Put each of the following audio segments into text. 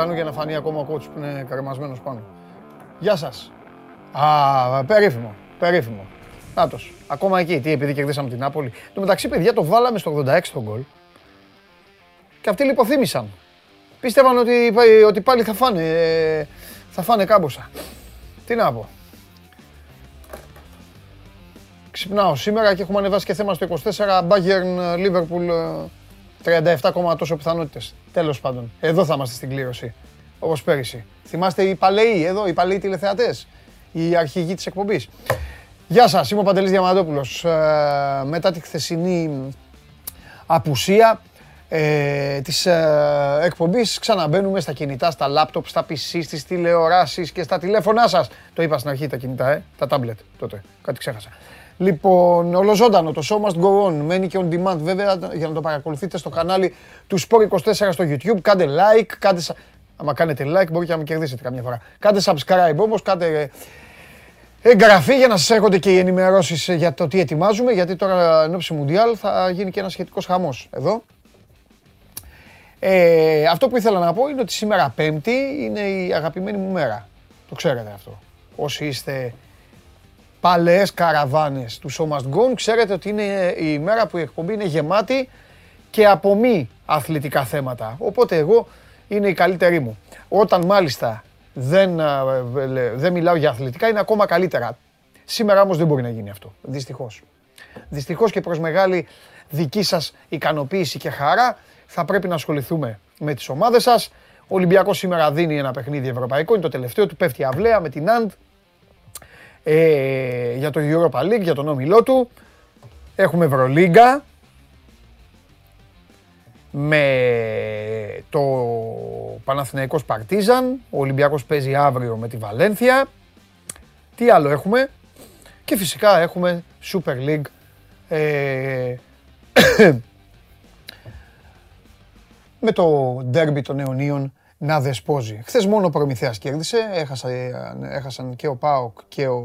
Το άνοιξε το πλάνο για να φανεί ακόμα ο κότσου που είναι καρεμασμένος πάνω. Γεια σας. Α, περίφημο, περίφημο. Νάτος, ακόμα εκεί, τι, επειδή κερδίσαμε την Νάπολη. Το μεταξύ, παιδιά, το βάλαμε στο 86 το γκολ. Και αυτοί λιποθύμησαν. Πίστευαν ότι, ότι πάλι θα φάνε, ε, θα φάνε κάμποσα. Τι να πω. Ξυπνάω σήμερα και έχουμε ανεβάσει και θέμα στο 24 Bayern Liverpool 37, τόσο πιθανότητες. Τέλος πάντων. Εδώ θα είμαστε στην κλήρωση. Όπως πέρυσι. Θυμάστε οι παλαιοί εδώ, οι παλαιοί τηλεθεατές. Οι αρχηγοί της εκπομπής. Γεια σας, είμαι ο Παντελής Διαμαντόπουλος. Ε, μετά τη χθεσινή απουσία ε, της ε, εκπομπής ξαναμπαίνουμε στα κινητά, στα λάπτοπ, στα PC, στις τηλεοράσεις και στα τηλέφωνά σας. Το είπα στην αρχή τα κινητά, ε, τα τάμπλετ τότε, κάτι ξέχασα. Λοιπόν, ολοζώντανο το show must go on. Μένει και on demand βέβαια για να το παρακολουθείτε στο κανάλι του Sport24 στο YouTube. Κάντε like, κάντε... Άμα κάνετε like μπορείτε να με κερδίσετε καμιά φορά. Κάντε subscribe όμως, κάντε εγγραφή για να σας έρχονται και οι ενημερώσεις για το τι ετοιμάζουμε. Γιατί τώρα εν ώψη Μουντιάλ θα γίνει και ένας σχετικός χαμός εδώ. Ε, αυτό που ήθελα να πω είναι ότι σήμερα Πέμπτη είναι η αγαπημένη μου μέρα. Το ξέρετε αυτό. Όσοι είστε παλαιές καραβάνες του Show Must Go, ξέρετε ότι είναι η μέρα που η εκπομπή είναι γεμάτη και από μη αθλητικά θέματα. Οπότε εγώ είναι η καλύτερη μου. Όταν μάλιστα δεν, δεν μιλάω για αθλητικά είναι ακόμα καλύτερα. Σήμερα όμως δεν μπορεί να γίνει αυτό, δυστυχώς. Δυστυχώς και προς μεγάλη δική σας ικανοποίηση και χαρά θα πρέπει να ασχοληθούμε με τις ομάδες σας. Ο Ολυμπιακός σήμερα δίνει ένα παιχνίδι ευρωπαϊκό, είναι το τελευταίο του, πέφτει αυλαία με την Αντ ε, για το Europa League, για τον όμιλό του. Έχουμε Ευρωλίγκα με το Παναθηναϊκός Παρτίζαν. Ο Ολυμπιακός παίζει αύριο με τη Βαλένθια. Τι άλλο έχουμε; Και φυσικά έχουμε Super League ε, με το ντέρμπι των αιωνίων να δεσπόζει. Χθες μόνο ο Προμηθέας κέρδισε, έχασαν και ο ΠΑΟΚ και, ο...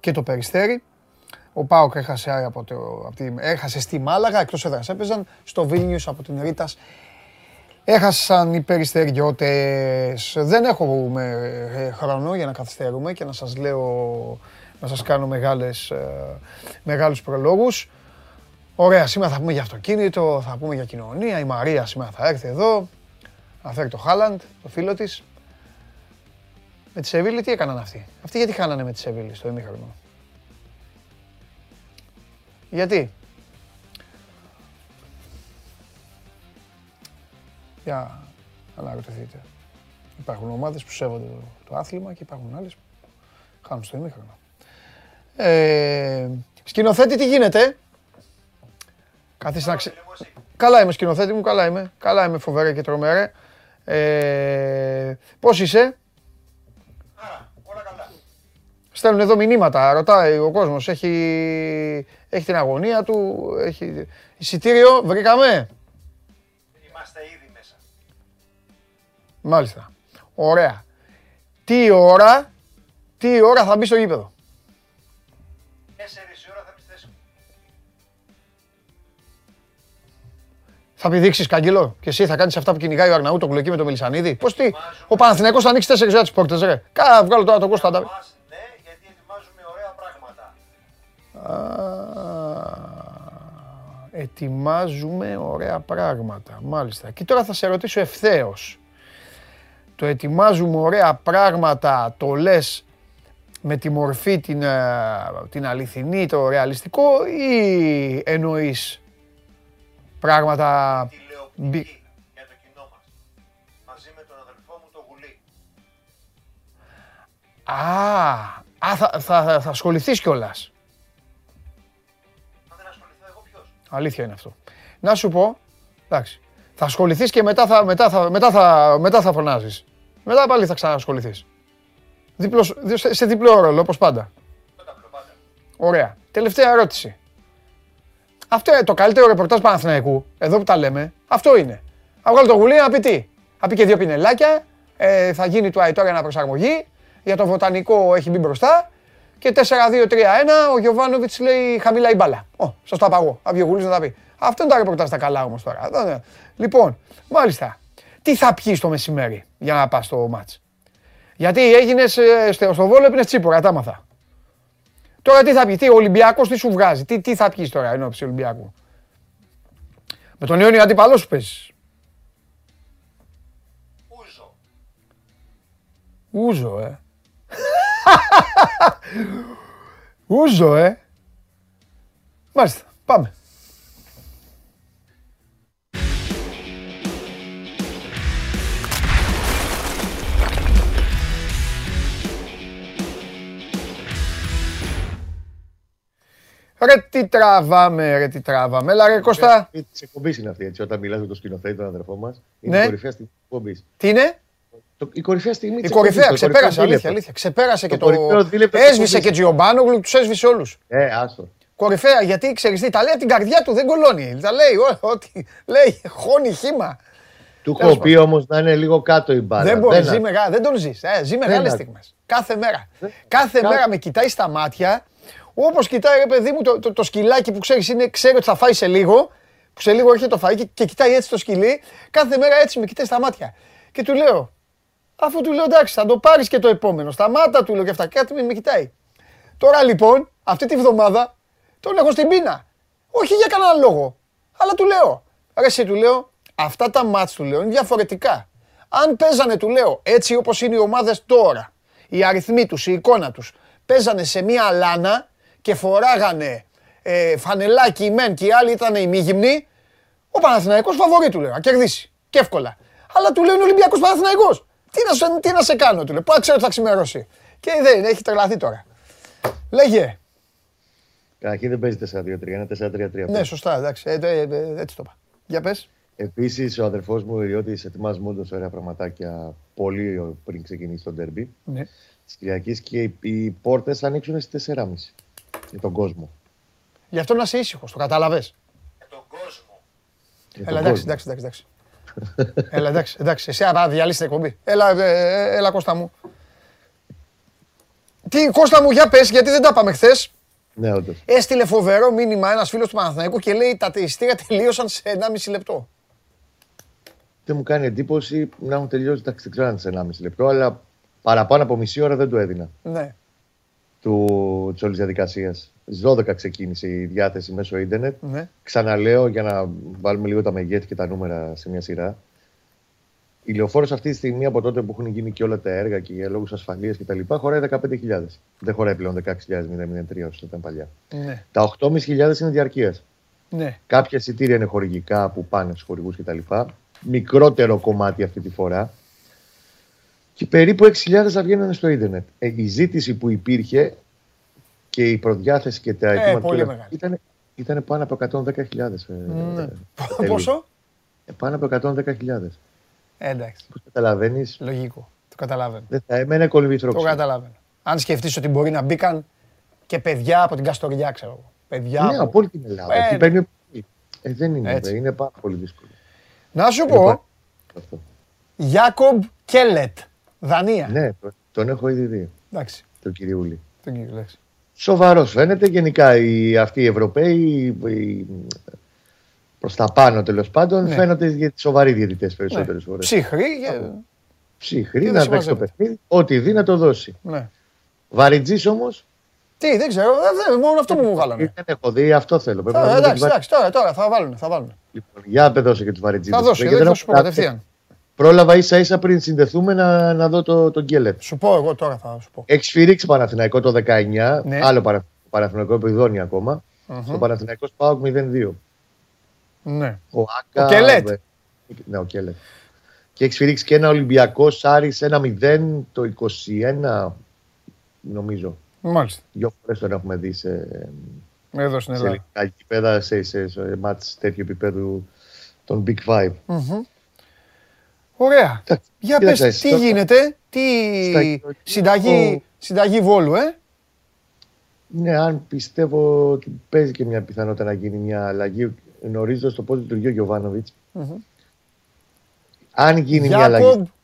και το Περιστέρι. Ο ΠΑΟΚ έχασε, από το, από τη, έχασε στη Μάλαγα, εκτός έδρας έπαιζαν, στο Βίλνιους από την Ρήτας. Έχασαν οι Περιστεριώτες. Δεν έχω ε, χρόνο για να καθυστερούμε και να σας λέω, να σας κάνω μεγάλες, ε, μεγάλους προλόγους. Ωραία, σήμερα θα πούμε για αυτοκίνητο, θα πούμε για κοινωνία. Η Μαρία σήμερα θα έρθει εδώ. Θα φέρει το Χάλαντ, το φίλο της. Με τη Σεβίλη τι έκαναν αυτοί; Αυτοί γιατί χάνανε με τη Σεβίλη στο ημίχρονο; Γιατί; Για αναρωτηθείτε. Υπάρχουν ομάδες που σέβονται το, το άθλημα και υπάρχουν άλλες που χάνουν στο ημίχρονο. Ε, σκηνοθέτη τι γίνεται; Καθίστε να ξε... Καλά είμαι σκηνοθέτη μου, καλά είμαι. Καλά είμαι φοβερά και τρομερά. Ε, πώς είσαι; Α, όλα καλά. Στέλνουν εδώ μηνύματα, ρωτάει ο κόσμος. Έχει, έχει την αγωνία του, έχει εισιτήριο, βρήκαμε; Είμαστε ήδη μέσα. Μάλιστα. Ωραία. Τι ώρα, τι ώρα θα μπει στο γήπεδο; Θα πηδήξει καγκελό και εσύ θα κάνεις αυτά που κυνηγάει ο Αρναούτογλου εκεί με το Μελισανίδη. Πώς τι, ο Παναθηναϊκός θα ανοίξει τέσσερις τι πόρτες, ρε. Κάνα βγάλω τώρα τον Κώστα. Ναι, γιατί ετοιμάζουμε ωραία πράγματα. ετοιμάζουμε ωραία πράγματα. Μάλιστα. Και τώρα θα σε ρωτήσω ευθέως. Το ετοιμάζουμε ωραία πράγματα, το λες με τη μορφή την, ε, την αληθινή, το ρεαλιστικό ή εννοείς πράγματα... Τηλεοπτική για το κοινό μας. Μαζί με τον αδελφό μου το Γουλή. Α, α θα, θα, θα ασχοληθείς κιόλας. Αν δεν ασχοληθώ εγώ ποιος; Αλήθεια είναι αυτό. Να σου πω, εντάξει, θα ασχοληθείς και μετά θα, μετά θα, μετά θα, μετά θα φωνάζεις. Μετά πάλι θα ξανασχοληθείς. Διπλός, σε διπλό ρόλο, όπως πάντα. Ωραία. Τελευταία ερώτηση. Αυτό είναι το καλύτερο ρεπορτάζ Παναθηναϊκού, εδώ που τα λέμε. Αυτό είναι. Θα βγάλω το γουλί να πει τι. Θα πει και δύο πινελάκια, ε, θα γίνει του Αϊτόρ προσαρμογή. Για το βοτανικό έχει μπει μπροστά. Και 4-2-3-1 ο Γιωβάνοβιτς λέει χαμηλά η μπάλα. Ω, σας το απαγώ. Θα βγει ο Γουλής να τα πει. Αυτό είναι τα ρεπορτάζ τα καλά όμως τώρα. Λοιπόν, μάλιστα. τι θα πιεις το μεσημέρι για να πας στο μάτς; Γιατί έγινες ε, στο στο Βόλο έπινες τσίπορα, τα άμαθα. Τώρα τι θα πιεις, τι, ο Ολυμπιακός τι σου βγάζει, τι, τι θα πιεις τώρα ενώπιση Ολυμπιακού; Με τον Ιόνιο αντίπαλός σου παίζεις. Ούζο. Ούζο, ε. Ούζο, ε. Μάλιστα, πάμε. Ρε τι τραβάμε, ρε τι τραβάμε. Έλα ρε Κώστα. Της εκπομπής είναι αυτή, έτσι, όταν μιλάς με τον σκηνοθέτη, τον αδερφό μας. Ναι. Είναι η κορυφαία στιγμή της εκπομπής. Τι είναι; Η κορυφαία στιγμή Η της κορυφαία, εκπομπής, το ξεπέρασε, κορυφαίο αλήθεια, δίλεπτο. αλήθεια. Ξεπέρασε και Το κορυφαίο το... δίλεπτο της Έσβησε εκπομπής. και Τζιομπάνογλου, τους έσβησε όλους. Ε, άστο. Κορυφαία, γιατί ξέρεις τι, τα λέει από την καρδιά του, δεν κολώνει. Τα λέει, ό, ό,τι λέει, χώνει χήμα. Του Τέλος έχω πει όμως να είναι λίγο κάτω η μπάλα. δεν μπορεί, Δεν ζει α- μεγά, δεν τον ζεις. Ε, ζει μεγάλες α- στιγμές. Κάθε μέρα. Δεν- Κάθε Κα- μέρα με κοιτάει στα μάτια, όπως κοιτάει ρε παιδί μου το, το, το σκυλάκι που ξέρεις είναι, ξέρει ότι θα φάει σε λίγο, που σε λίγο έρχεται το φαΐ και, και κοιτάει έτσι το σκυλί, κάθε μέρα έτσι με κοιτάει στα μάτια. Και του λέω, αφού του λέω εντάξει θα το πάρεις και το επόμενο, σταμάτα του λέω και αυτά, κάτι με, με κοιτάει. Τώρα λοιπόν, αυτή τη βδομάδα, τον έχω στην πείνα. Όχι για κανέναν λόγο. Αλλά του λέω. Ρε εσύ του λέω, αυτά τα μάτς του λέω είναι διαφορετικά. Αν παίζανε του λέω έτσι όπως είναι οι ομάδες τώρα, οι αριθμοί τους, η εικόνα τους, παίζανε σε μία λάνα και φοράγανε ε, φανελάκι οι μεν και οι άλλοι ήταν οι μη γυμνοί, ο Παναθηναϊκός φαβορεί του λέω, να κερδίσει. Και εύκολα. Αλλά του λέω είναι Ολυμπιακός Παναθηναϊκός. Τι να, σου- τι να σε κάνω, του λέω. Πού ξέρω ότι θα ξημερώσει. Και δεν, έχει τρελαθεί τώρα. Λέγε. Καταρχήν δεν παίζει 4-2-3, είναι 4-3-3. Ναι, σωστά, εντάξει. Ε, ε, ε, έτσι το είπα. Για πες. Επίσης, ο αδερφός μου, ο Ιώτη, ετοιμάζει μόνο ωραία πραγματάκια πολύ πριν ξεκινήσει το ντερμπι Ναι. της Κυριακής και οι, οι πόρτες ανοίξουν στις 4.30 για τον κόσμο. Γι' αυτό να είσαι ήσυχος, το κατάλαβες; Για τον κόσμο. Για Έλα, τον εντάξει, κόσμο. εντάξει, εντάξει. εντάξει. Έλα, εντάξει, εντάξει. Εσύ άρα διαλύσει την εκπομπή. Έλα, ε, ε, έλα, Κώστα μου. Τι, Κώστα μου, για πες, γιατί δεν τα πάμε χθες. Ναι, όντως. Έστειλε φοβερό μήνυμα ένας φίλος του Παναθηναϊκού και λέει τα ειστήρια τελείωσαν σε 1,5 λεπτό. Δεν μου κάνει εντύπωση να έχουν τελειώσει. Εντάξει, δεν ξέρω αν είναι σε 1,5 λεπτό, αλλά παραπάνω από μισή ώρα δεν το έδινα. Ναι. Του, της όλης διαδικασίας. Στις 12 ξεκίνησε η διάθεση μέσω ίντερνετ. Ναι. Ξαναλέω για να βάλουμε λίγο τα μεγέθη και τα νούμερα σε μια σειρά. Η λεωφόρος αυτή τη στιγμή από τότε που έχουν γίνει και όλα τα έργα και για λόγους ασφαλείας κτλ. χωράει 15.000. Δεν χωράει πλέον 16.003 όσο ήταν παλιά. Ναι. Τα 8.500 είναι διαρκείας. Ναι. Κάποια εισιτήρια είναι χορηγικά που πάνε στους χορηγούς κτλ. Μικρότερο κομμάτι αυτή τη φορά. Και περίπου 6.000 θα βγαίνουν στο ίντερνετ. Ε, η ζήτηση που υπήρχε και η προδιάθεση και τα αιτήματα πολύ και όλα μεγάλη. ήταν, ήταν πάνω από 110.000. ε, ναι. ε, τελεί. Πόσο; Ε, πάνω από 110.000. Ε, εντάξει. Πώς καταλαβαίνεις, Λογικό. Το καταλαβαίνω. δεν θα έμενε κολυμπήθρο Το καταλαβαίνω. Αν σκεφτείς ότι μπορεί να μπήκαν και παιδιά από την Καστοριά, ξέρω εγώ. Παιδιά Ναι, από- από όλη την Ελλάδα. Ε, Εκεί ναι. παίρνει πολύ. Ε, δεν είναι, Έτσι. δε, είναι πάρα πολύ δύσκολο. Να σου Είναι πάρα πω, αυτό. Γιάκομπ Κέλετ, Δανία. Ναι, τον έχω ήδη δει, Εντάξει, τον κυριούλη. τον κύριο εντάξει. Σοβαρός φαίνεται. Γενικά οι, αυτοί οι Ευρωπαίοι, οι, προς τα πάνω τέλος πάντων, Ναι. φαίνονται για σοβαροί διαιτητές περισσότερες Ναι. φορές. Ψυχρή και... Ψύχρη, Και δεν να παίξει το συμμαζεύεται. παιχνίδι. Ό,τι δει να το δώσει. Ναι. Βαριτζής όμω. Τι, δεν ξέρω, ε, δεν, μόνο αυτό που μου βάλανε. Δεν έχω δει, αυτό θέλω. Πρέπει να Τώρα, δούμε και εντάξει, τους εντάξει, τώρα, τώρα θα βάλουν, θα βάλουν. Λοιπόν, για πεδώσε και τους Βαριτζίδε. Θα δώσει, δεν θα σου πω κατευθείαν. Πρόλαβα ίσα ίσα πριν συνδεθούμε να, να δω το, τον Γκέλετ. Σου πω εγώ τώρα θα σου πω. Έχεις σφυρίξει Παναθηναϊκό το 19, Ναι. άλλο παρα, Παναθηναϊκό επιδόνει ακόμα. Μμμ. Στο Παναθηναϊκό Σπάουκ 0-2. Ναι. Ο Άκα. Κελέτ. ε, Ναι, ο Κελέτ. Και έχεις σφυρίξει και ένα Ολυμπιακό Άρη 1-0 το 21, νομίζω. Μάλιστα. Δύο φορές τον έχουμε δει σε, Εδώ στην σε Ελλάδα. ελληνικά γήπεδα, σε, σε, σε μάτς τέτοιου επίπεδου των Big Five. Μμμ. Ωραία. Εντάξει, Για κοίταξε, πες, τι στο- γίνεται, τι Στα- συνταγή, συνταγή Βόλου, ε; Ναι, αν πιστεύω ότι παίζει και μια πιθανότητα να γίνει μια αλλαγή γνωρίζοντας το πώς λειτουργεί ο Γιωβάνοβιτς. Μμμ. Αν γίνει μια Γιάκομπ.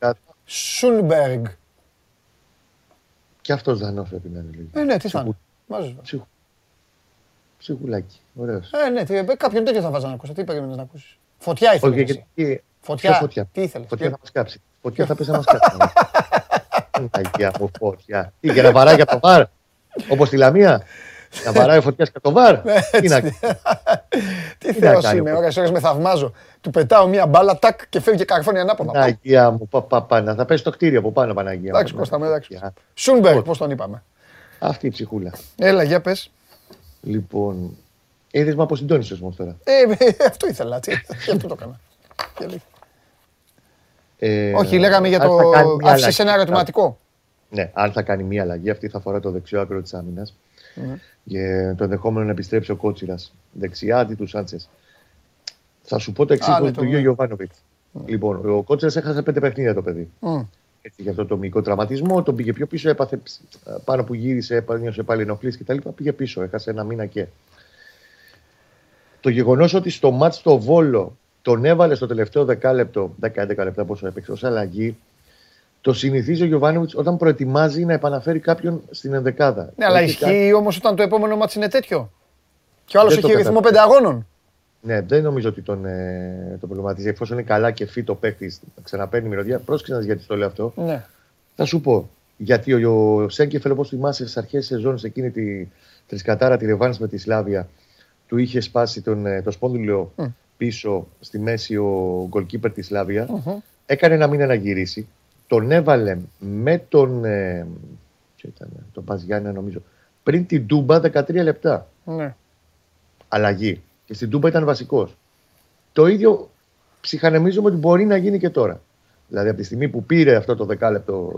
αλλαγή. Σούλμπεργκ. Και αυτός δανός πρέπει να είναι. λίγο. Ε, ναι, τι θα είναι. Μαζί σου. Ψυχου... Ψυχουλάκι. Ωραίος. Ε, ναι, τι, ε, κάποιον τέτοιο θα βάζα να ακούσει. Τι περίμενες να ακούσεις. Φωτιά ήθελες Όχι, εσύ. γιατί Φωτιά. Ποια φωτιά; Τι ήθελες. Φωτιά θα μας κάψει. Φωτιά θα πεις να μας κάψει. Αγία μου φωτιά. Τι για να βαράει για το βαρ. Όπως στη Λαμία; Να βαράει φωτιά και το βαρ. Τι να κάνεις; Τι Τι να θεός κάνει είμαι, ο ώρες ώρες με θαυμάζω. Του πετάω μία μπάλα, τάκ και φεύγει και καρφώνει ανάποδα. Αγία μου, πα, πα, πα, να θα πέσει το κτίριο από πάνω, Παναγία. μου. Εντάξει, Κώστα μου, εντάξει. Αγία. Σούνμπεργκ, πώς; τον είπαμε; Αυτή η ψυχούλα. Έλα, για πες. Λοιπόν, είδες με αποσυντώνησε όμω τώρα. Ε, αυτό ήθελα, τι, γι' αυτό το έκανα. Και λέει. Ε, Όχι, λέγαμε για αν το. θα κάνει μια Άφησε αλλαγή. ένα ερωτηματικό. Ναι, αν θα κάνει μία αλλαγή, αυτή θα αφορά το δεξιό άκρο της άμυνας. Και το ενδεχόμενο να επιστρέψει ο Κότσιρας δεξιά αντί του Σάντσες. Θα σου πω το εξής Α, που ναι, του το- Γιώργο Γιωβάνοβιτ. Λοιπόν, ο Κότσιρας έχασε πέντε παιχνίδια το παιδί. Μμ. Έτσι, για αυτό το μικρό τραυματισμό, τον πήγε πιο πίσω, έπαθε ψ, πάνω που γύρισε, έπα- νιώσε πάλι ενοχλήσει κτλ. Πήγε πίσω, έχασε ένα μήνα και. Το γεγονός ότι στο μάτς στο Βόλο τον έβαλε στο τελευταίο δεκάλεπτο, 10-11 λεπτά πόσο έπαιξε, ως αλλαγή, το συνηθίζει ο Γιωβάνοβιτς όταν προετοιμάζει να επαναφέρει κάποιον στην ενδεκάδα. Ναι, αλλά Έχει κάνει- ισχύει όμως όταν το επόμενο μάτι είναι τέτοιο. Και ο άλλος Δεν το έχει ρυθμό κατάλαβα. πέντε αγώνων. Ναι, δεν νομίζω ότι τον, ε, τον προβληματίζει. Εφόσον είναι καλά και φύτο παίκτης, ξαναπαίρνει μυρωδιά. Πρόσεξε να δεις γιατί το λέω αυτό. Ναι. Θα σου πω. Γιατί ο, ο Σέγκεφελ, όπως θυμάσαι, στις αρχές της σεζόν, σε εκείνη τη τρισκατάρα τη Ρεβάνη με τη Σλάβια, του είχε σπάσει τον, ε, το σπόνδυλο Μμ. Πίσω στη μέση ο γκολκίπερ της Σλάβια. Μμμ. Έκανε ένα μήνα να γυρίσει. Τον έβαλε με τον. Ε, ποιο ήταν, τον Παζιάννα νομίζω. Πριν την Τούμπα 13 λεπτά ναι. αλλαγή. Και στην Τούμπα ήταν βασικός. Το ίδιο ψυχανεμίζομαι ότι μπορεί να γίνει και τώρα. Δηλαδή από τη στιγμή που πήρε αυτό το δεκάλεπτο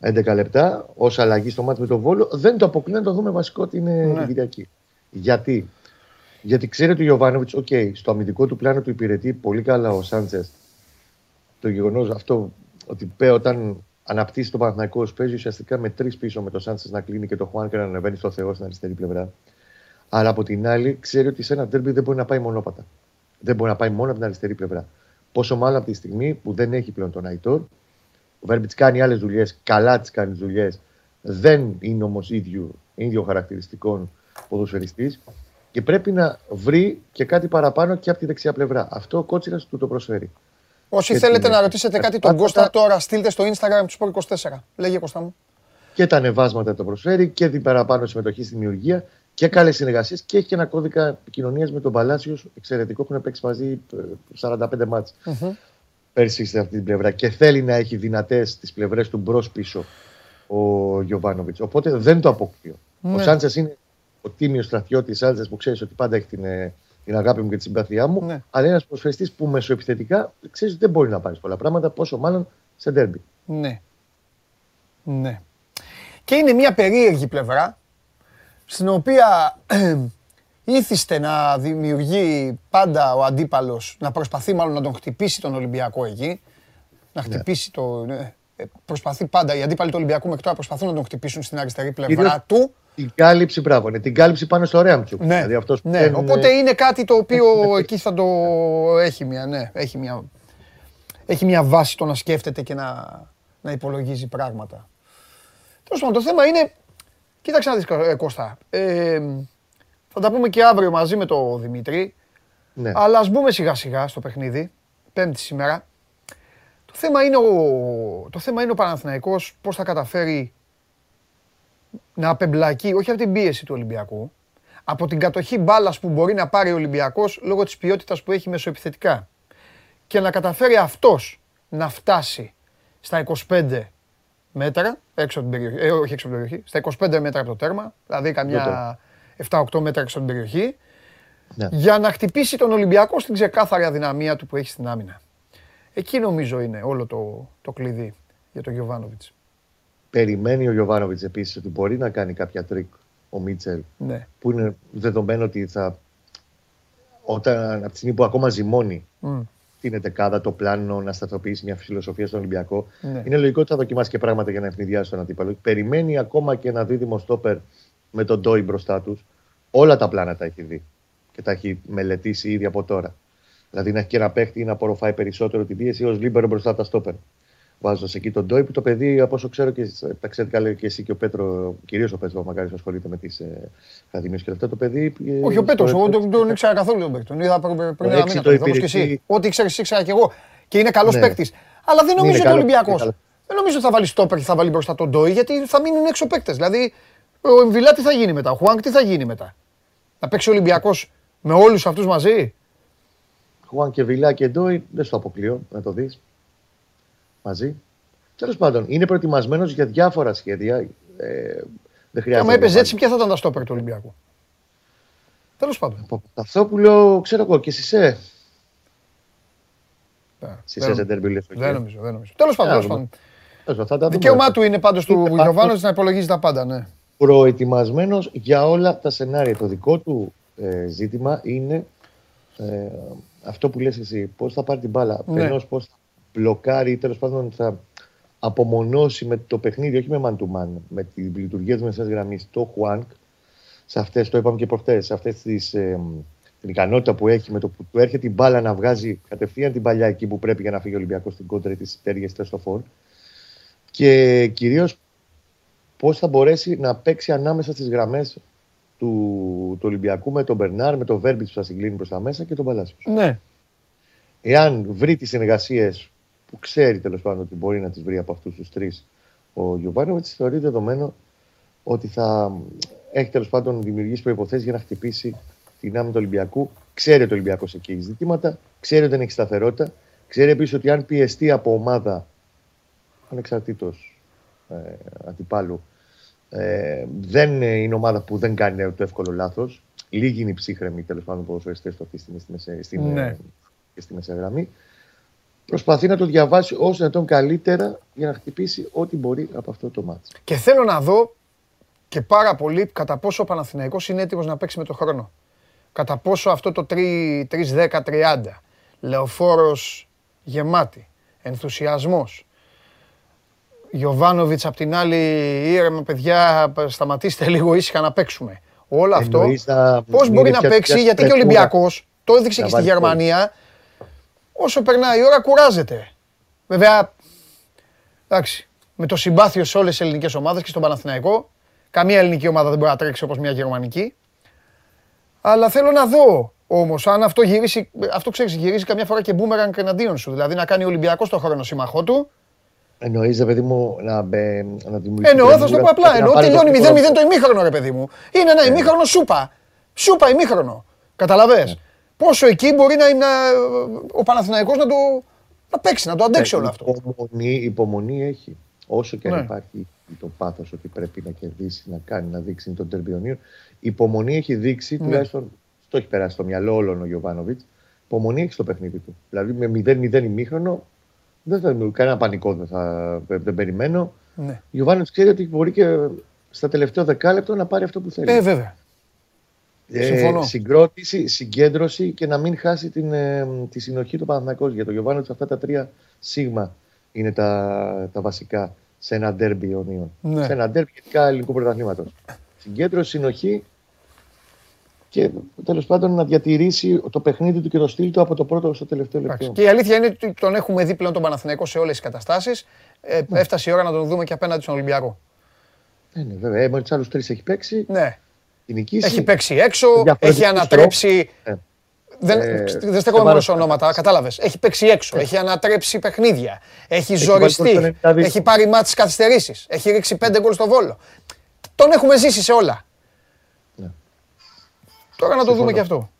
11 λεπτά ως αλλαγή στο ματς με τον Βόλο, δεν το αποκλείω να το δούμε βασικό την, Ναι. ναι. την Κυριακή. Γιατί; Γιατί ξέρει ότι ο Γιοβάνοβιτς, οκ, στο αμυντικό του πλάνο του υπηρετεί πολύ καλά ο Σάντσες. Το γεγονός αυτό ότι πέ, όταν αναπτύσσει το Παναθηναϊκό παίζει ουσιαστικά με τρεις πίσω με το Σάντσες να κλείνει και το Χουάνκερ να ανεβαίνει στο Θεό στην αριστερή πλευρά. Αλλά από την άλλη, ξέρει ότι σε ένα τέρμπι δεν μπορεί να πάει μονόπατα. Δεν μπορεί να πάει μόνο από την αριστερή πλευρά. Πόσο μάλλον από τη στιγμή που δεν έχει πλέον τον Αϊτόρ. Ο Βέρμπιτς κάνει άλλες δουλειές, καλά τις κάνει δουλειές. Δεν είναι όμως ίδιο, ίδιο χαρακτηριστικών ποδοσφαιριστής και πρέπει να βρει και κάτι παραπάνω και από τη δεξιά πλευρά. Αυτό ο κότσιρας του το προσφέρει. Όσοι Έτσι θέλετε είναι. να ρωτήσετε κάτι τον Αυτά- Κώστα, τώρα στείλτε στο Instagram του Sport 24. Λέγε Κώστα μου. Και τα ανεβάσματα το προσφέρει και την παραπάνω συμμετοχή στη δημιουργία και καλές συνεργασίες και έχει και ένα κώδικα επικοινωνίας με τον Παλάσιος εξαιρετικό. Έχουν παίξει μαζί ε, 45 μάτς πέρσι σε αυτή την πλευρά και θέλει να έχει δυνατές τις πλευρές του μπρος πίσω ο Γιωβάνοβιτς. Οπότε δεν το αποκλείω. Ο Ναι. Σάντσες είναι ο τίμιος στρατιώτης Σάντσε που ξέρεις ότι πάντα έχει την, ε, την αγάπη μου και τη συμπάθειά μου. Ναι. Αλλά είναι ένας προσφεστής που μεσοεπιθετικά ξέρεις ότι δεν μπορεί να πάρεις πολλά πράγματα, πόσο μάλλον σε ντέρμπι. Ναι. Ναι. Και είναι μια περίεργη πλευρά στην οποία ήθιστε να δημιουργεί πάντα ο αντίπαλος, να προσπαθεί μάλλον να τον χτυπήσει τον Ολυμπιακό εκεί, να χτυπήσει το... ναι, ε, Προσπαθεί πάντα, οι αντίπαλοι του Ολυμπιακού μέχρι τώρα προσπαθούν να τον χτυπήσουν στην αριστερή πλευρά Κυρίως του. Την κάλυψη, μπράβο, ναι, την κάλυψη πάνω στο Ρέαμτσουκ. Ναι, Δηλαδή αυτός που ναι. δεν- οπότε είναι κάτι το οποίο εκεί θα το έχει μια, ναι, έχει μια, έχει μια βάση το να σκέφτεται και να, να υπολογίζει πράγματα. Τέλος πάντων, το θέμα είναι, κοίταξε να δεις ε, Κώστα, ε, θα τα πούμε και αύριο μαζί με τον Δημήτρη, ναι. αλλά ας μπούμε σιγά σιγά στο παιχνίδι, πέμπτη σήμερα. Το θέμα είναι ο, το θέμα είναι ο Παναθηναϊκός πώς θα καταφέρει να απεμπλακεί, όχι από την πίεση του Ολυμπιακού, από την κατοχή μπάλας που μπορεί να πάρει ο Ολυμπιακός λόγω της ποιότητας που έχει μεσοεπιθετικά και να καταφέρει αυτός να φτάσει στα 25 μέτρα, έξω από την περιοχή, ε, όχι έξω από την περιοχή, στα 25 μέτρα από το τέρμα, δηλαδή καμιά 7-8 μέτρα έξω από την περιοχή, Ναι. για να χτυπήσει τον Ολυμπιακό στην ξεκάθαρη αδυναμία του που έχει στην άμυνα. Εκεί νομίζω είναι όλο το, το κλειδί για τον Γιοβάνοβιτς. Περιμένει ο Γιοβάνοβιτς επίσης ότι μπορεί να κάνει κάποια τρικ ο Μίτσελ Ναι. που είναι δεδομένο ότι θα. Όταν, από τη στιγμή που ακόμα ζυμώνει Μμ. την εντεκάδα, το πλάνο να σταθεροποιήσει μια φιλοσοφία στον Ολυμπιακό, Ναι. είναι λογικό ότι θα δοκιμάσει και πράγματα για να αιφνιδιάσει τον αντίπαλο. Περιμένει ακόμα και ένα δίδυμο στόπερ με τον Ντόι μπροστά τους. Όλα τα πλάνα τα έχει δει και τα έχει μελετήσει ήδη από τώρα. Δηλαδή να έχει και ένα παίχτη να απορροφάει περισσότερο την πίεση ως λίμπερο μπροστά από τα στόπερ. Βάζοντας εκεί τον Ντόι που το παιδί, από όσο ξέρω και τα ξέρετε καλά και εσύ και ο Πέτρο, κυρίως ο Πέτρος Μακάρη ασχολείται με τις ε, ακαδημίες και αυτά. Το παιδί. ε, Όχι, ο Πέτρος, στο- εγώ δεν τον ήξερα καθόλου τον παίκτη. Τον είδα πριν πριν ένα έξι μήνα το περίπου, όπως και υπηρετεί. εσύ. Ό,τι ήξερε, ήξερα και εγώ. Και είναι καλός Ναι. παίκτης. Αλλά δεν νομίζω ότι ο καλός, Ολυμπιακός. είναι καλός. Δεν νομίζω ότι θα βάλει στόπερ και θα βάλει μπροστά τον Ντόι, γιατί θα μείνουν έξω παίκτες. Δηλαδή, ο Εμβιλά τι θα γίνει μετά, ο Χουάνκ τι θα γίνει μετά; Να παίξει ο Ολυμπιακός με όλους αυτούς μαζί; Χουάν και Βιλά και Ντόι, δεν στο αποκλείω να το δεις. Μαζί. Τέλος πάντων, είναι προετοιμασμένος για διάφορα σχέδια. Ε, δεν Και χρειάζεται. άμα να έπαιζε βάλει. έτσι, ποια θα ήταν τα στόπερ του Ολυμπιακού; Τέλος πάντων. Από Παπασταθόπουλο, ξέρω εγώ και Σισε. Ναι, Σισε δεν- σε τέρμπι λες. Δεν νομίζω, δεν νομίζω. Τέλος πάντων. Α, τέλος πάντων. Τέλος πάντων, θα τα δούμε. Δικαίωμά του είναι πάντως του Είναι Γιωβάνο να υπολογίζει τα πάντα, ναι. Προετοιμασμένος για όλα τα σενάρια. Το δικό του ε, ζήτημα είναι ε, αυτό που λες εσύ. Πώς θα πάρει την μπάλα; Ναι. Ναι. Πώς θα μπλοκάρει ή τέλος πάντων θα απομονώσει με το παιχνίδι, όχι με man to man, με τη λειτουργία της μεσαίας γραμμής, το Χουάνκ. Σε αυτές, το είπαμε και προχτές, σε αυτές τις ε, την ικανότητα που έχει με το που του έρχεται η μπάλα να βγάζει κατευθείαν την παλιά εκεί που πρέπει για να φύγει ο Ολυμπιακός στην κόντρα της τέργε στο φόρ. Και κυρίως πώς θα μπορέσει να παίξει ανάμεσα στις γραμμές του, του Ολυμπιακού με τον Μπερνάρ, με τον Βέρμπιτς που θα συγκλίνει προς τα μέσα και τον Παλάσιος. Ναι. Εάν βρει τις συνεργασίες που ξέρει τέλος πάντων ότι μπορεί να τις βρει από αυτούς τους τρεις ο Γιωβάνοβιτς, θεωρεί δεδομένο ότι θα έχει τέλος πάντων δημιουργήσει προποθέσει για να χτυπήσει την άμυνα του Ολυμπιακού. Ξέρει ότι ο Ολυμπιακός εκεί έχει ζητήματα, ξέρει ότι δεν έχει σταθερότητα. Ξέρει επίσης ότι αν πιεστεί από ομάδα ανεξαρτήτως ε, αντιπάλου, ε, δεν είναι ομάδα που δεν κάνει το εύκολο λάθος. Λίγοι είναι οι ψύχρεμοι τέλος πάντων ποδοσφαιριστές του αυτή τη στιγμή στη μεσαία- στην, Ναι. ε, και στη μεσαία γραμμή. Προσπαθεί να το διαβάσει όσο δυνατόν καλύτερα για να χτυπήσει ό,τι μπορεί από αυτό το μάτι. Και θέλω να δω και πάρα πολύ κατά πόσο ο Παναθηναϊκός είναι έτοιμος να παίξει με το χρόνο. Κατά πόσο αυτό το 3-10-30, λεωφόρος γεμάτη, ενθουσιασμός, Γιωβάνοβιτς απ' την άλλη ήρεμα παιδιά σταματήστε λίγο ήσυχα να παίξουμε. Όλο αυτό Εννοείς να πώς μην μπορεί είναι να πια- παίξει πια γιατί και ο στρεφούρα. Ολυμπιακός το έδειξε Να και στη βάλει γκολ. Γερμανία όσο περνάει η ώρα κουράζεται. Βέβαια Εντάξει. Με το συμπάθειο σε όλες τις ελληνικές ομάδες και στον Παναθηναϊκό. Καμία ελληνική ομάδα δεν μπορεί να τρέξει όπως μια γερμανική. Αλλά θέλω να δω όμως αν αυτό γυρίσει. Αυτό ξέρεις, γυρίζει καμιά φορά και μπούμεραν εναντίον σου. Δηλαδή να κάνει ο Ολυμπιακός το χρόνο σύμμαχό του. Εννοεί, ρε παιδί μου, να, μπε, να δημιουργήσει. Εννοώ, θα σου το πω απλά. Εννοώ τελειώνει 0-0 0-0 το ημίχρονο, ρε παιδί μου. Είναι ένα ημίχρονο σούπα. Σούπα ημίχρονο. Καταλαβέ. Πόσο εκεί μπορεί να είναι ε, ο Παναθηναϊκός να το να παίξει, να το αντέξει όλο αυτό. Υπομονή, υπομονή έχει. Όσο και αν Ναι. υπάρχει το πάθος ότι πρέπει να κερδίσει, να κάνει, να δείξει είναι τον τερμπιονίο. Υπομονή έχει δείξει, Ναι. τουλάχιστον το έχει περάσει στο μυαλό όλων ο Γιωβάνοβιτς. Υπομονή έχει στο παιχνίδι του. Δηλαδή με 0-0 ημίχρονο, δεν θα δημιουργεί κανένα πανικό, δεν, θα, δεν περιμένω. Ναι. Ο Γιωβάνοβιτς ξέρει ότι μπορεί και στα τελευταία δεκάλεπτα να πάρει αυτό που θέλει. Ε, βέβαια. Συμφωνώ. συγκρότηση, συγκέντρωση και να μην χάσει την, ε, τη συνοχή του Παναθηναϊκός. Για το Γιωβάνοβιτς αυτά τα τρία σίγμα είναι τα, τα βασικά σε ένα ντέρμπι Ιωνίων. Ναι. Σε ένα ντέρμπι γενικά ελληνικού πρωταθλήματος. Συγκέντρωση, συνοχή και τέλος πάντων να διατηρήσει το παιχνίδι του και το στυλ του από το πρώτο στο τελευταίο Εντάξει. λεπτό. Και η αλήθεια είναι ότι τον έχουμε δει πλέον τον Παναθηναϊκό σε όλες τις καταστάσεις. Ε, Έφτασε η ώρα να τον δούμε και απέναντι στον Ολυμπιακό. Ναι, ναι, βέβαια. Ε, με του άλλου τρεις έχει παίξει. Ναι. Την νικήσει. Έχει παίξει έξω, διαφορετικούς έχει ανατρέψει. Ε, Δεν, Ε, δεν στέκομαι μόνο σε σε ονόματα, κατάλαβες. Έχει παίξει έξω, έχει ανατρέψει παιχνίδια, έχει βάλει ζοριστεί, γκολ στο 90. έχει πάρει μάτς καθυστερήσεις, έχει ρίξει πέντε γκολ στο βόλο. Τον έχουμε ζήσει σε όλα. Ναι. Τώρα να το δούμε Συμφωνώ. και αυτό.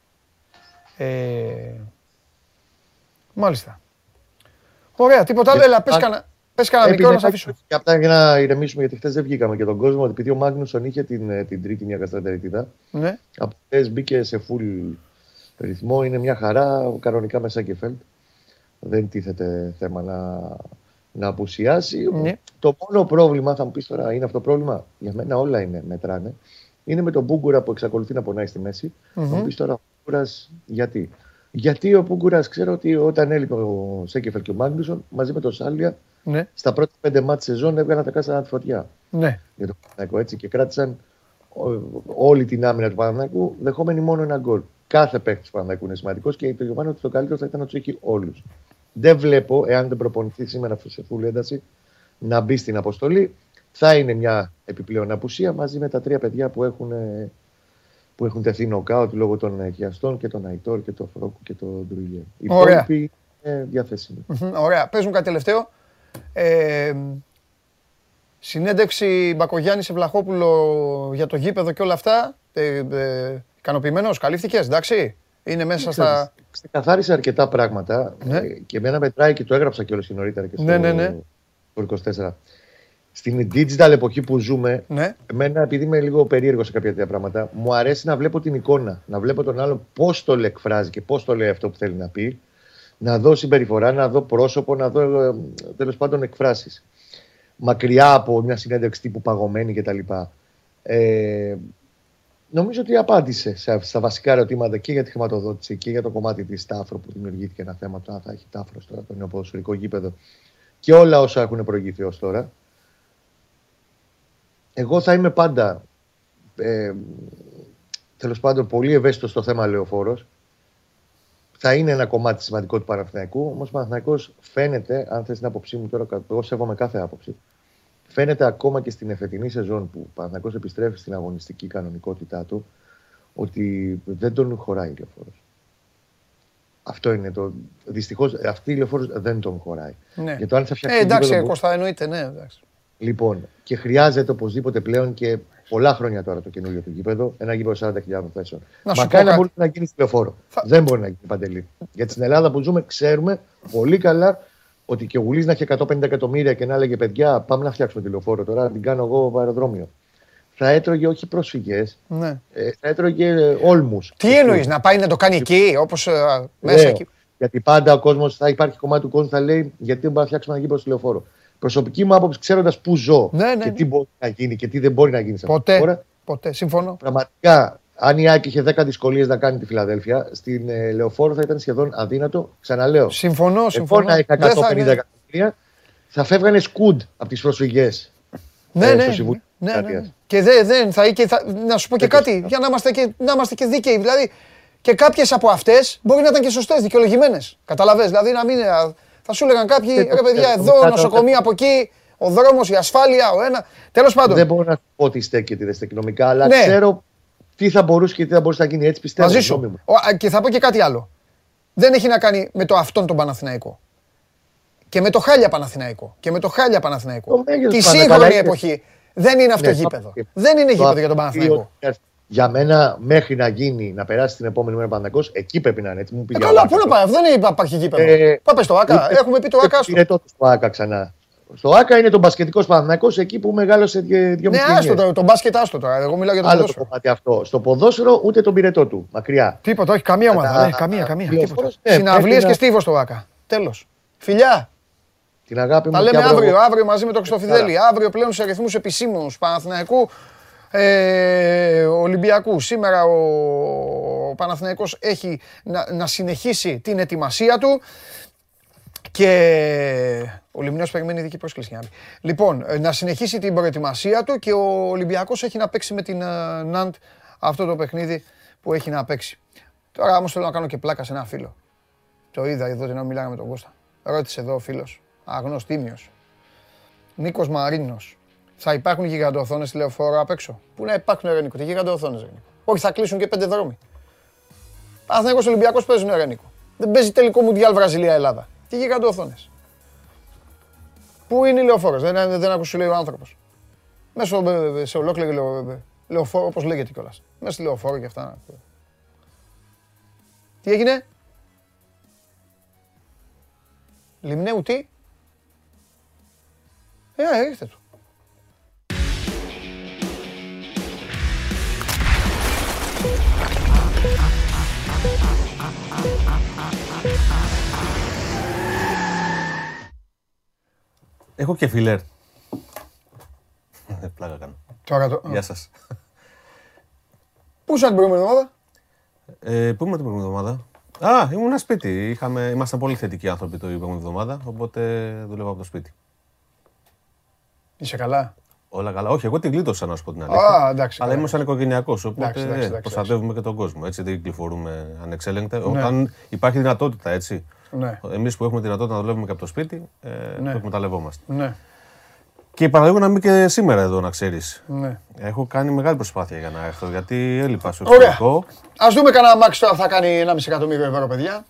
Ε, μάλιστα. Ωραία, τίποτα άλλο. Και- Έλα, πες α- κανένα πες κανένα Επειδή μικρό να σε να- αφήσω. Και αυτά για να ηρεμήσουμε, γιατί χθες δεν βγήκαμε και τον κόσμο. Επειδή ο Μάγνουσον είχε την, ε, την τρίτη μια καστρατεριτίδα. Ναι. Από χθες μπήκε σε full ρυθμό. Είναι μια χαρά κανονικά με Σάκεφελτ. Δεν τίθεται θέμα να, να απουσιάσει. Ναι. Το μόνο πρόβλημα, θα μου πεις τώρα, είναι αυτό το πρόβλημα; Για μένα όλα είναι, μετράνε. Είναι με τον Πούγκουρα που εξακολουθεί να πονάει στη μέση. Θα μου πεις τώρα, ο Πούγκουρα γιατί; Γιατί ο Πούγκουρα ξέρω ότι όταν έλειπε ο Σέκεφελ και ο Μάγνουσον μαζί με τον Σάλια Ναι, στα πρώτα πέντε μάτια σεζόν έβγαλαν τα κάστανα τη φωτιά ναι. για τον Παναθηναϊκό έτσι και κράτησαν ό- όλη την άμυνα του Παναθηναϊκού δεχόμενοι μόνο ένα γκολ. Κάθε παίκτης του Παναθηναϊκού είναι σημαντικός και το Γιωβάνο ότι το καλύτερο θα ήταν να τους έχει όλους. Δεν βλέπω, εάν δεν προπονηθεί σήμερα σε φούλη ένταση, να μπει στην αποστολή. Θα είναι μια επιπλέον απουσία μαζί με τα τρία παιδιά που έχουν, ε, που έχουν τεθεί νοκάουτ λόγω των εκιαστών και τον Αϊτόρ και τον Φρόκου και τον Ντρουγιέ. Οι Ωραία. υπόλοιποι είναι διαθέσιμοι. Μμμ, Ωραία. Πες μου κάτι τελευταίο; Ε, συνέντευξη Μπακογιάννη σε Βλαχόπουλο για το γήπεδο και όλα αυτά. Ε, ε, ικανοποιημένος, καλύφθηκες, εντάξει. Είναι μέσα στα... Ξεκαθάρισε αρκετά πράγματα Ναι. ε, και εμένα μετράει και το έγραψα κιόλας και νωρίτερα και στο, Ναι, ναι, ναι. στο 24. Στην digital εποχή που ζούμε, Ναι. Εμένα, επειδή είμαι λίγο περίεργος σε κάποια τέτοια πράγματα, μου αρέσει να βλέπω την εικόνα. Να βλέπω τον άλλον πώς το εκφράζει και πώς το λέει αυτό που θέλει να πει. Να δω συμπεριφορά, να δω πρόσωπο, να δω τέλος πάντων εκφράσεις. Μακριά από μια συνέντευξη τύπου παγωμένη κτλ. Ε, νομίζω ότι απάντησε σε- στα βασικά ερωτήματα και για τη χρηματοδότηση και για το κομμάτι της Τάφρο που δημιουργήθηκε ένα θέμα. Το αν θα έχει Τάφρο τώρα το νέο ποδοσφαιρικό γήπεδο και όλα όσα έχουν προηγηθεί ως τώρα. Εγώ θα είμαι πάντα ε, τέλος πάντων πολύ ευαίσθητος στο θέμα λεωφόρος. Θα είναι ένα κομμάτι σημαντικό του Παναθηναϊκού. Όμως ο Παναθηναϊκός φαίνεται, αν θες την άποψή μου τώρα, εγώ σέβομαι κάθε άποψη. Φαίνεται ακόμα και στην εφετινή σεζόν που ο Παναθηναϊκός επιστρέφει στην αγωνιστική κανονικότητά του ότι δεν τον χωράει η λεωφόρος. Αυτό είναι το. Δυστυχώς αυτή η λεωφόρος δεν τον χωράει. ναι. Για το αν θα φτιάξει Ε, εντάξει, γήπεδο, Κώστα, εννοείται, ναι. Εντάξει. Λοιπόν, και χρειάζεται οπωσδήποτε πλέον και πολλά χρόνια τώρα το καινούριο του γήπεδο, ένα γήπεδο 40.000 θέσεων. Να σου Μακάρι πω να κάτι. μπορεί να γίνει τηλεφόρο. Θα- Δεν μπορεί να γίνει παντελή. Γιατί στην Ελλάδα που ζούμε, ξέρουμε πολύ καλά ότι και ο Γουλής να έχει 150 εκατομμύρια και να έλεγε παιδιά, πάμε να φτιάξουμε τηλεφόρο τώρα, να την κάνω εγώ αεροδρόμιο. Θα έτρωγε όχι πρόσφυγες, Ναι. θα έτρωγε όλμους. Τι εννοείς, να πάει να το κάνει εκεί, όπως ε, μέσα εκεί; Γιατί πάντα ο κόσμος θα υπάρχει κομμάτι του κόσμου που θα λέει γιατί δεν μπορούμε να φτιάξουμε ένα γήπεδο στο λεωφόρο. Προσωπική μου άποψη, ξέροντας πού ζω Ναι, ναι, και ναι. τι μπορεί να γίνει και τι δεν μπορεί να γίνει σε αυτή τη Ποτέ, χώρα, ποτέ, συμφωνώ. Πραγματικά, αν η Άκη είχε 10 δυσκολίες να κάνει τη Φιλαδέλφια, στην ε, λεωφόρο θα ήταν σχεδόν αδύνατο. Ξαναλέω. Συμφωνώ, Εγώ συμφωνώ. να είχα Δεν 150 θα- εκατομμύρια, θα φεύγανε σκουντ από τις προσφυγές. Ναι, ε, ναι, στο Συμβούλιο ναι, ναι, Δημοκρατίας. ναι. Και δεν δεν θα, και θα, να σου πω και Δεν το κάτι, συζητάω. για να είμαστε και, να είμαστε και δίκαιοι. Δηλαδή, και κάποιες από αυτές μπορεί να ήταν και σωστές, δικαιολογημένες. Καταλαβες, δηλαδή να μην. Α, Θα σου έλεγαν κάποιοι, Δεν το ρε παιδιά, ξέρω, εδώ κάτω- νοσοκομεία από εκεί, ο δρόμος, η ασφάλεια, ο ένα. Τέλος πάντων, Δεν μπορώ να σου πω ότι στέκεται ή δεν στέκει νομικά, αλλά Ναι. ξέρω τι θα μπορούσε και τι θα μπορούσε να γίνει. Έτσι πιστεύω. μαζί σου. γνώμη μου. Ο, α, και θα πω και κάτι άλλο. Δεν έχει να κάνει με το αυτόν τον Παναθηναϊκό. Και με το χάλια Παναθηναϊκό. Και με το χάλια Παναθηναϊκό. Το μέγεθος Τη πάντα, σύγχρονη καλά είναι. εποχή. Δεν είναι αυτό Ναι, γήπεδο. το- Δεν είναι το γήπεδο για τον απ' Παναθηναϊκό. Ότι Για μένα, μέχρι να γίνει, να περάσει την επόμενη μέρα Παναγό, εκεί πρέπει να είναι. Έτσι μου Ε, πήγε καλά, ο πού να Άκας. πάει, δεν υπάρχει γήπεδο. Ε, Πάμε στο ΑΚΑ. Ούτε- Έχουμε πει το ούτε ΑΚΑ. στο. πυρετό του στο ΑΚΑ ξανά. Στο ΑΚΑ είναι το μπασκετικός Παναθυνακό εκεί που μεγάλωσε και δύο Ναι, άστο το, το μπάσκετ, άστο τώρα. Εγώ μιλάω για το Άλλο το ποδόσφαιρο. κομμάτι αυτό. Στο ποδόσφαιρο ούτε τον πυρετό του. Μακριά. Τίποτα, όχι, καμία ομάδα. Κατά- ναι, καμία, καμία. λεωφόρος, τίποτα. ναι, Συναυλίες πρέπει και να- στίβος στο ΑΚΑ. Τέλος. Φιλιά, Την αγάπη μου τα και λέμε αύριο- αύριο, αύριο μαζί με τον Χριστοφιδέλη. Αύριο πλέον σε αριθμούς επισήμους Παναθηναϊκού ε, Ολυμπιακού. Σήμερα ο, ο Παναθηναϊκός έχει να, να συνεχίσει την ετοιμασία του. Και ο Λιμνός περιμένει ειδική πρόσκληση. για να πει. Λοιπόν, ε, να συνεχίσει την προετοιμασία του και ο Ολυμπιακός έχει να παίξει με την ε, Ναντ αυτό το παιχνίδι που έχει να παίξει. Τώρα όμως θέλω να κάνω και πλάκα σε ένα φίλο. Το είδα εδώ την ώρα μιλάγαμε με τον Κώστα. Ρώτησε εδώ ο φίλος, αγνός τίμιος. Νίκος Μαρίνος. Θα υπάρχουν γιγαντοοθόνες στη λεωφόρο απ' έξω. Πού να υπάρχουν ρε Νίκο, τι γιγαντοοθόνες ρε Νίκο. Όχι, θα κλείσουν και πέντε δρόμοι. Παναθηναϊκός Ολυμπιακός παίζουν ρε Νίκο. Δεν παίζει τελικό Μουντιάλ Βραζιλία-Ελλάδα. Τι γιγαντοοθόνες. Πού είναι η λεωφόρος, δεν, δεν άκουσε σου λέει ο άνθρωπος. Μέσα στο- σε ολόκληρη λεω, λεωφόρο, όπως λέγεται κιόλας. Μέσα στη λεωφόρο και αυτά. Τι έγινε, Λιμνέου τι; Ε, ε, ήρθε του. Έχω και φιλέρ. Ε, Πλάκα κάνω. Τώρα το... Γεια σας. Πού ήσουν την προηγούμενη εβδομάδα; Ε, πού ήμουν την προηγούμενη εβδομάδα; Α, ήμουν σπίτι. Είχαμε, ήμασταν πολύ θετικοί άνθρωποι την προηγούμενη εβδομάδα, οπότε δούλευα από το σπίτι. Είσαι καλά; Όλα καλά. Όχι, εγώ την γλίτωσα να σου πω την αλήθεια. Α, εντάξει. Αλλά καλά. ήμουν σαν οικογενειακός, οπότε Εντάξει, εντάξει, ε, εντάξει, προστατεύουμε και τον κόσμο. Έτσι δεν κυκλοφορούμε ανεξέλεγκτα. Ναι. Όταν υπάρχει δυνατότητα, έτσι. Ναι. Εμείς που έχουμε τη δυνατότητα να δουλεύουμε και από το σπίτι, ε, Ναι. το εκμεταλλευόμαστε. Ναι, Και παραλίγο να είμαι και σήμερα εδώ, να ξέρεις. ναι. Έχω κάνει μεγάλη προσπάθεια για να έρθω, γιατί έλειπα στο Ωραία. εξωτερικό. Α δούμε κανένα μάξι τώρα θα κάνει 1,5 εκατομμύριο ευρώ, παιδιά.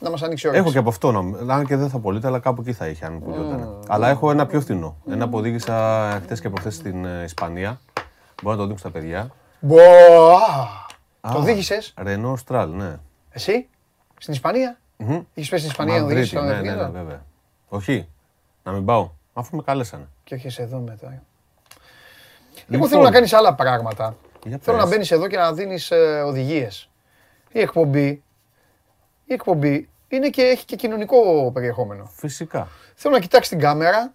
Να μας ανοίξει ο Έχω και από αυτό, να- αν και δεν θα πωλείται, αλλά κάπου εκεί θα είχε αν πουλιόταν. Αλλά έχω ένα πιο φθηνό. Ένα που οδήγησα χτες και προχθές στην ε, Ισπανία. Μπορώ να το δείξω στα παιδιά. Μπο, α, Το οδήγησες; Renault Stral, ναι. εσύ; Στην Ισπανία; Μμμ. Είχε πέσει στην Ισπανία να Μαδρίτη, οδηγήσεις τον ναι, ναι, ναι, βέβαια. Όχι, να μην πάω, αφού με κάλεσανε. Και όχι εδώ μετά. Εγώ Λοιπόν. θέλω να κάνεις άλλα πράγματα. Για Θέλω να πες. μπαίνεις εδώ και να δίνεις οδηγίες. Η εκπομπή, η εκπομπή είναι και, έχει και κοινωνικό περιεχόμενο. Φυσικά. Θέλω να κοιτάξεις την κάμερα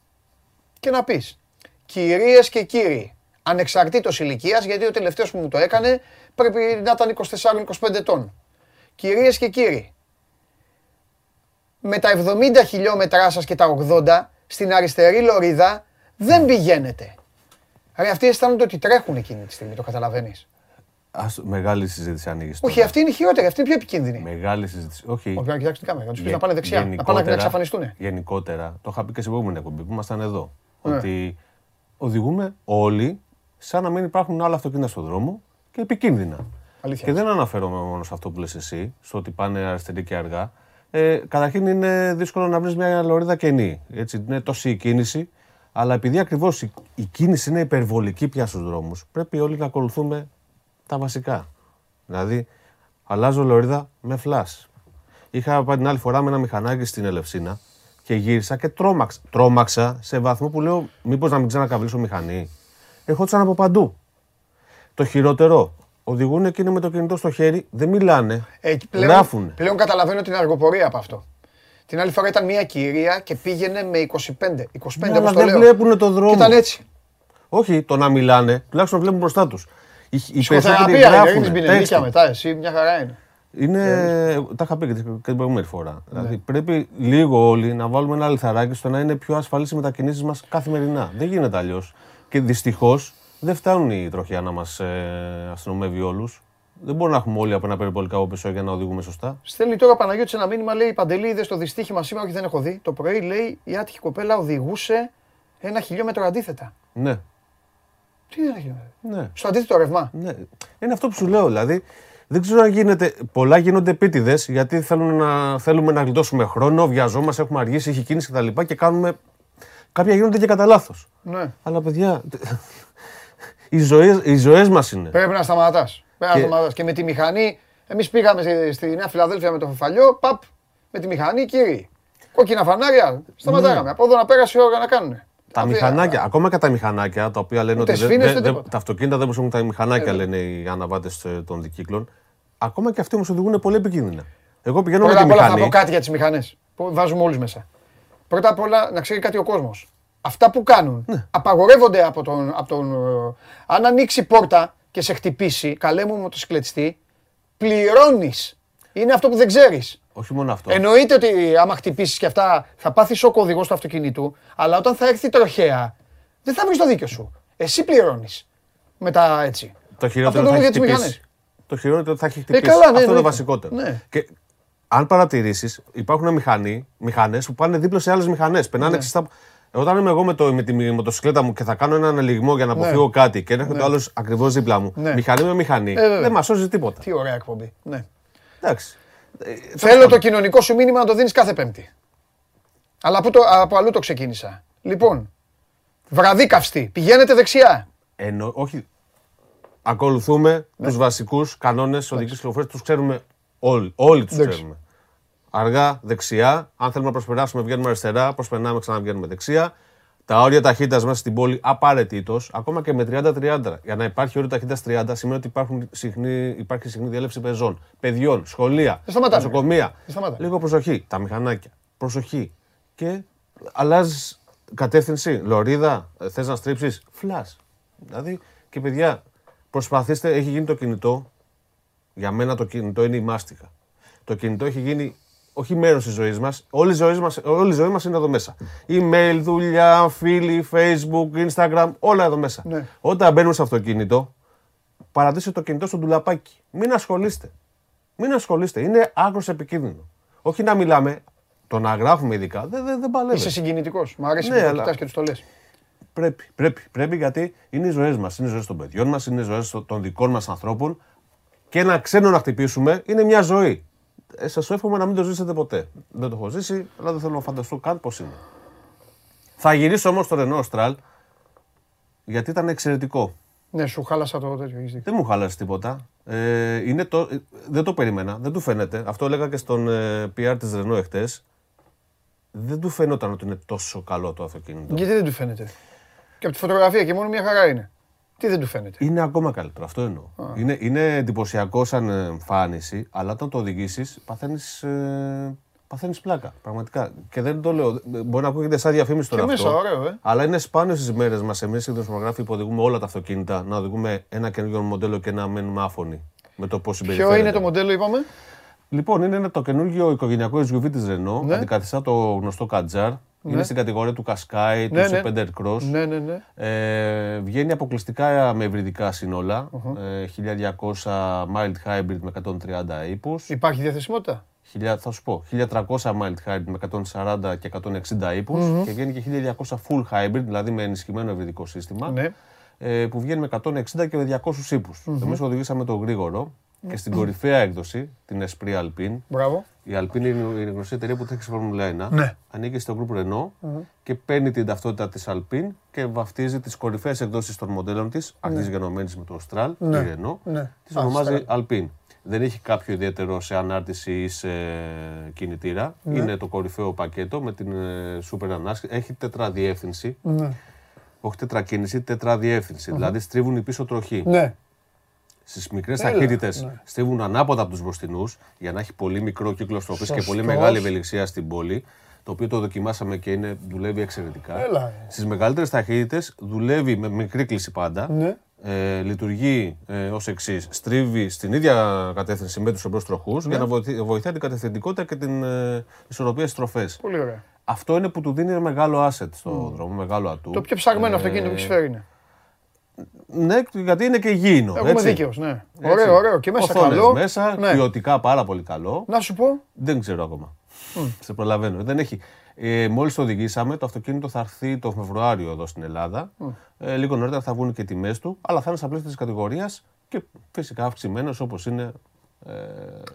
και να πεις Κυρίες και κύριοι, ανεξαρτήτως ηλικίας, γιατί ο τελευταίος που μου το έκανε πρέπει να ήταν 24-25 ετών. Κυρίες και κύριοι, με τα 70 χιλιόμετρά σας και τα 80, στην αριστερή λωρίδα δεν πηγαίνετε. Ρε αυτοί αισθάνονται ότι τρέχουν εκείνη τη στιγμή, το καταλαβαίνεις. Ας, μεγάλη συζήτηση ανοίγεις. Όχι, αυτή είναι η χειρότερη, αυτή είναι πιο επικίνδυνη. Μεγάλη συζήτηση. Όχι. Όχι, να κοιτάξουν την κάμερα, να τους πεις Γε- να πάνε δεξιά, να πάνε να γενικότερα- εξαφανιστούν. Γενικότερα, το είχα πει και στην προηγούμενη εκπομπή που ήμασταν εδώ. Ναι. Ότι οδηγούμε όλοι σαν να μην υπάρχουν άλλα αυτοκίνητα στον δρόμο και επικίνδυνα. Αλήθεια. Και δεν αναφέρομαι μόνο σε αυτό που λες εσύ, στο ότι πάνε αριστερή και αργά. Ε, καταρχήν είναι δύσκολο να βρεις μια λωρίδα κενή. Έτσι, είναι τόση η κίνηση. Αλλά επειδή ακριβώς η, η κίνηση είναι υπερβολική πια στους δρόμους, πρέπει όλοι να ακολουθούμε τα βασικά. Δηλαδή, αλλάζω λωρίδα με φλάσ. Είχα πάει την άλλη φορά με ένα μηχανάκι στην Ελευσίνα και γύρισα και τρόμαξα. Τρόμαξα σε βαθμό που λέω: Μήπως να μην ξανακαβλήσω μηχανή. Ερχόντουσαν από παντού. Το χειρότερο, οδηγούν και είναι με το κινητό στο χέρι, δεν μιλάνε. Ε, πλέον, Γράφουνε. πλέον καταλαβαίνω την αργοπορία από αυτό. Την άλλη φορά ήταν μια κυρία και πήγαινε με 25. 25 Ναι, όπως αλλά το δεν λέω. βλέπουνε το δρόμο. Και ήταν έτσι. Όχι το να μιλάνε, τουλάχιστον βλέπουν μπροστά τους. Οι, οι περισσότεροι Ψυχοθεραπεία, γράφουνε, ρίχνεις μπινελίκια τέξτο. μετά, εσύ μια χαρά είναι. Είναι, τα είχα πει και την και την προηγούμενη φορά. Δηλαδή πρέπει λίγο όλοι να βάλουμε ένα λιθαράκι στο να είναι πιο ασφαλείς οι μετακινήσεις μας καθημερινά. Δεν γίνεται αλλιώς. Και δυστυχώς δεν φτάνουν οι τροχιά να μας ε, αστυνομεύει όλους. Δεν μπορούμε να έχουμε όλοι από ένα περιπολικά από πίσω για να οδηγούμε σωστά. Στέλνει τώρα ο Παναγιώτης ένα μήνυμα, λέει Παντελή, είδες το δυστύχημα σήμερα, όχι δεν έχω δει. Το πρωί λέει η άτυχη κοπέλα οδηγούσε ένα χιλιόμετρο αντίθετα. Ναι, Τι είναι ένα χιλιόμετρο; ναι. Στο αντίθετο ρεύμα. Ναι. Είναι αυτό που σου λέω. Δηλαδή, δεν ξέρω αν γίνεται. Πολλά γίνονται επίτηδες γιατί θέλουν να, θέλουμε να γλιτώσουμε χρόνο, βιαζόμαστε, έχουμε αργήσει, έχει κίνηση κτλ. Και, και κάνουμε. Κάποια γίνονται και κατά λάθος. Ναι. Αλλά παιδιά, οι ζωές, οι ζωές μας είναι. Πρέπει να σταματάς. Πρέπει να Και- σταματάς. Και με τη μηχανή, εμείς πήγαμε στη- στη Νέα Φιλαδέλφια με το φεφαλιό, παπ, με τη μηχανή, κύριοι. Κόκκινα φανάρια, σταματάγαμε. Από εδώ να πέρασε η ώρα να κάνουν. Ναι. Τα μηχανάκια, ακόμα και τα μηχανάκια, τα οποία λένε Ούτε ότι δεν- σφήνες, δεν- ούτε δεν- τίποτα. τα αυτοκίνητα δεν προσέχουν τα μηχανάκια, Ε, λένε οι αναβάτες των δικύκλων. Ακόμα και αυτοί όμως οδηγούν πολύ επικίνδυνα. Εγώ πηγαίνω με Πρώτα τη απ' όλα θα πω μηχανή. κάτι για τις μηχανές. που Βάζουμε όλους μέσα. Πρώτα απ' όλα να ξέρει κάτι ο κόσμος. Αυτά που κάνουν Ναι. απαγορεύονται από τον, από τον... ε, Αν ανοίξει πόρτα και σε χτυπήσει, καλέ μου μοτοσυκλετιστή, πληρώνεις. Είναι αυτό που δεν ξέρεις. Όχι μόνο αυτό. Εννοείται ότι άμα χτυπήσεις και αυτά θα πάθεις σοκ ο οδηγός του αυτοκινήτου, αλλά όταν θα έρθει τροχέα, δεν θα βρεις το δίκιο σου. Εσύ πληρώνεις. Μετά έτσι. Το Αυτό χειρότερο το θα λέω έχει για τις χτυπήσει. Το χειρότερο θα έχει Ε, χτυπήσει. καλά, ναι, Αυτό είναι το εννοείται. βασικότερο. Ναι. Και αν παρατηρήσεις, υπάρχουν μηχανή, μηχανές που πάνε δίπλα σε άλλες μηχανές. Περνάνε Ναι. ξεστά. Όταν είμαι εγώ με, το, με τη μοτοσυκλέτα μου και θα κάνω έναν ελιγμό για να Ναι. αποφύγω κάτι και έρχεται ο άλλο ακριβώς δίπλα μου, Ναι. μηχανή με μηχανή, βέβαια. δεν μας σώζει τίποτα. Τι ωραία εκπομπή. Ναι. Εντάξει. Ε, Θέλω το κοινωνικό σου μήνυμα να το δίνεις κάθε Πέμπτη. Αλλά από, το, από αλλού το ξεκίνησα. Λοιπόν, βραδύ καυστή. Πηγαίνετε δεξιά. Εννο, όχι. Ακολουθούμε Ναι. τους βασικούς κανόνες οδικής κυκλοφορίας, τους ξέρουμε όλοι. Όλοι τους Εντάξει. ξέρουμε. Αργά, δεξιά. Αν θέλουμε να προσπεράσουμε, βγαίνουμε αριστερά. Προσπερνάμε, ξαναβγαίνουμε δεξιά. Τα όρια ταχύτητας μέσα στην πόλη απαραίτητος, ακόμα και με 30-30. Για να υπάρχει όριο ταχύτητας 30, σημαίνει ότι υπάρχουν συχνή, υπάρχει συχνή διέλευση πεζών, παιδιών, σχολεία, Δεν σταματάνε. νοσοκομεία. Δεν σταματάνε. Λίγο προσοχή. Τα μηχανάκια. Προσοχή. Και αλλάζεις κατεύθυνση. Λωρίδα, θες να στρίψεις. Φλα. Δηλαδή και παιδιά, προσπαθήστε. Έχει γίνει το κινητό. Για μένα το κινητό είναι η μάστιγα. Το κινητό έχει γίνει όχι μέρος της ζωής μας. Όλη, η ζωή μας- όλη η ζωή μας είναι εδώ μέσα. Email, δουλειά, φίλοι, Facebook, Instagram, όλα εδώ μέσα. Ναι. Όταν μπαίνουμε στο αυτοκίνητο, παρατήστε το κινητό στο ντουλαπάκι. Μην ασχολείστε. Μην ασχολείστε. Είναι άκρο επικίνδυνο. Όχι να μιλάμε, το να γράφουμε ειδικά δεν, δεν, δεν παλεύει. Είσαι συγκινητικός. Μ' αρέσει Ναι, που το αλλά- κοιτάς και τους το λες. Πρέπει, πρέπει, πρέπει γιατί είναι οι ζωές μας, είναι οι ζωές των παιδιών μας, είναι οι ζωές των δικών μας ανθρώπων. Και ένα ξένο να χτυπήσουμε είναι μια ζωή. Ε, Σας εύχομαι να μην το ζήσετε ποτέ. Δεν το έχω ζήσει, αλλά δεν θέλω να φανταστώ καν πώς είναι. Θα γυρίσω όμως στο Renault Austral γιατί ήταν εξαιρετικό. Ναι, σου χάλασα το τέτοιο. έχεις δίκιο. Δεν μου χάλασε τίποτα. Ε, είναι το, ε, δεν το περίμενα, δεν του φαίνεται. Αυτό έλεγα και στον ε, PR της Renault εχθές. Δεν του φαίνονταν ότι είναι τόσο καλό το αυτοκίνητο. Γιατί δεν του φαίνεται; Και από τη φωτογραφία και μόνο μια χαρά είναι. Τι δεν του φαίνεται; Είναι ακόμα καλύτερο, αυτό εννοώ. Είναι, είναι εντυπωσιακό σαν εμφάνιση, αλλά όταν το οδηγήσεις, παθαίνεις ε, παθαίνεις πλάκα. Πραγματικά. Και δεν το λέω. Μπορεί να ακούγεται σαν διαφήμιση τώρα Και αυτό. μέσα, ωραίο, ε. Αλλά είναι σπάνιο στις μέρες μας εμείς οι δημοσιογράφοι που οδηγούμε όλα τα αυτοκίνητα να οδηγούμε ένα καινούργιο μοντέλο και να μένουμε άφωνοι με το πώς συμπεριφέρεται. Ποιο είναι το μοντέλο, είπαμε; Λοιπόν, είναι ένα- το καινούργιο οικογενειακό SUV της Renault. Ναι. Αντικαθιστά το γνωστό Kadjar. Είναι στην κατηγορία του Qashqai, του Ναι, ναι. Super Cross. Ναι, ναι, ναι. Ε, βγαίνει αποκλειστικά με υβριδικά σύνολα. Ε, 1200 mild hybrid με 130 ύπους. Υπάρχει διαθεσιμότητα; Χιλιά- θα σου πω, 1300 mild hybrid με 140 και 160 ύπους. Και βγαίνει και 1200 full hybrid, δηλαδή με ενισχυμένο υβριδικό σύστημα. Ναι. Ε, που βγαίνει με 160 και με 200 ύπους. Εμείς οδηγήσαμε το γρήγορο και στην κορυφαία έκδοση, την Esprit Alpine, Μπράβο. Η Alpine είναι η γνωστή εταιρεία που τρέχει στη Φόρμουλα 1. Ναι. Ανήκει στο Group Renault και παίρνει την ταυτότητα της Alpine και βαφτίζει τις κορυφαίες εκδόσεις των μοντέλων της, αρτής γενομένης με το Austral, Ναι. η Renault, Ναι. τις Α, ονομάζει Alpine. Δεν έχει κάποιο ιδιαίτερο σε ανάρτηση ή σε κινητήρα. Ναι. Είναι το κορυφαίο πακέτο με την ε, super ανάσκηση. Έχει τετραδιεύθυνση. Ναι. Όχι τετρακίνηση, τετραδιεύθυνση. Δηλαδή στρίβουν η πίσω τροχή Ναι. Στις μικρές Έλα, ταχύτητες ναι. στρίβουν ανάποδα από τους μπροστινούς για να έχει πολύ μικρό κύκλο στροφής και πολύ Σωστός. μεγάλη ευελιξία στην πόλη. Το οποίο το δοκιμάσαμε και είναι, δουλεύει εξαιρετικά. Έλα, ε. Στις μεγαλύτερες ταχύτητες δουλεύει με μικρή κλίση πάντα. Ναι. Ε, λειτουργεί ε, ως εξής. Στρίβει στην ίδια κατεύθυνση με τους εμπρό τροχούς Ναι. για να βοηθεί- βοηθάει την κατευθυντικότητα και την ε, ισορροπία στις στροφές. Πολύ ωραία. Αυτό είναι που του δίνει ένα μεγάλο asset στο δρόμο, μεγάλο ατού. Το πιο ψαγμένο Ε, αυτοκίνητο που έχει φέρει είναι. Ναι, γιατί είναι και υγιεινό. Έχουμε έτσι. δίκαιο. Ναι. Έτσι. Ωραίο, ωραίο. Και μέσα Οθόνες καλό. μέσα, Ναι. ποιοτικά πάρα πολύ καλό. Να σου πω. Δεν ξέρω ακόμα. Σε προλαβαίνω. Δεν έχει. Ε, Μόλις το οδηγήσαμε, το αυτοκίνητο θα έρθει το Φεβρουάριο εδώ στην Ελλάδα. Ε, λίγο νωρίτερα θα βγουν και οι τιμές του, αλλά θα είναι στα πλαίσια της κατηγορίας και φυσικά αυξημένο όπως είναι. Ε,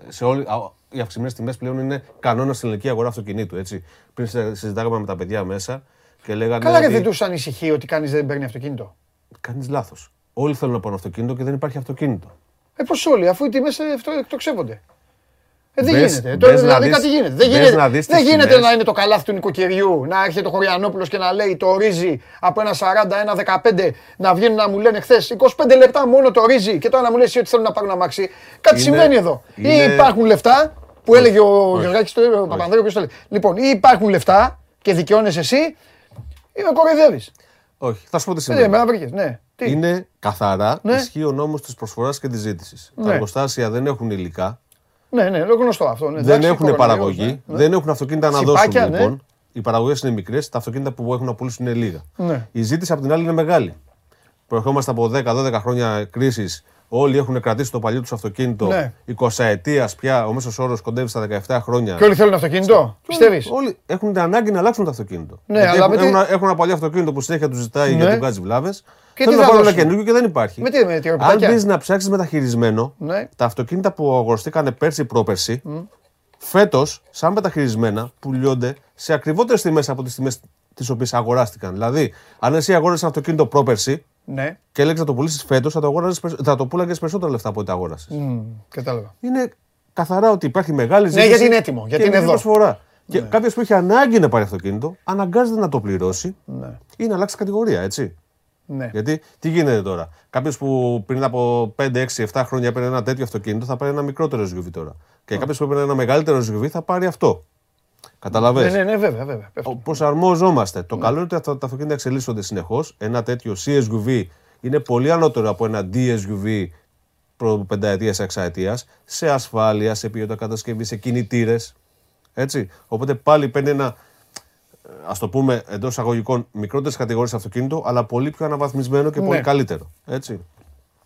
σε όλη, α, οι αυξημένες τιμές πλέον είναι κανόνας στην ελληνική αγορά αυτοκινήτου. Έτσι. Πριν συ- συζητάγαμε με τα παιδιά μέσα και λέγανε. Καλά, και ότι δεν τους ανησυχεί ότι κανείς δεν παίρνει αυτοκίνητο. Κάνεις λάθος. Όλοι θέλουν να πάρουν αυτοκίνητο και δεν υπάρχει αυτοκίνητο. Ε, πώς όλοι, αφού οι τιμές εκτοξεύονται. Ε, δεν Μπες- γίνεται. μπες Τώρα να δηλαδή δεις- κάτι γίνεται. Δεν μπες γίνεται, να δεις δεν τις γίνεται τιμές. να είναι το καλάθι του νοικοκυριού, να έρχεται ο Χωριανόπουλος και να λέει το ρύζι από ένα 40, ένα 15, να βγαίνουν να μου λένε χθες 25 λεπτά μόνο το ρύζι και τώρα να μου λες ότι θέλουν να πάρουν αμάξι. Κάτι Είναι- συμβαίνει εδώ. είναι- Ή υπάρχουν λεφτά, που έλεγε ο Γεωργάκης, ο Παπανδρέου, ποιος το λέει. Λοιπόν, ή υπάρχουν λεφτά και δικαιώνεσαι εσύ, ή με κοροϊδεύεις. Όχι, θα σου πω τι Ε, σημαίνει. με βρήκες. Ναι. Τι; Είναι καθαρά, Ναι. ισχύει ο νόμος της προσφοράς και της ζήτησης. Τα Ναι. εργοστάσια δεν έχουν υλικά, Ναι, ναι, είναι γνωστό αυτό. Ναι, δεν εντάξει, έχουν κορονοϊός, παραγωγή, ναι, ναι. δεν έχουν αυτοκίνητα να δώσουν Τσιπάκια, ναι. λοιπόν. Οι παραγωγές είναι μικρές, τα αυτοκίνητα που έχουν να πουλήσουν είναι λίγα. Ναι. Η ζήτηση από την άλλη είναι μεγάλη. Προερχόμαστε από 10-12 χρόνια κρίσης. Όλοι έχουν κρατήσει το παλιό τους αυτοκίνητο. Ναι. 20 ετία πια, ο μέσος όρος κοντεύει στα 17 χρόνια. Και όλοι θέλουν αυτοκίνητο, πιστεύεις; Όλοι έχουν την ανάγκη να αλλάξουν το αυτοκίνητο. Ναι, Γιατί αλλά έχουν, με τι- έχουν, έχουν ένα παλιό αυτοκίνητο που συνέχεια τους ζητάει Ναι. για τον βγάζει βλάβες. τι Θέλουν θα να πάρουν ένα δώσουν; καινούργιο και δεν υπάρχει. Με τι, με τι Αν ροπιτάκια; μπεις να ψάξεις μεταχειρισμένο, Ναι. τα αυτοκίνητα που αγοραστήκανε πέρσι πρόπερσι, φέτος, σαν μεταχειρισμένα, πουλιώνται σε ακριβότερες τιμές από τις τιμές τις οποίες αγοράστηκαν. Δηλαδή, αν εσύ αγόρασες ένα αυτοκίνητο πρόπερσι Ναι, και έλεγε να το πουλήσεις φέτος, θα το, αγόραζες περισ- θα το πούλαγε περισσότερα λεφτά από ό,τι τα αγόρασες. Μμ, κατάλαβα. Είναι καθαρά ότι υπάρχει μεγάλη ζήτηση. γιατί είναι έτοιμο, γιατί και είναι μικρή εδώ. προσφορά. Και κάποιος που έχει ανάγκη να πάρει αυτοκίνητο, αναγκάζεται να το πληρώσει Ναι. ή να αλλάξει κατηγορία, έτσι. Ναι. Γιατί τι γίνεται τώρα; Κάποιος που πριν από 5, 6, 7 χρόνια έπαιρνε ένα τέτοιο αυτοκίνητο θα πάρει ένα μικρότερο SUV τώρα. Και κάποιος που έπαιρνε ένα μεγαλύτερο SUV θα πάρει αυτό. Καταλαβες; Ναι, ναι, ναι, βέβαια, βέβαια. πέφτει. Προσαρμόζομαστε. Το καλό είναι ότι αυτά τα αυτοκίνητα εξελίσσονται συνεχώς. Ένα τέτοιο CSUV είναι πολύ ανώτερο από ένα DSUV προ πενταετίας εξαετίας σε ασφάλεια, σε ποιότητα κατασκευής, σε κινητήρες. Έτσι. Οπότε πάλι παίρνει ένα, ας το πούμε εντός εισαγωγικών, μικρότερες κατηγορίες αυτοκίνητο, αλλά πολύ πιο αναβαθμισμένο και πολύ Ναι. καλύτερο. Έτσι.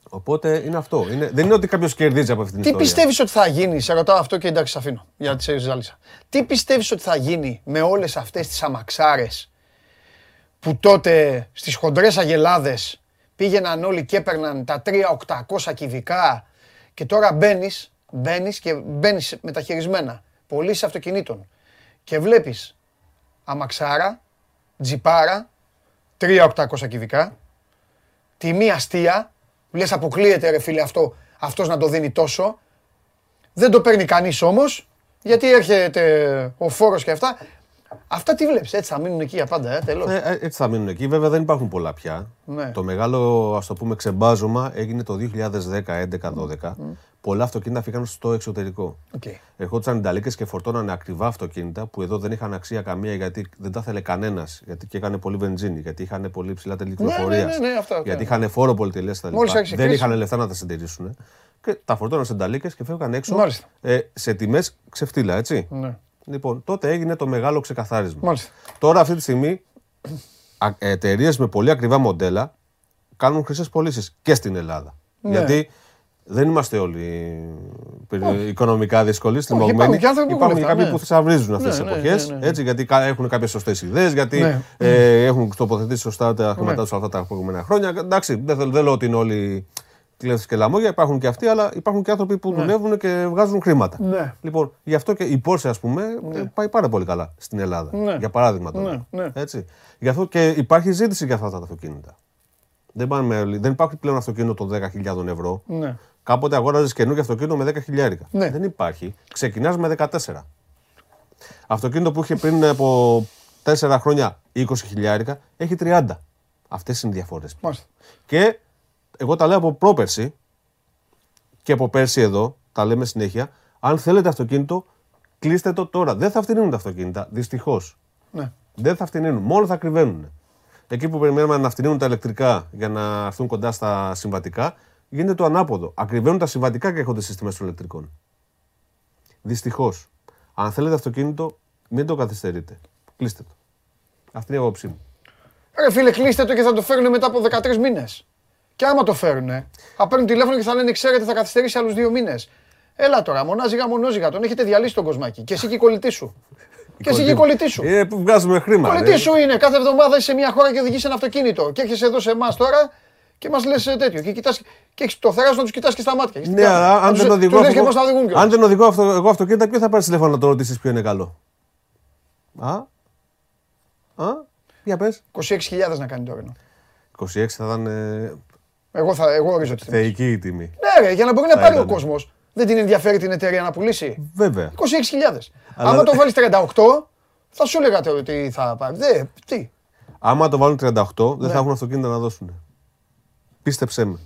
Οπότε είναι αυτό. Είναι, δεν είναι ότι κάποιος κερδίζει από αυτή την Τι ιστορία. πιστεύεις ότι θα γίνει, σε ρωτάω αυτό και εντάξει, σε αφήνω για τη ζάλισα. Τι πιστεύεις ότι θα γίνει με όλες αυτές τις αμαξάρες που τότε στις χοντρές αγελάδες πήγαιναν όλοι και έπαιρναν τα 3-800 κυβικά και τώρα μπαίνεις μπαίνεις και μπαίνεις μεταχειρισμένα. Πωλήσει αυτοκινήτων και βλέπεις αμαξάρα, τζιπάρα, 3-800 κυβικά, τιμή αστεία, λες αποκλείεται ρε φίλε αυτό, αυτός να το δίνει τόσο. Δεν το παίρνει κανείς όμως, γιατί έρχεται ο φόρος και αυτά. Αυτά τι βλέπεις, έτσι θα μείνουν εκεί για πάντα, ε, τέλος. Ε, ε, έτσι θα μείνουν εκεί. Βέβαια δεν υπάρχουν πολλά πια. Ναι. Το μεγάλο, ας το πούμε, ξεμπάζωμα έγινε το 2010, 11, 12. Πολλά αυτοκίνητα φύγαν στο εξωτερικό. Οκ. Ερχόντουσαν οι νταλίκες και φορτώνανε ακριβά αυτοκίνητα που εδώ δεν είχαν αξία καμία γιατί δεν τα ήθελε κανένας. Γιατί καίγανε πολύ βενζίνη, γιατί είχαν πολύ ψηλά τέλη κυκλοφορία. ναι, ναι, αυτά, γιατί ναι. είχαν φόρο πολυτελείας κτλ. Μόλις άρχισε η Δεν κρίση. είχαν λεφτά να τα συντηρήσουν. Και τα φορτώναν σε νταλίκες και φεύγαν έξω Μάλιστα. ε, σε τιμές ξεφτίλα, έτσι. Ναι. Λοιπόν, τότε έγινε το μεγάλο ξεκαθάρισμα. Μάλιστα. Τώρα αυτή τη στιγμή εταιρείες με πολύ ακριβά μοντέλα κάνουν χρυσές πωλήσεις και στην Ελλάδα. Ναι. Γιατί δεν είμαστε όλοι ε, οικονομικά δύσκολοι, στριμωγμένοι. υπάρχουν και άνθρωποι που έχουν Υπάρχουν και λεφτά, κάποιοι ναι. που θησαυρίζουν αυτές Ναι, τις ναι, εποχές. ναι, ναι. Έτσι, γιατί κα- έχουν κάποιες σωστές ιδέες, γιατί Ναι. ε, έχουν τοποθετήσει σωστά τα χρήματά Ναι. του αυτά τα προηγούμενα χρόνια. Εντάξει, δεν, θέλω- δεν λέω ότι είναι όλοι κλέφτες και λαμόγια, υπάρχουν και αυτοί, αλλά υπάρχουν και άνθρωποι που δουλεύουν και βγάζουν χρήματα. Ναι. Λοιπόν, γι' αυτό και η Porsche, ας πούμε, ε, πάει πάρα πολύ καλά στην Ελλάδα. Ναι. Για παράδειγμα τώρα. Ναι, ναι. Έτσι. Γι' αυτό και υπάρχει ζήτηση για αυτά τα αυτοκίνητα. Δεν, πάνε, με- δεν υπάρχει πλέον αυτοκίνητο των 10.000 ευρώ. Ναι. Κάποτε αγόραζες καινούργιο αυτοκίνητο με 10.000. Ναι. Δεν υπάρχει. Ξεκινάς με 14. Αυτοκίνητο που είχε πριν από 4 χρόνια 20.000 έχει 30. Αυτές είναι οι διαφορές. Μάλιστα. Και εγώ τα λέω από πρόπερση και από πέρσι εδώ, τα λέμε συνέχεια. Αν θέλετε αυτοκίνητο, κλείστε το τώρα. Δεν θα φτηνίνουν τα αυτοκίνητα. Δυστυχώς. Ναι. Δεν θα φτηνίνουν. Μόνο θα κρυβαίνουν. Εκεί που περιμένουμε να φτηνίνουν τα ηλεκτρικά για να έρθουν κοντά στα συμβατικά, γίνεται το ανάποδο. Ακριβένουν τα συμβατικά και έρχονται στι τιμέ των ηλεκτρικών. Δυστυχώς. Αν θέλετε αυτοκίνητο, μην το καθυστερείτε. Κλείστε το. Αυτή είναι η άποψή μου. Ρε φίλε, κλείστε το και θα το φέρουν μετά από 13 μήνες. Και άμα το φέρουν, θα παίρνουν τηλέφωνο και θα λένε: Ξέρετε, θα καθυστερήσει άλλους δύο μήνες. Έλα τώρα, μονάζιγα, μονόζιγα. Τον έχετε διαλύσει τον κοσμάκι. Και εσύ και η κολλητή σου. και εσύ και η κολλητή σου. Είναι που βγάζουμε χρήμα. Κολλητή ρε. σου είναι. Κάθε εβδομάδα είσαι σε μια χώρα και οδηγείς ένα αυτοκίνητο. Και έρχεσαι εδώ σε εμάς τώρα και μας λες τέτοιο. Και, κοιτάς, και έχεις το θεράσο να τους κοιτάς και στα μάτια. Ναι, αλλά αν δεν οδηγώ. Τους λες και αυτό- πώς θα οδηγούν κιόλας. Αν δεν οδηγώ αυτό, εγώ αυτοκίνητα, ποιο θα πάρεις τηλέφωνο να το ρωτήσεις ποιο είναι καλό; Α; Α; Για πες. 26.000 να κάνει τώρα. ενώ. 26 θα ήταν ε, Εγώ, θα, εγώ ορίζω τη τιμή. θεϊκή η τιμή. Ναι, ρε, για να μπορεί να Θα πάρει ο ήταν. κόσμος. Δεν την ενδιαφέρει την εταιρεία να πουλήσει; Βέβαια. 26.000. Αλλά- Άμα το βάλεις 38, θα σου έλεγα τώρα τι θα πάρει. Δε, τι; Άμα το βάλουν 38, δεν Ναι. θα έχουν αυτοκίνητα να δώσουν. Πίστεψέ με.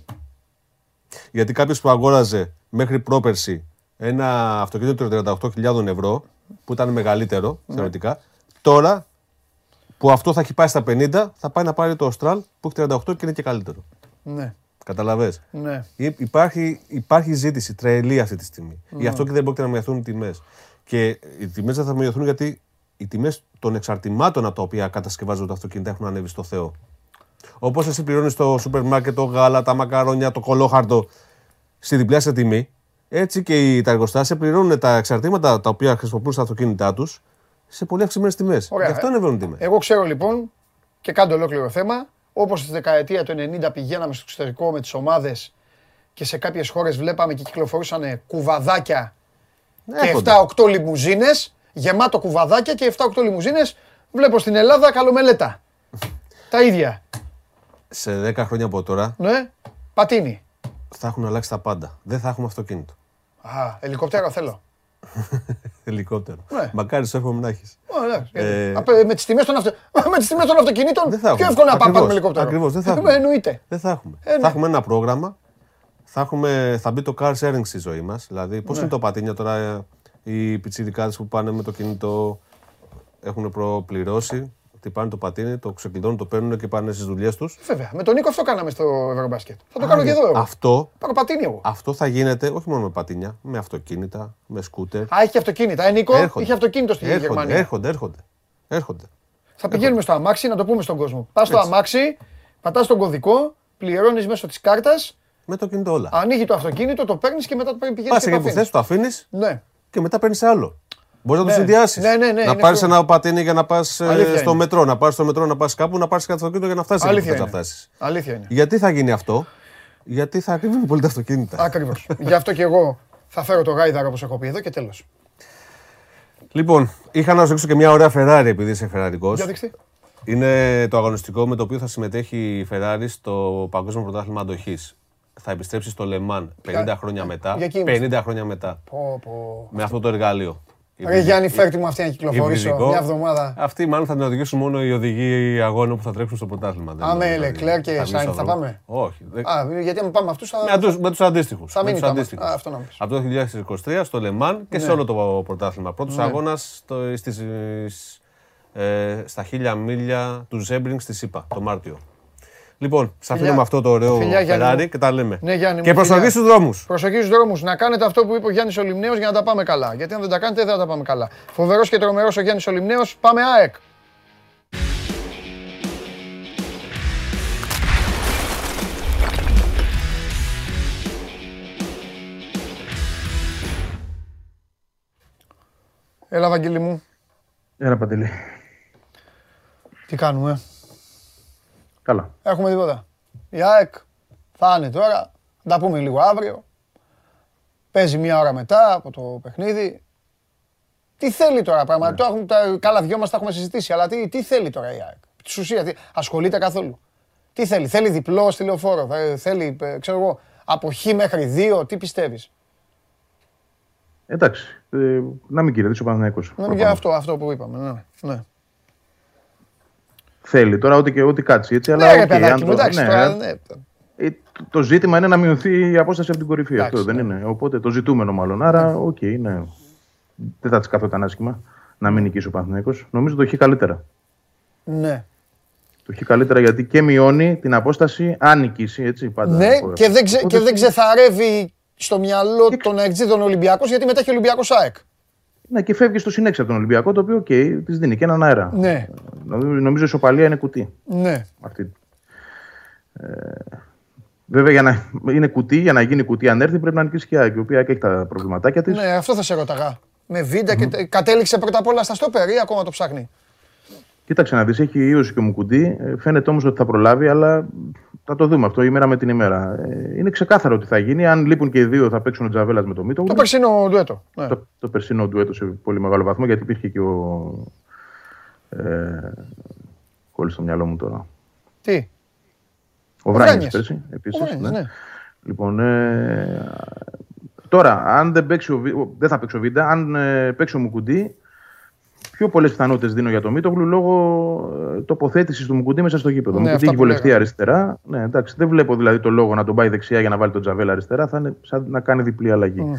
Γιατί κάποιος που αγόραζε μέχρι πρόπερση ένα αυτοκίνητο των 38.000 ευρώ, που ήταν μεγαλύτερο Ναι. θεωρητικά, τώρα που αυτό θα έχει πάει στα 50, θα πάει να πάρει το Austral που έχει 38 και είναι και καλύτερο. Ναι, Καταλαβες; ναι. Υ- Υπάρχει, υπάρχει ζήτηση τρελή αυτή τη στιγμή. Γι' αυτό και δεν πρόκειται να μειωθούν οι τιμές. Και οι τιμές δεν θα μειωθούν γιατί οι τιμές των εξαρτημάτων από τα οποία κατασκευάζονται τα αυτοκίνητα έχουν ανέβει στο Θεό. Όπως εσύ πληρώνεις στο σούπερ μάρκετ το γάλα, τα μακαρόνια, το κολόχαρτο στη διπλάσια τιμή, έτσι και οι, τα εργοστάσια πληρώνουν τα εξαρτήματα τα οποία χρησιμοποιούν στα αυτοκίνητά τους σε πολύ αυξημένες τιμές. Ωραία. Γι' αυτό ανεβαίνουν οι τιμές. Εγώ ξέρω λοιπόν και κάνω ολόκληρο θέμα. Όπως στη δεκαετία του 90 πηγαίναμε στο εξωτερικό με τις ομάδες και σε κάποιες χώρες βλέπαμε και κυκλοφορούσαν κουβαδάκια και Έρχονται. 7-8 λιμουζίνες. Γεμάτο κουβαδάκια και 7-8 λιμουζίνες. Βλέπω στην Ελλάδα καλομελέτα. Τα ίδια. Σε 10 χρόνια από τώρα Ναι. Πατίνι. θα έχουν αλλάξει τα πάντα. Δεν θα έχουμε αυτοκίνητο. Α, ελικόπτερο θέλω. Ελικόπτερο. Ναι. Μακάρι σου εύχομαι να έχεις. Ω, εντάξει. Ε, Απ- Με τις τιμές των, αυτο... με τις τιμές των αυτοκινήτων Δεν θα πιο έχουμε. εύκολο να πάμε Ακριβώς. πάρουμε ελικόπτερο. Ακριβώς, δεν θα Ε, έχουμε. Εννοείται. Δεν θα έχουμε. Ε, ναι. Θα έχουμε ένα πρόγραμμα. Θα, έχουμε, θα μπει το car sharing στη ζωή μας. Δηλαδή, Ναι. πώ είναι το πατίνια τώρα, ε, οι πιτσιρικάδες που πάνε με το κινητό έχουν προπληρώσει. Χτυπάνε το πατίνι, το ξεκλειδώνουν, το παίρνουν και πάνε στις δουλειές τους. Βέβαια. Με τον Νίκο αυτό κάναμε στο Ευρωμπάσκετ. Θα το κάνω και εδώ εγώ. Αυτό, Πάρω πατίνι εγώ. αυτό θα γίνεται όχι μόνο με πατίνια, με αυτοκίνητα, με σκούτερ. Α, έχει και αυτοκίνητα. Ε, Νίκο, Έρχονται. είχε αυτοκίνητο στη έρχονται, Γερμανία. Έρχονται, έρχονται. έρχονται. Θα πηγαίνουμε στο αμάξι, να το πούμε στον κόσμο. Πας στο αμάξι, πατάς τον κωδικό, πληρώνεις μέσω της κάρτας Με το κινητό όλα. Ανοίγει το αυτοκίνητο, το παίρνεις και μετά το παίρνει πηγαίνεις Πας και εκεί το που θες, αφήνεις. το αφήνεις Ναι. και μετά παίρνεις άλλο. Μπορείς να το Ναι. συνδυάσεις. Ναι, ναι, ναι, να είναι πάρεις αυτό. ένα πατίνι για να πας Αλήθεια στο είναι. μετρό, να πάρεις στο μετρό, να πας κάπου, να πάρεις κάτι αυτοκίνητο για να φτάσεις εκεί που Αλήθεια θες να είναι. φτάσεις. Αλήθεια είναι. Γιατί θα γίνει αυτό, Γιατί θα κρύβουν πολύ τα αυτοκίνητα. Ακριβώς. Γι' αυτό και εγώ θα φέρω το γάιδαρο όπως έχω πει εδώ και τέλος. Λοιπόν, είχα να σου δείξω και μια ωραία Ferrari επειδή είσαι φεραρικός. Για δείξτε. Είναι το αγωνιστικό με το οποίο θα συμμετέχει η Ferrari στο Παγκόσμιο Πρωτάθλημα Αντοχής. Θα επιστρέψει στο Λεμάν 50 χρόνια μετά. για εκεί είμαστε. 50 χρόνια μετά. Πω, πω. Με αυτό το εργαλείο. Ρε Γιάννη, φέρτε μου αυτή να κυκλοφορήσω Υβριδικό. μια εβδομάδα. Αυτοί μάλλον θα την οδηγήσουν μόνο οι οδηγοί αγώνων που θα τρέξουν στο πρωτάθλημα. Δεν Α, με νομίζω ότι Leclerc και θα βγει Sainz στον θα δρόμο. πάμε; Όχι. δεν- Α, γιατί αν πάμε αυτούς θα. Με τους, με τους αντίστοιχους. Θα με μείνει τους το άμα. αντίστοιχους. Α, αυτό να πεις. Από το 2023 στο Λεμάν και σε όλο το πρωτάθλημα. Πρώτος αγώνας στο, στις, ε, στα χίλια μίλια του Ζέμπρινγκ στη ΣΥΠΑ το Μάρτιο. Λοιπόν, σα Φιλιά. αφήνω με αυτό το ωραίο Φιλιά, Γιάννη Ferrari μου. και τα λέμε. Ναι, Γιάννη μου, και προσοχή φιλιά. στους δρόμους. Προσοχή στους δρόμους. Να κάνετε αυτό που είπε ο Γιάννης Ολυμνέο για να τα πάμε καλά. Γιατί αν δεν τα κάνετε, δεν θα τα πάμε καλά. Φοβερός και τρομερός ο Γιάννης Ολυμνέο. Πάμε ΑΕΚ. Έλα, Βαγγέλη μου. Έλα Παντελή. Τι κάνουμε; Καλά. Έχουμε τίποτα. Η ΑΕΚ θα είναι τώρα. Θα τα πούμε λίγο αύριο. Παίζει μία ώρα μετά από το παιχνίδι. Τι θέλει τώρα πράγμα; Το έχουν, τα, καλά, δυο μας τα έχουμε συζητήσει. Αλλά τι, τι θέλει τώρα η ΑΕΚ; Της ουσίας, τι, ασχολείται καθόλου; Τι θέλει; Θέλει διπλό στη λεωφόρο. Θα- Θέλει, ε, ξέρω εγώ, από χ μέχρι δύο. Τι πιστεύεις; Εντάξει. Ε, να μην κερδίσει ο Παναθηναϊκός. Να μην και αυτό, αυτό που είπαμε. Ναι. ναι. Θέλει τώρα ό,τι, και, ό,τι κάτσει έτσι. Αλλά Ναι, ρε οκ, παιδάκι αν μου, το- εντάξει. ναι, τώρα, ναι. ε, το- το ζήτημα είναι να μειωθεί η απόσταση από την κορυφή. Εντάξει, αυτό δεν ναι. είναι. Οπότε το ζητούμενο μάλλον. Άρα, οκ, ναι. Δεν θα της καθόταν άσχημα να μην νικήσει ο Παναθηναϊκός. Νομίζω το έχει καλύτερα. ναι. Το έχει καλύτερα γιατί και μειώνει την απόσταση αν νικήσει. Έτσι, πάντα Ναι, υπογράφω. και δεν, ξε, Οπότε, και δεν ξεθαρεύει στο μυαλό των Αεκτζήδων Ολυμπιακός γιατί μετά έχει Ολυμπιακός ΑΕΚ. Ναι, και φεύγει στο συνέχεια από τον Ολυμπιακό, το οποίο οκ, της δίνει και έναν αέρα. Ναι, Νομίζω, νομίζω η ισοπαλία είναι κουτί. ναι. Αυτή. Ε, βέβαια, για να είναι κουτί, για να γίνει κουτί, αν έρθει, πρέπει να νικήσει και η ΑΕΚ, η οποία έχει τα προβληματάκια της. Ναι, αυτό θα σε ρώταγα. Με Βίντα και τε- κατέληξε πρώτα απ' όλα στα στόπερ ή ακόμα το ψάχνει; Κοίταξε να δεις, έχει ίωση και Μουκουντί. Ε, Φαίνεται όμως ότι θα προλάβει, αλλά θα το δούμε αυτό ημέρα με την ημέρα. Ε, είναι ξεκάθαρο ότι θα γίνει. Αν λείπουν και οι δύο, θα παίξουν ο Τζαβέλας με το Μίτο. Το περσινό ντουέτο. Ναι. το, το περσινό ντουέτο σε πολύ μεγάλο βαθμό, γιατί υπήρχε και ο. Ε, κόλλησε στο μυαλό μου τώρα. Τι, Ο Βράνιε Βράνιες. πέρσι, επίσης. ο Βράνιες, ναι. Λοιπόν, ε, τώρα, αν δεν, παίξει ο, Βι- ο- δεν θα παίξει ο Βίντα, αν ε, παίξει ο Μουκουντή, πιο πολλές πιθανότητες δίνω για το Μίτογλου λόγω ε, τοποθέτησης του Μουκουντή μέσα στο γήπεδο. Ναι, Ναι, Μουκουντή αυτά έχει που βολευτεί λέγαμε. αριστερά. Ναι, εντάξει, δεν βλέπω δηλαδή το λόγο να τον πάει δεξιά για να βάλει τον Τζαβέλα αριστερά. Θα είναι σαν να κάνει διπλή αλλαγή. Μμμ.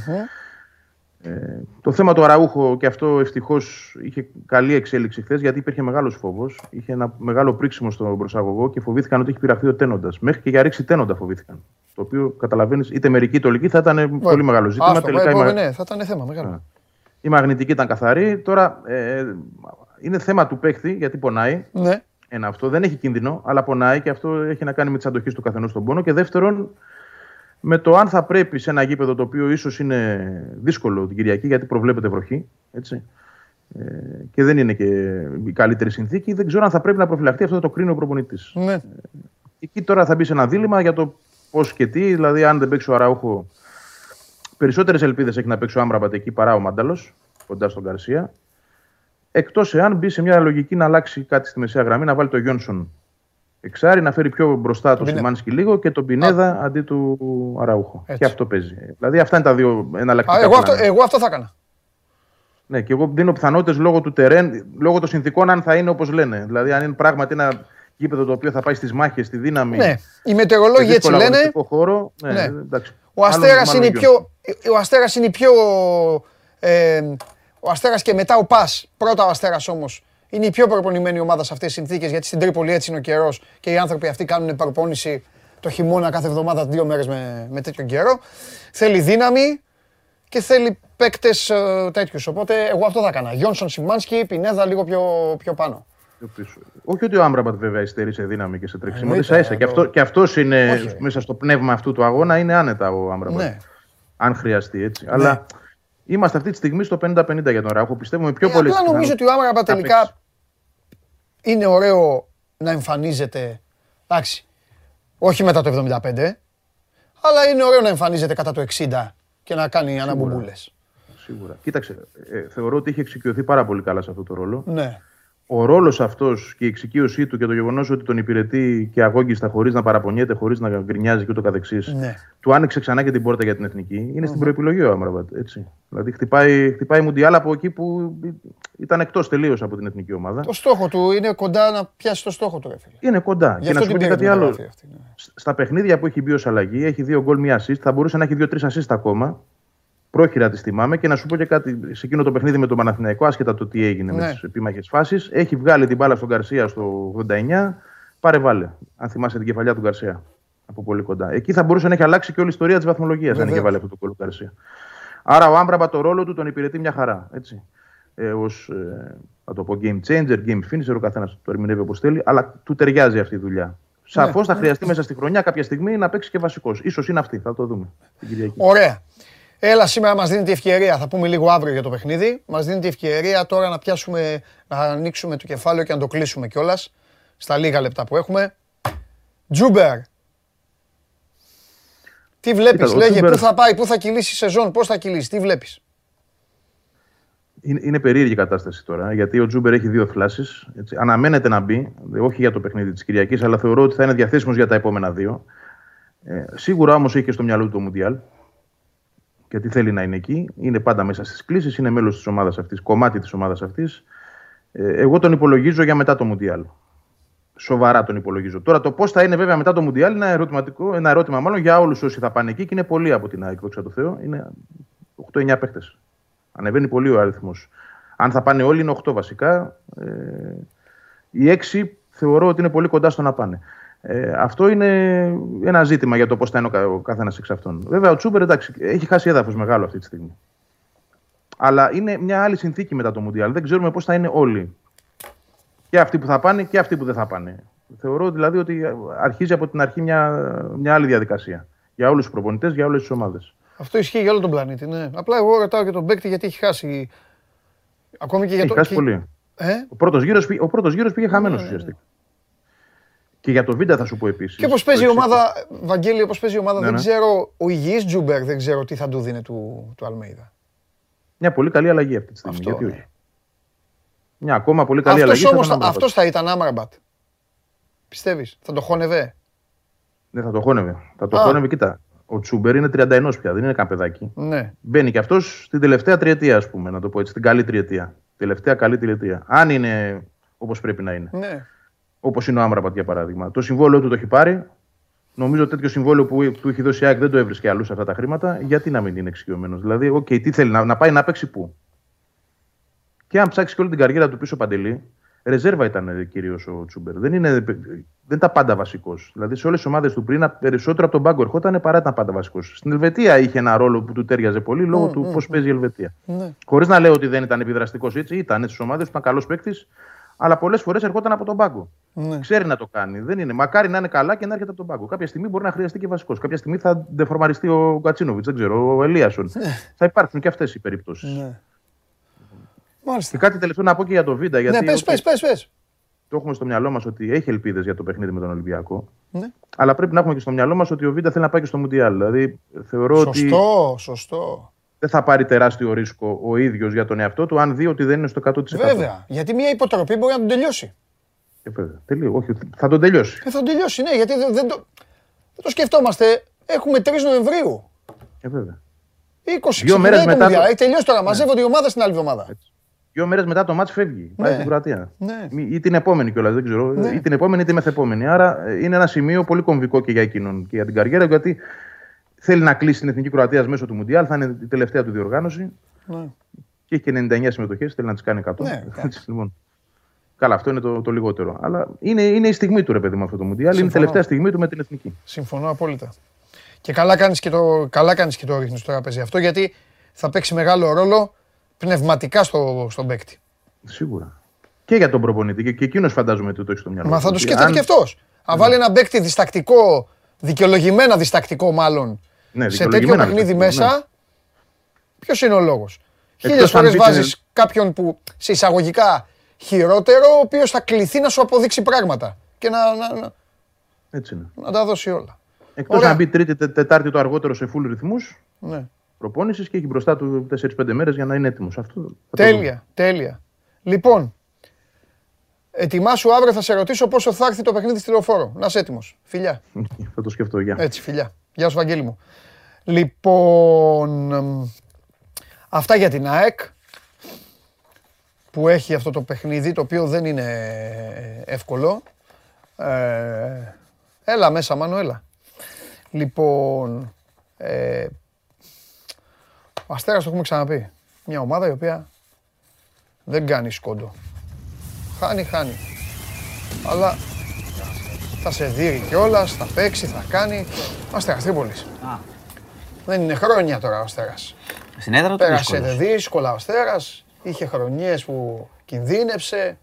Ε, το θέμα του Αραούχο και αυτό ευτυχώς είχε καλή εξέλιξη χθες γιατί υπήρχε μεγάλος φόβος. Είχε ένα μεγάλο πρίξιμο στον προσαγωγό και φοβήθηκαν ότι έχει πειραθεί ο τένοντας. Μέχρι και για ρίξη τένοντα φοβήθηκαν. Το οποίο καταλαβαίνεις, είτε μερική είτε ολική θα ήταν πολύ μεγάλο ζήτημα. Άστο, Τελικά ε, η, μπορεί, μα- ναι, θα ήταν θέμα μεγάλο. Η μαγνητική ήταν καθαρή. Τώρα ε, είναι θέμα του παίχτη γιατί πονάει. Ναι. Ένα αυτό δεν έχει κίνδυνο, αλλά πονάει και αυτό έχει να κάνει με τις αντοχές του καθενός στον πόνο. Και δεύτερον, με το αν θα πρέπει σε ένα γήπεδο το οποίο ίσως είναι δύσκολο την Κυριακή, γιατί προβλέπεται βροχή, έτσι, ε, και δεν είναι και η καλύτερη συνθήκη, δεν ξέρω αν θα πρέπει να προφυλαχτεί αυτό το κρίνει ο προπονητής. ναι. Εκεί τώρα θα μπει σε ένα δίλημα για το πώς και τι, δηλαδή αν δεν παίξει ο Αραούχο. Περισσότερες ελπίδες έχει να παίξει ο Άμραμπατ εκεί παρά ο Μάνταλος, κοντά στον Καρσία. Εκτός εάν μπει σε μια λογική να αλλάξει κάτι στη μεσαία γραμμή, να βάλει το Γιόνσον εξάρι, να φέρει πιο μπροστά τον Πινέδα. Σιμάνσκι λίγο και τον Πινέδα αντί του Αραούχο. Έτσι. Και αυτό παίζει. Δηλαδή αυτά είναι τα δύο εναλλακτικά. Α, εγώ, αυτό, πλάνα. εγώ αυτό θα έκανα. Ναι, και εγώ δίνω πιθανότητες λόγω του τερέν, λόγω των συνθήκων, αν θα είναι όπως λένε. Δηλαδή, αν είναι πράγματι ένα γήπεδο το οποίο θα πάει στις μάχες, στη δύναμη. Ναι. Οι μετεωρολόγοι σε έτσι δύσκολο λένε. αγωνιστικό Χώρο, ναι, Ναι. εντάξει. Ο Μάλλον- Αστέρας μάλλον είναι, η Γιόνσον. πιο, ο Αστέρας είναι η πιο... Ε, ο Αστέρας και μετά ο Πας, πρώτα ο Αστέρας όμως, είναι η πιο προπονημένη ομάδα σε αυτές τις συνθήκες, γιατί στην Τρίπολη έτσι είναι ο καιρός και οι άνθρωποι αυτοί κάνουν προπόνηση το χειμώνα κάθε εβδομάδα δύο μέρες με, με τέτοιο καιρό. Θέλει δύναμη και θέλει παίκτες ε, τέτοιους. Οπότε εγώ αυτό θα έκανα. Γιόνσον Σιμάνσκι, Πινέδα λίγο πιο, πιο πάνω. Πιο πίσω. Όχι ότι ο Άμπραμπατ βέβαια υστερεί σε δύναμη και σε τρέξιμο. Εννοείται, Ίσα ίσα. Και, το- αυτό, και αυτός είναι Όχι. μέσα στο πνεύμα αυτού του αγώνα είναι άνετα ο Άμπραμπατ. Ναι. Αν χρειαστεί έτσι. Αλλά είμαστε αυτή τη στιγμή στο 50-50 για τον Ράχο. Πιστεύουμε πιο Ε, πολύ. απλά νομίζω ότι ο Άμραμπα θα τελικά παίξει. είναι ωραίο να εμφανίζεται. Εντάξει. Όχι μετά το 75, αλλά είναι ωραίο να εμφανίζεται κατά το 60 και να κάνει αναμπομπούλες. Σίγουρα. Κοίταξε, ε, θεωρώ ότι είχε εξοικειωθεί πάρα πολύ καλά σε αυτό το ρόλο. Ναι. Ο ρόλος αυτός και η εξοικείωσή του και το γεγονός ότι τον υπηρετεί και αγώγιστα χωρίς να παραπονιέται, χωρίς να γκρινιάζει και ούτω καθεξής, Ναι. του άνοιξε ξανά και την πόρτα για την εθνική. Είναι στην προεπιλογή ο Άμραμπατ. Έτσι. Δηλαδή χτυπάει, χτυπάει Μουντιάλ από εκεί που ήταν εκτός τελείως από την εθνική ομάδα. Το στόχο του είναι κοντά να πιάσει το στόχο του, ρε φίλε. Είναι κοντά. Γι' και να αυτό σου πω την και πήρε κάτι την άλλο. μεταγραφή αυτή. ναι. Σ- Στα παιχνίδια που έχει μπει ως αλλαγή, έχει δύο γκολ, μία assist. Θα μπορούσε να έχει δύο-τρεις assist ακόμα. Πρόχειρα τη θυμάμαι και να σου πω και κάτι σε εκείνο το παιχνίδι με τον Παναθηναϊκό, άσχετα το τι έγινε Ναι. με τις επίμαχες φάσεις. Έχει βγάλει την μπάλα στον Καρσία στο 89. Πάρε βάλε. Αν θυμάσαι την κεφαλιά του Γκαρσία. Από πολύ κοντά. Εκεί θα μπορούσε να έχει αλλάξει και όλη η ιστορία της βαθμολογίας αν είχε Βεβαίως. βάλει αυτό το γκολ του Γκαρσία. Άρα ο Άμπραμπα το ρόλο του τον υπηρετεί μια χαρά. Έτσι. Ε, ως, ε, θα το πω game changer, game finisher, ο καθένας το ερμηνεύει όπως θέλει, αλλά του ταιριάζει αυτή η δουλειά. Σαφώς θα χρειαστεί μέσα στη χρονιά κάποια στιγμή να παίξει και βασικός. σω είναι αυτή, θα το δούμε την Κυριακή. Ωραία. Έλα, σήμερα μας δίνει τη ευκαιρία, θα πούμε λίγο αύριο για το παιχνίδι. Μας δίνει τη ευκαιρία τώρα να πιάσουμε, να ανοίξουμε το κεφάλαιο και να το κλείσουμε κιόλας στα λίγα λεπτά που έχουμε. Τσούμπερ. Τι βλέπεις, Κοίτα, ο λέγε, Τσούμπερ- πού θα πάει, πού θα κυλήσει η σεζόν, πώς θα κυλήσει, τι βλέπεις; Είναι, είναι περίεργη η κατάσταση τώρα, γιατί ο Τσούμπερ έχει δύο θλάσεις. Αναμένεται να μπει, δε- όχι για το παιχνίδι της Κυριακής, αλλά θεωρώ ότι θα είναι διαθέσιμος για τα επόμενα δύο. Ε, σίγουρα όμως έχει και στο μυαλό του το Μουντιάλ. Γιατί θέλει να είναι εκεί. Είναι πάντα μέσα στις κλήσεις, είναι μέλος της ομάδας αυτής, κομμάτι της ομάδας αυτής. Ε, εγώ τον υπολογίζω για μετά το Μουντιάλ. Σοβαρά τον υπολογίζω. Τώρα το πώς θα είναι βέβαια μετά το Μουντιάλ είναι ένα, ερωτηματικό, ένα ερώτημα μάλλον για όλους όσοι θα πάνε εκεί και είναι πολλοί από την ΑΕΚ, δόξα τω Θεώ. Είναι 8-9 παίχτες. Ανεβαίνει πολύ ο αριθμός. Αν θα πάνε όλοι, είναι 8 βασικά. Ε, οι 6 θεωρώ ότι είναι πολύ κοντά στο να πάνε. Ε, αυτό είναι ένα ζήτημα για το πώς θα είναι ο, κα- ο καθένας εξ αυτών. Βέβαια, ο Τσούμπερ εντάξει, έχει χάσει έδαφος μεγάλο αυτή τη στιγμή. Αλλά είναι μια άλλη συνθήκη μετά το Μουντιάλ. Δεν ξέρουμε πώς θα είναι όλοι. Και αυτοί που θα πάνε και αυτοί που δεν θα πάνε. Θεωρώ δηλαδή ότι αρχίζει από την αρχή μια, μια άλλη διαδικασία. Για όλους τους προπονητές, για όλες τις ομάδες. Αυτό ισχύει για όλο τον πλανήτη, ναι. Απλά εγώ ρωτάω και τον παίκτη γιατί έχει χάσει. Ακόμη και για Έχει το. χάσει και- πολύ. Ε; Ο πρώτος γύρος ο πρώτος γύρος πήγε χαμένος Ναι, ναι, ναι. ουσιαστικά. Και για τον Βίντα θα σου πω επίσης. Και πώς παίζει η ομάδα, Βαγγέλη, όπως παίζει η ομάδα, Ναι, δεν ναι. ξέρω. Ο υγιής Τσούμπερ δεν ξέρω τι θα του δίνει του, του Αλμέιδα. Μια πολύ καλή αλλαγή αυτή τη στιγμή. Αυτό, γιατί ναι. όχι. Μια ακόμα πολύ καλή αλλαγή. Αυτό θα όμως τον Άμραμπατ. αυτός θα ήταν Άμραμπατ. Πιστεύεις, θα το χώνευε; Δεν θα το χώνευε. Θα το Α. χώνευε, κοίτα. Ο Τσούμπερ είναι 31 πια, δεν είναι καν παιδάκι. Ναι. Μπαίνει και αυτός στην τελευταία τριετία, ας πούμε, να το πω έτσι. Στην καλή τριετία. Τελευταία καλή τριετία. Αν είναι όπως πρέπει να είναι. ναι. Όπως είναι ο Άμραμπατ για παράδειγμα. Το συμβόλαιο του το έχει πάρει. Νομίζω τέτοιο συμβόλαιο που του έχει δώσει η ΑΕΚ δεν το έβρισκε αλλού σε αυτά τα χρήματα. Γιατί να μην είναι εξοικειωμένος; Δηλαδή, οκ, τι θέλει, να, να πάει να παίξει πού; Και αν ψάξει και όλη την καριέρα του πίσω Παντελή, ρεζέρβα ήταν κυρίως ο Τσούμπερ. Δεν είναι, δεν ήταν πάντα βασικός. Δηλαδή, σε όλες τις ομάδες του πριν, περισσότερο από τον πάγκο ερχόταν παρά ήταν πάντα βασικός. Στην Ελβετία είχε ένα ρόλο που του ταίριαζε πολύ λόγω του πώς παίζει η Ελβετία. ναι. Χωρίς να λέω ότι δεν ήταν επιδραστικός έτσι, ήταν στις ομάδες που ήταν καλός παίκτης, αλλά πολλές φορές ερχόταν από τον πάγκο. Ναι. Ξέρει να το κάνει. Δεν είναι. Μακάρι να είναι καλά και να έρχεται από τον πάγκο. Κάποια στιγμή μπορεί να χρειαστεί και βασικός. Κάποια στιγμή θα ντεφορμαριστεί ο Γκατσίνοβιτς, δεν ξέρω, ο Ελίασον. θα υπάρξουν και αυτές οι περιπτώσεις. ναι. Και Μάλιστα. κάτι τελευταίο να πω και για το Βίντα. Γιατί Ναι, πες, οκ, πες, πες, πες. το έχουμε στο μυαλό μας ότι έχει ελπίδες για το παιχνίδι με τον Ολυμπιακό. Ναι. Αλλά πρέπει να έχουμε και στο μυαλό μας ότι ο Βίντα θέλει να πάει και στο Μουντιάλ. Δηλαδή θεωρώ ότι Σωστό, σωστό. Δεν θα πάρει τεράστιο ρίσκο ο ίδιος για τον εαυτό του, αν δει ότι δεν είναι στο 100%. Βέβαια. Γιατί μια υποτροπή μπορεί να τον τελειώσει. Ε, βέβαια. Τελείω. Όχι, θα τον τελειώσει. Ε, θα τον τελειώσει, ναι, γιατί δεν, δεν το, δεν το σκεφτόμαστε. Έχουμε 3 Νοεμβρίου. Ε, βέβαια. 20 Δύο μέρες ξεκινάει το μετά Μουντιάλ. το- Έχει τελειώσει τώρα. Μαζεύονται οι ομάδες στην άλλη εβδομάδα. Δύο μέρες μετά το μάτς φεύγει. Πάει Ναι. στην Κροατία. Ναι. Μη- Ή την επόμενη κιόλας, δεν ξέρω. Ναι. Ή την επόμενη ή τη μεθεπόμενη. Άρα ε, είναι ένα σημείο πολύ κομβικό και για εκείνον και για την καριέρα, γιατί θέλει να κλείσει την εθνική Κροατία μέσω του Μουντιάλ. Θα είναι η τελευταία του διοργάνωση Ναι. και έχει και 99 συμμετοχές. Θέλει να τις κάνει 100. Ναι, Έτσι, λοιπόν. Καλά, αυτό είναι το, το λιγότερο. Αλλά είναι, είναι η στιγμή του ρε παιδί με αυτό το Μουντιάλ. Είναι η Συμφωνώ. τελευταία στιγμή του με την εθνική. Συμφωνώ απόλυτα. Και καλά κάνεις και το, καλά κάνεις και το ρίχνεις στο τραπέζι αυτό, γιατί θα παίξει μεγάλο ρόλο πνευματικά στο, στον παίκτη. Σίγουρα. και για τον προπονητή. Και, και εκείνος φαντάζομαι ότι το έχει στο μυαλό Μα του. θα το Ότι σκέφτεται αν- και αυτός. Αν βάλει ένα παίκτη διστακτικό, δικαιολογημένα διστακτικό μάλλον, Ναι, σε τέτοιο δικαιολογημένα παιχνίδι διστακτικό, μέσα, ποιος είναι ο λόγος; Χίλιες Εκτός αν φορές πείτε- βάζεις κάποιον που σε εισαγωγικά χειρότερο, ο οποίος θα κληθεί να σου αποδείξει πράγματα και να, να, να, Έτσι είναι. να τα δώσει όλα. Εκτός Ωραία. να μπει Τρίτη, Τε- Τετάρτη το αργότερο σε full ρυθμούς Ναι. προπόνησης και έχει μπροστά του 4-5 μέρες για να είναι έτοιμος. Αυτό θα το δούμε. Τέλεια, τέλεια. Λοιπόν, ετοιμάσου αύριο θα σε ρωτήσω πόσο θα έρθει το παιχνίδι στη λεωφόρο. Να είσαι έτοιμος. Φιλιά. θα το σκεφτώ. Γεια. Έτσι, φιλιά. Γεια σου, Βαγγέλη μου. Λοιπόν, εμ, αυτά για την ΑΕΚ που έχει αυτό το παιχνίδι το οποίο δεν είναι εύκολο. Ε, έλα μέσα, Μάνο, έλα. Λοιπόν, ε, ο Αστέρας το έχουμε ξαναπεί. Μια ομάδα η οποία δεν κάνει σκόντο. Χάνει, χάνει. Αλλά θα σε δει κιόλας, θα παίξει, θα κάνει. Ο Αστέρας Τρίπολης. Δεν είναι χρόνια τώρα ο Αστέρας. Στην έδρα του Πέρασε δύσκολος. δύσκολα ο Αστέρας. Είχε χρονιές που κινδύνεψε.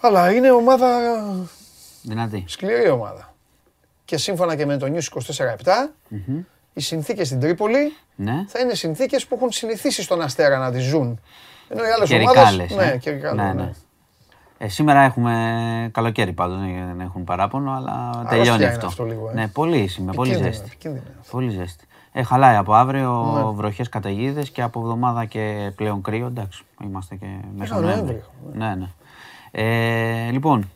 Αλλά είναι ομάδα, Δυνατή. σκληρή ομάδα. Και σύμφωνα και με το News 24-7, οι συνθήκες στην Τρίπολη Ναι. θα είναι συνθήκες που έχουν συνηθίσει στον Αστέρα να τις ζουν. Ενώ οι άλλες Καιρικά ομάδες... λες, ναι, ε. καιρικά Ναι, λέω, ναι. ναι. Ε, σήμερα έχουμε καλοκαίρι πάντως, δεν έχουν παράπονο, αλλά τελειώνει είναι αυτό. αυτό λίγο, ε. Ναι, πολύ σήμερα, πολύ Επικίνδυνο, ζέστη. επικίνδυνο. Πολύ ζέστη. Ε, χαλάει από αύριο Ναι. βροχές καταιγίδες και από εβδομάδα και πλέον κρύο. Εντάξει, είμαστε και μέσα Ένα Νοέμβρη. Νοέμβριο, Ναι, ναι. Ε, λοιπόν,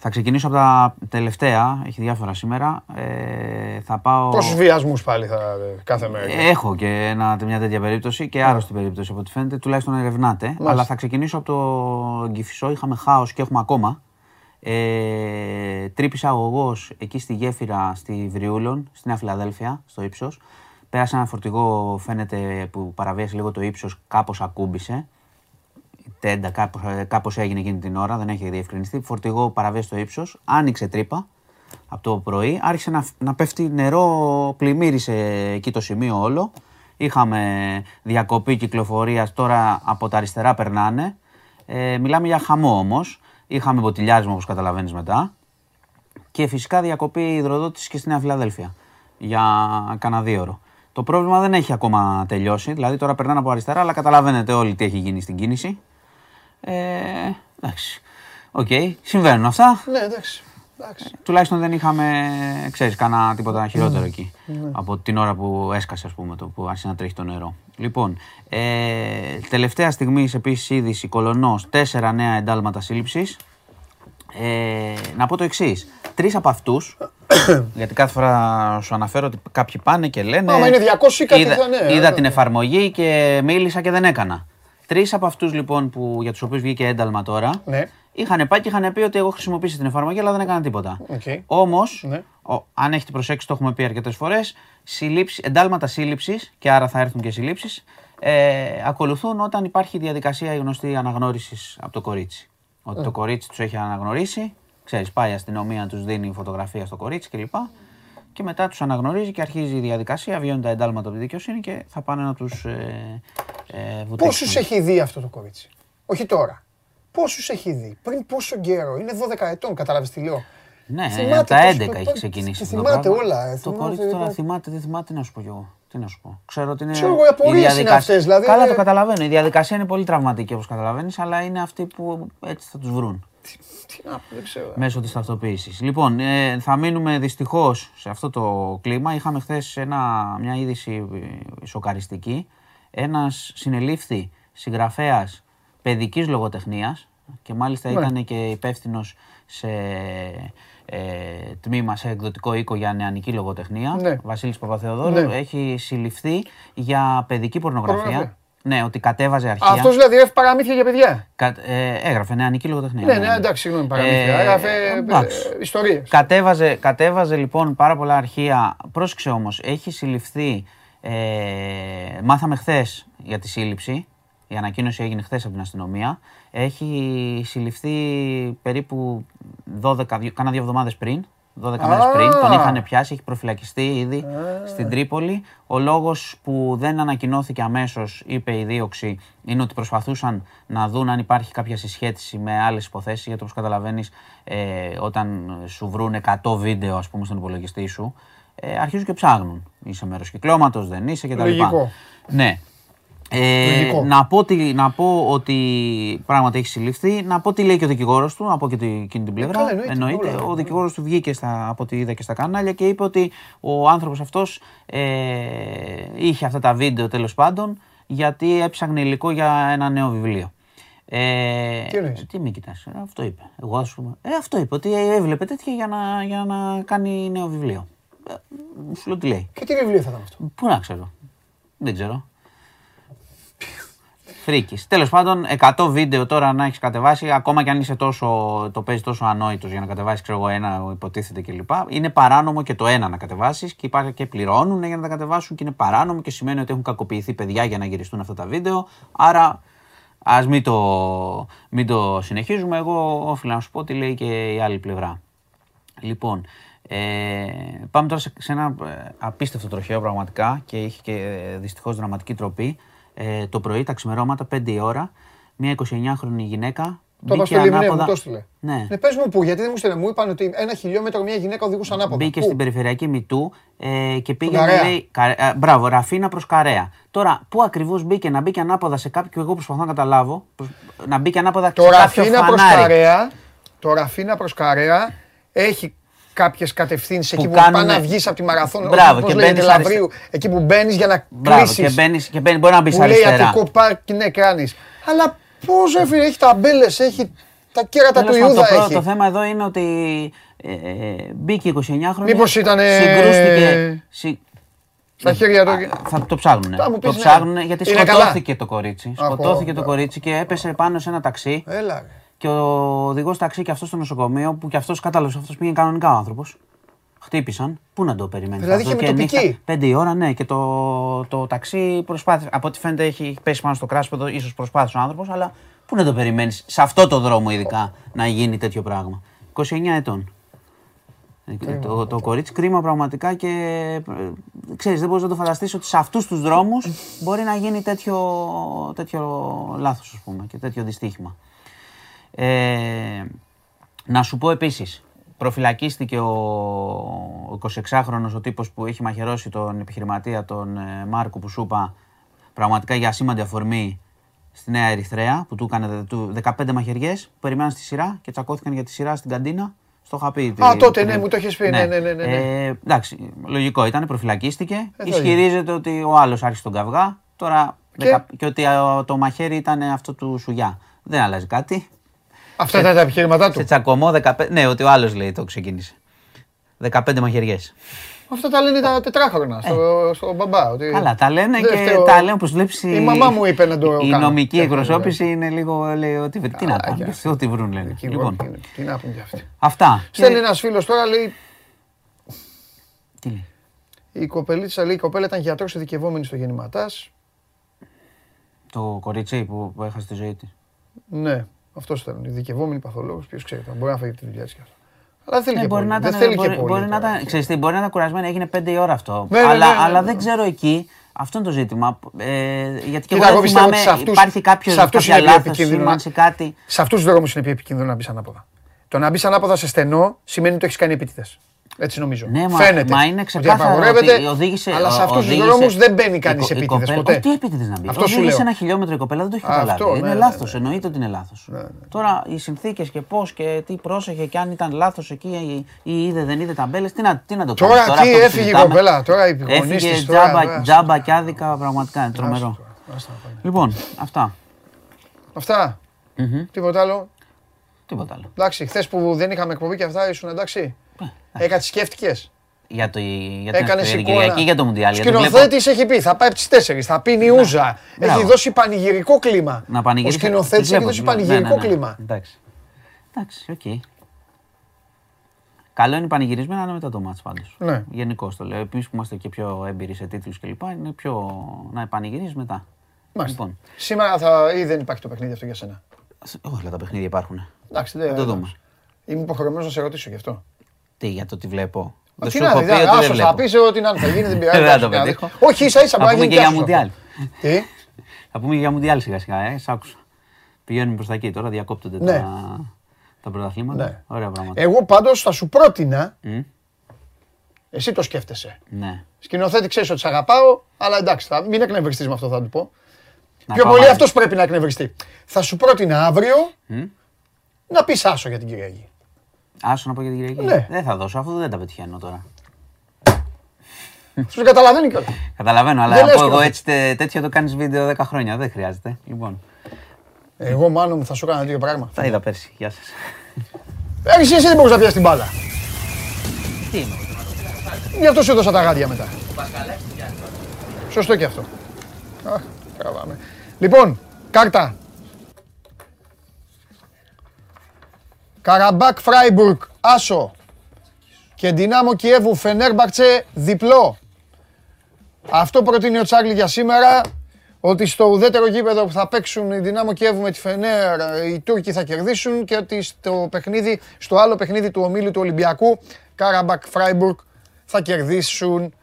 θα ξεκινήσω από τα τελευταία, έχει διάφορα σήμερα. Ε, θα πάω... Πόσους βιασμούς πάλι θα κάθε μέρα. Έχω και ένα, μια τέτοια περίπτωση και άρρωστη περίπτωση από ό,τι φαίνεται, τουλάχιστον ερευνάται. Αλλά θα ξεκινήσω από το Γκυφισό. Είχαμε χάος και έχουμε ακόμα. Ε, τρύπης αγωγός εκεί στη γέφυρα στη Βριούλων, στη Νέα Φιλαδέλφια, στο ύψος. Πέρασε ένα φορτηγό, φαίνεται, που παραβίασε λίγο το ύψος, κάπως ακούμπησε. Η Τέντα κάπως, κάπως έγινε εκείνη την ώρα, δεν έχει διευκρινιστεί. Φορτηγό παραβίασε το ύψος, άνοιξε τρύπα από το πρωί, άρχισε να, να πέφτει νερό, πλημμύρισε εκεί το σημείο όλο. Είχαμε διακοπή κυκλοφορίας, τώρα από τα αριστερά περνάνε. Ε, μιλάμε για χαμό όμως. Είχαμε μποτιλιάρισμα όπως καταλαβαίνεις μετά. Και φυσικά διακοπή υδροδότησης και στη Νέα Φιλαδέλφια για κανένα δύο ώρο. Το πρόβλημα δεν έχει ακόμα τελειώσει, δηλαδή τώρα περνάνε από αριστερά, αλλά καταλαβαίνετε όλοι τι έχει γίνει στην κίνηση. Ε, εντάξει. Οκ, συμβαίνουν αυτά. Ναι, εντάξει. εντάξει. Τουλάχιστον δεν είχαμε, ξέρεις, κανένα τίποτα χειρότερο εκεί. Από την ώρα που έσκασε, ας πούμε, το που άρχισε να τρέχει το νερό. Λοιπόν, ε, τελευταία στιγμή επίσης είδηση Κολωνός, τέσσερα νέα εντάλματα σύλληψης. Ε, να πω το εξής. Τρεις από αυτούς, γιατί κάθε φορά σου αναφέρω ότι κάποιοι πάνε και λένε. Άμα είναι 200 ή κάτι είδα, θα- ναι, είδα ναι. την εφαρμογή και μίλησα και δεν έκανα. Τρεις από αυτούς λοιπόν που, για τους οποίους βγήκε ένταλμα τώρα, Ναι. είχαν πάει και είχαν πει ότι εγώ χρησιμοποίησα την εφαρμογή αλλά δεν έκανα τίποτα. Οκ. Όμως, Ναι. αν έχετε προσέξει, το έχουμε πει αρκετές φορές, εντάλματα σύλληψης και άρα θα έρθουν και συλλήψεις, ε, ακολουθούν όταν υπάρχει διαδικασία η γνωστή αναγνώρισης από το κορίτσι. Ότι το κορίτσι τους έχει αναγνωρίσει, ξέρεις, πάει η αστυνομία, τους δίνει φωτογραφία στο κορίτσι κλπ. Και μετά τους αναγνωρίζει και αρχίζει η διαδικασία, βγαίνουν τα εντάλματα από τη δικαιοσύνη και θα πάνε να τους ε, ε, βουτήξουν. Πόσους έχει δει αυτό το κορίτσι. Όχι τώρα. Πόσους έχει δει; Πριν πόσο καιρό; Είναι 12 ετών, κατάλαβες τι λέω. Ναι, Θυμάται από τα πώς 11 το- έχει το- ξεκινήσει. το αυτό το θυμάται πράγμα. όλα, ε, Το θυμάται, κορίτσι τώρα ε, θυμάται, δεν θυμάται, τι να σου πω κι εγώ. Τι να σου πω. Ξέρω ότι είναι. Ξέρω εγώ, οι απορίες είναι αυτές, δηλαδή, Καλά, είναι- το καταλαβαίνω. Η διαδικασία είναι πολύ τραυματική όπως καταλαβαίνεις, αλλά είναι αυτή που έτσι θα τους βρουν. Τι να πω, δεν ξέρω. Μέσω της ταυτοποίησης. Λοιπόν, ε, θα μείνουμε δυστυχώς σε αυτό το κλίμα. Είχαμε χθες μια είδηση ε, σοκαριστική. Ένας συνελήφθη συγγραφέας παιδικής λογοτεχνίας και μάλιστα Ναι. ήταν και υπεύθυνος σε ε, τμήμα, σε εκδοτικό οίκο για νεανική λογοτεχνία. Ναι. Βασίλης Παπαθεοδόρου Ναι. έχει συλληφθεί για παιδική πορνογραφία. Πορνογραφία. Ναι, ότι κατέβαζε αρχεία. Αυτός δηλαδή έγραφε παραμύθια για παιδιά. Κα- ε, έγραφε νεανική λογοτεχνία. Ναι, ναι, εντάξει, συγγνώμη, παραμύθια. Ε, Έγραφε εντάξει. ε, ιστορίες. Κατέβαζε, κατέβαζε λοιπόν πάρα πολλά αρχεία. Πρόσεξε όμως, έχει συλληφθεί, ε, μάθαμε χθες για τη σύλληψη, η ανακοίνωση έγινε χθες από την αστυνομία. Έχει συλληφθεί περίπου 12, δυο- κάνα δύο εβδομάδες πριν, 12 μέρες πριν. Τον είχαν πιάσει, έχει προφυλακιστεί ήδη στην Τρίπολη. Ο λόγος που δεν ανακοινώθηκε αμέσως, είπε η δίωξη, είναι ότι προσπαθούσαν να δουν αν υπάρχει κάποια συσχέτιση με άλλες υποθέσεις. Γιατί όπως καταλαβαίνεις, ε, όταν σου βρουν 100 βίντεο, ας πούμε, στον υπολογιστή σου, ε, αρχίζουν και ψάχνουν. Είσαι μέρος κυκλώματος, δεν είσαι κτλ. Λογικό. Ναι. Ε, Λογικό. να, πω ότι, να πω ότι πράγματι έχει συλληφθεί, να πω τι λέει και ο δικηγόρος του από και την, εκείνη την πλευρά. καλά, εννοείται, όλα. Ο δικηγόρος του βγήκε στα, από ό,τι είδα και στα κανάλια και είπε ότι ο άνθρωπος αυτός ε, είχε αυτά τα βίντεο τέλος πάντων γιατί έψαχνε υλικό για ένα νέο βιβλίο. Ε, Τι εννοείς; τι με κοιτάς, ε, αυτό είπε. Εγώ ας πούμε. Ε, αυτό είπε, ότι έβλεπε τέτοια για να, για να κάνει νέο βιβλίο. Ε, σου λέω τι λέει. Και τι βιβλίο θα ήταν αυτό; Πού να ξέρω. Δεν ξέρω. Φρίκη. Τέλος πάντων, 100 βίντεο τώρα να έχεις κατεβάσει, ακόμα και αν είσαι τόσο, το παίζει τόσο ανόητος για να κατεβάσεις, ξέρω εγώ, ένα υποτίθεται κλπ. Είναι παράνομο και το ένα να κατεβάσεις και υπάρχει και πληρώνουν για να τα κατεβάσουν και είναι παράνομο και σημαίνει ότι έχουν κακοποιηθεί παιδιά για να γυριστούν αυτά τα βίντεο. Άρα ας μην το, μην το συνεχίζουμε. Εγώ οφείλω να σου πω τι λέει και η άλλη πλευρά. Λοιπόν, ε, πάμε τώρα σε, σε ένα ε, απίστευτο τροχαίο πραγματικά και είχε και ε, δυστυχώς δραματική τροπή. Ε, το πρωί, τα ξημερώματα, 5 η ώρα, μια 29χρονη γυναίκα Το είπα στο Λιμνέ, μου το έστειλε. Ναι. Ναι, πες μου πού, γιατί δεν μου στείλε. Μου είπαν ότι ένα χιλιόμετρο μια γυναίκα οδηγούσε ανάποδα. Μπήκε Πού; στην περιφερειακή Μητού ε, και πήγε Καρέα. λέει. Κα, ε, μπράβο, Ραφίνα προς Καρέα. Τώρα, πού ακριβώς μπήκε να μπήκε ανάποδα σε κάποιο, εγώ προσπαθώ να καταλάβω, προς- να μπήκε ανάποδα Το σε κάποιο Ραφίνα προς φανάρι. Καρέα, το Ραφίνα προς Καρέα έχει κάποιες κατευθύνσεις εκεί που κάνουνε- πάνε να βγεις από τη μαραθώνα. Μπράβο, όπως και λέγεται, μπαίνεις Λαβρίου, εκεί που μπαίνεις για να Μπράβο, κλείσεις. και μπαίνει, και μπαίνει, μπορεί να μπεις που λέει αριστερά. Αττικό Πάρκ, ναι, κάνεις. Αλλά πώς έφυγε, έχει ταμπέλες, έχει τα κέρατα του Τέλος πάντων, Ιούδα το, πρώτο- έχει. το θέμα εδώ είναι ότι ε, ε, μπήκε 29χρονη. Μήπως ήτανε- Συγκρούστηκε. Συ... Στα χέρια του. Α, Θα το ψάχνουν. Θα μου Το πεις, ναι. ψάχνουν γιατί Είναι σκοτώθηκε το κορίτσι. Αχ, Σκοτώθηκε ω, το ω. κορίτσι και έπεσε πάνω σε ένα ταξί. Έλα ρε. Και ο οδηγός ταξί και αυτός στο νοσοκομείο που και αυτός κατάλαβες, αυτός πήγε κανονικά ο άνθρωπος. Χτύπησαν. Πού να το περιμένεις. Δηλαδή αυτό, είχε και μετοπική. νύχτα, Πέντε η ώρα, ναι. Και το, το ταξί προσπάθησε. Από ό,τι φαίνεται έχει πέσει πάνω στο κράσπεδο, ίσως προσπάθησε ο άνθρωπος, αλλά πού να το περιμένεις σε αυτό το δρόμο ειδικά να γίνει τέτοιο πράγμα. 29 ετών. Ε, Το, το κορίτσι κρίμα πραγματικά και ε, ξέρεις δεν μπορείς να το φανταστείς ότι σε αυτούς τους δρόμους μπορεί να γίνει τέτοιο, τέτοιο λάθος ας πούμε και τέτοιο δυστύχημα. Ε, να σου πω επίσης, προφυλακίστηκε ο, ο 26χρονος ο τύπος που έχει μαχαιρώσει τον επιχειρηματία τον ε, Μάρκο που σου είπα πραγματικά για σήμαντη αφορμή στη Νέα Ερυθρέα που του έκανε του 15 μαχαιριές που περιμέναν στη σειρά και τσακώθηκαν για τη σειρά στην καντίνα. Στο είχα πει. Α, τη- τότε, την- ναι, μου το έχεις πει, ναι, ναι, ναι, ναι, ναι. Ε, εντάξει, λογικό ήταν, προφυλακίστηκε. Ε, θα Ισχυρίζεται ότι ο άλλος άρχισε τον καυγά. Τώρα Και; δεκα- και ότι α, το μαχαίρι ήταν αυτό του Σουγιά. Δεν αλλάζει κάτι. Αυτά ήταν τα επιχειρηματά Σε του. τσακωμό 15. Ναι, ότι ο άλλος λέει το ξεκίνησε. 15 μαχαιριές. Αυτά τα λένε τα τετράχρονα στο, στο μπαμπά. Ότι Ε. Καλά, τα λένε δεν και φταίω- τα λένε όπως βλέπεις. Η μαμά μου είπε να το Η κάνω. νομική Ε, εκπροσώπηση είναι λίγο. Λέει, ότι, τι να Μαλάκια. κάνουν, ό,τι βρουν λένε. Εκεί, Λοιπόν, τι- Τι να πούν κι αυτοί. αυτά. Στέλνει Και- ένας φίλος τώρα, λέει Τι λέει; η κοπελίτσα, λέει η κοπέλα ήταν γιατρός ειδικευόμενη στο γεννηματάς. Το κορίτσι που, που έχασε τη ζωή της. Ναι, αυτός ήταν. Ειδικευόμενη παθολόγο, ποιος ξέρει, τώρα, μπορεί να φύγει από τη δουλειά της κι αυτό. Αλλά δεν θέλει Ναι, και μπορεί πολύ. να Δεν ήταν, θέλει και μπορεί, πολύ. μπορεί να τώρα. ήταν, ξέρεις τι, μπορεί να ήταν κουρασμένη, έγινε 5 η ώρα αυτό. Ναι, ναι, αλλά, ναι, ναι, αλλά ναι. δεν ξέρω εκεί, αυτό είναι το ζήτημα. Ε, γιατί και Κοίτα, εγώ εγώ δεν πιστεύω θυμάμαι, ότι σε αυτούς- υπάρχει κάποιος σε αυτούς κάποια είναι πιο λάθος επικίνδυνο να- σήμανση, κάτι. Σε αυτούς τους δρόμους είναι πιο επικίνδυνο να μπεις ανάποδα. Το να μπεις ανάποδα σε στενό σημαίνει ότι το έχεις κάνει επίτηδες. Έτσι νομίζω. Ναι, μα, Φαίνεται. μα είναι ότι ξεκάθαρο απαγορεύεται, ότι οδήγησε. αλλά σε ο- αυτούς τους οδήγησε- δρόμους δεν μπαίνει κανείς η κο- η επίτηδες κοπέλα- ποτέ. Ω, Τι επίτηδες να μπει; Αυτό σου Οδήγησε λέω. ένα χιλιόμετρο η κοπέλα, δεν το έχει Αυτό, καταλάβει. ναι, είναι ναι, λάθος, ναι. εννοείται ότι είναι λάθος. Τώρα οι συνθήκες και πώς και τι πρόσεχε και αν ήταν λάθος εκεί ή, ή είδε δεν είδε ταμπέλες, τι να, τι να το κάνεις; Τώρα τι έφυγε η κοπέλα, τώρα η γονείς Έφυγε της, τώρα, τζάμπα, άστα. τζάμπα και άδικα πραγματικά. Είναι τρομερό. Άστα να πάνε. Λοιπόν, αυτά. Αυτά. Τίποτα άλλο; Τίποτα άλλο. Εντάξει, χθες που δεν είχαμε εκπομπή και αυτά ήσουν εντάξει; Ε, Έκατσε σκέφτηκες; Για, το, για την Έκανες Αστρία εικόνα. Κυριακή για το Μουντιάλ. γιατί βλέπω- Σκηνοθέτης έχει πει, θα πάει από τις 4, θα πει νιούζα. Μπράβο. Έχει δώσει πανηγυρικό κλίμα. Να Ο πανηγυρίσει. σκηνοθέτης Τις έχει βλέπω, δώσει τις βλέπω. πανηγυρικό Ναι, ναι, ναι. κλίμα. Εντάξει. Εντάξει, οκ. Καλό είναι οι πανηγυρισμένα να είναι μετά το μάτς πάντως. Ναι. Γενικώ το λέω. Εμείς που είμαστε και πιο έμπειροι σε τίτλους κλπ. Είναι πιο να επανηγυρίζεις μετά. Μάλιστα. Λοιπόν, Σήμερα θα ή δεν υπάρχει το παιχνίδι αυτό για σένα; όλα τα παιχνίδια υπάρχουν. Εντάξει, δεν το δούμε. Είμαι υποχρεωμένος να σε ρωτήσω γι' αυτό. Τι για το τι βλέπω; Δεν Τι σου να έχω δει, πει ότι δεν άσος, θα βλέπω. πεις ότι να είναι, θα γίνει, δεν πειράζει. Δεν θα το εντάξει, πετύχω. Όχι, ίσα ίσα, Θα μπορεί να πούμε γίνει και για άσος αυτό. Μουντιάλ. Τι, Θα πούμε και για Μουντιάλ σιγά σιγά, ε, σ' άκουσα. Πηγαίνουμε προς τα εκεί τώρα, διακόπτονται Ναι. τα, τα πρωταθλήματα. Ναι. Ωραία πράγματα. εγώ πάντως θα σου πρότεινα, Μμ. εσύ το σκέφτεσαι. Ναι. Σκηνοθέτη ξέρεις ότι σε αγαπάω, αλλά εντάξει, θα, μην εκνευριστείς με αυτό θα του πω. Να Πιο πάω πολύ μαζί. αυτός πρέπει να εκνευριστεί. Θα σου πρότεινα αύριο Μμ. να πεις άσο για την Κυριακή. Άσο να πω για την Κυριακή. Ναι. Δεν θα δώσω, αφού δεν τα πετυχαίνω τώρα. Σου καταλαβαίνει κιόλας. Καταλαβαίνω, αλλά Δεν λες από και εδώ αυτό. έτσι τε- τέτοιο το κάνεις βίντεο 10 χρόνια. Δεν χρειάζεται. Λοιπόν, Εγώ μάλλον μου θα σου έκανα δύο πράγμα. τα είδα πέρσι. Γεια σας. Εσύ, εσύ δεν μπορείς να πιάσεις την μπάλα. Τι είναι. Γι' αυτό σου έδωσα τα γάντια μετά. Σωστό και αυτό. Αχ, τραβάμε. Λοιπόν, κάρτα. Καραμπάκ Φράιμπουργκ, Άσο. Και Δυνάμο Κιέβου, Φενέρμπαρτσε, διπλό. Αυτό προτείνει ο Τσάρλι για σήμερα. Ότι στο ουδέτερο γήπεδο που θα παίξουν η Δυνάμο Κιέβου με τη Φενέρ οι Τούρκοι θα κερδίσουν και ότι στο, παιχνίδι, στο άλλο παιχνίδι του ομίλου του Ολυμπιακού Καραμπάκ Φράιμπουργκ θα κερδίσουν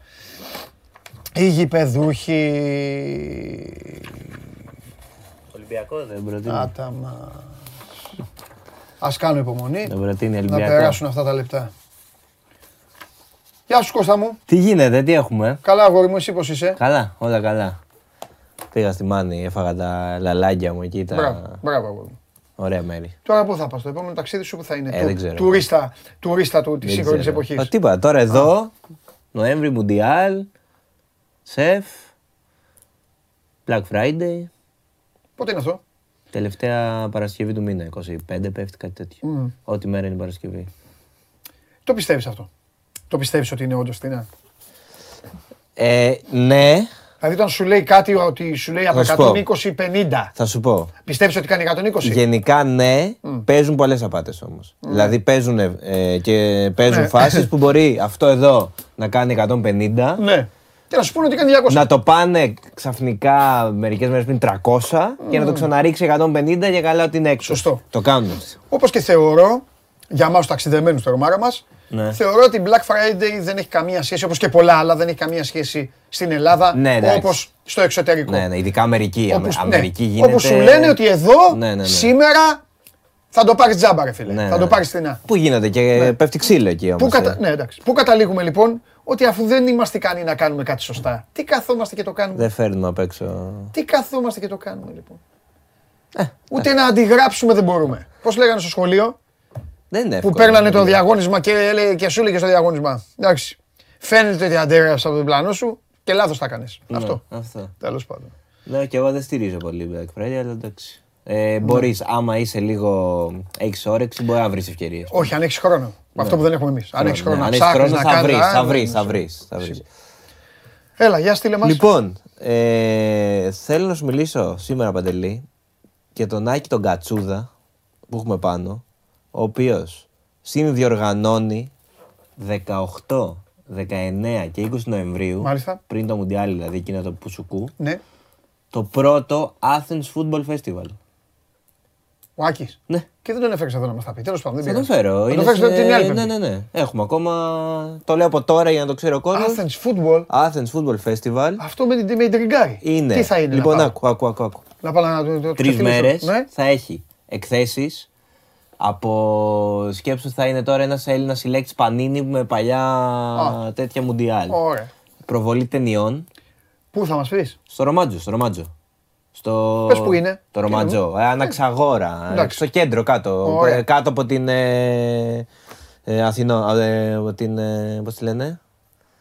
οι γηπεδούχοι. Ολυμπιακό δεν προτείνει. Άτα μας. Ας κάνω υπομονή Δεν προτείνει να Ολυμπιακό. περάσουν αυτά τα λεπτά. Γεια σου Κώστα μου. Τι γίνεται, τι έχουμε; Καλά αγόρι μου, εσύ πώς είσαι; Καλά, όλα καλά. Πήγα στη Μάνη, έφαγα τα λαλάκια μου εκεί, τα Μπράβο, μπράβο αγόρι μου. ωραία μέρη. Τώρα πού θα πας, το επόμενο ταξίδι σου που θα είναι. Ε, Του- δεν ξέρω. Τουρίστα, τουρίστα του της Δεν σύγχρονης ξέρω. εποχής. Α, Τίποτα, τώρα εδώ, Νοέμβρη Μουντιάλ, Σεφ, Black Friday, Πότε είναι αυτό; Τελευταία Παρασκευή του μήνα, 25 πέφτει κάτι τέτοιο. Ό,τι μέρα είναι η Παρασκευή. Το πιστεύεις αυτό; Το πιστεύεις ότι είναι όντως φθηνά; Ε, ναι, Δηλαδή όταν σου λέει κάτι ότι σου λέει από Θα σου πω. 120-50, θα σου πω. πιστεύεις ότι κάνει 120. Γενικά ναι, παίζουν πολλές απάτες όμως. Δηλαδή παίζουν ε, και παίζουν Ναι. φάσεις που μπορεί αυτό εδώ να κάνει 150, Ναι. Και να σου πούνε ότι κάνει 200. να το πάνε ξαφνικά μερικές μέρες πριν 300 και να το ξαναρίξει 150 και καλά ότι είναι έξω. Σωστό. Το κάνουν. Όπως και θεωρώ, για εμάς τους ταξιδεμένους στο ρομάρα μας, Ναι. θεωρώ ότι Black Friday δεν έχει καμία σχέση, όπως και πολλά άλλα, δεν έχει καμία σχέση στην Ελλάδα, Ναι, εντάξει. όπως στο εξωτερικό. Ναι, ναι, ειδικά Αμερική. Αμε- Όπως, ναι, Αμερική γίνεται... όπου σου λένε ότι εδώ, Ναι, ναι, ναι. σήμερα, θα το πάρεις τζάμπα ρε φίλε, Ναι, θα ναι. το πάρεις φθηνά. Πού γίνεται και πέφτει ξύλο εκεί όμως. Πού, κατα... ε; ναι, εντάξει. Πού καταλήγουμε λοιπόν, ότι αφού δεν είμαστε ικανοί να κάνουμε κάτι σωστά, τι καθόμαστε και το κάνουμε; Δεν φέρνουμε απ' έξω. Τι καθόμαστε και το κάνουμε λοιπόν; Ε, Ούτε να αντιγράψουμε δεν μπορούμε. Πώς λέγανε στο σχολείο, Δεν είναι που εύκολο. παίρνανε το διαγώνισμα και, έλεγε- και σου έλεγε στο διαγώνισμα. Εντάξει. Φαίνεται ότι αντέγραψες από τον πλάνο σου και λάθος τα έκανες. Ναι, Αυτό. Αυτό. Τέλος πάντων. Ναι, και εγώ δεν στηρίζω πολύ Black Friday, αλλά εντάξει. Ε, μπορείς, άμα είσαι λίγο, έχεις όρεξη, μπορεί να βρεις ευκαιρίες. Όχι, αν έχεις χρόνο. Αυτό που δεν έχουμε εμείς. Αν έχεις χρόνο Ναι, να αν έχεις ψάχνεις χρόνο να θα κάνεις. βρεις, α, θα ναι, βρεις, ναι, θα ναι. βρεις, θα βρεις. Έλα, για στείλε μας. Λοιπόν, ε, θέλω να σου μιλήσω σήμερα, Παντελή, για τον Άκη τον Κατσούδα που έχουμε πάνω, ο οποίος συνδιοργανώνει 18, 19 και 20 Νοεμβρίου, Μάλιστα. πριν το Μουντιάλ δηλαδή, εκείνο το Πουσουκού, Ναι, το πρώτο Athens Football Festival. Ο Άκης. Ναι. Και δεν τον έφερες εδώ να μας τα πει. Τέλος πάντων. Θα Δεν το φέρω. Θα είναι το φέρει σε- την άλλη Ναι, Πέμπτη. ναι, ναι. Έχουμε ακόμα. Το λέω από τώρα για να το ξέρει ο κόσμο. Athens Football. Athens Football Festival. Αυτό με την με την τριγκάρι. Είναι. Τι θα είναι. Λοιπόν, να πάω. άκου, άκου, άκου. άκου. Να πάω να το- το- το Τρεις ξεφτυλίσω. μέρες Ναι. θα έχει εκθέσεις. Από σκέψου θα είναι τώρα ένας Έλληνας συλλέκτης Πανίνη με παλιά Α. τέτοια Μουντιάλ. Ωραία. Προβολή ταινιών. Πού θα μας πεις; Στο Ρομάτζο, στο Ρομάτζο. Στο... Πες που είναι. Το Ρομάτζο. Ε, Αναξαγόρα. Εντάξει. Στο κέντρο κάτω. Ωραία. Ε, Κάτω από την. Ε, ε, Αθηνό. Ε, από την. Ε, Πώς τη λένε;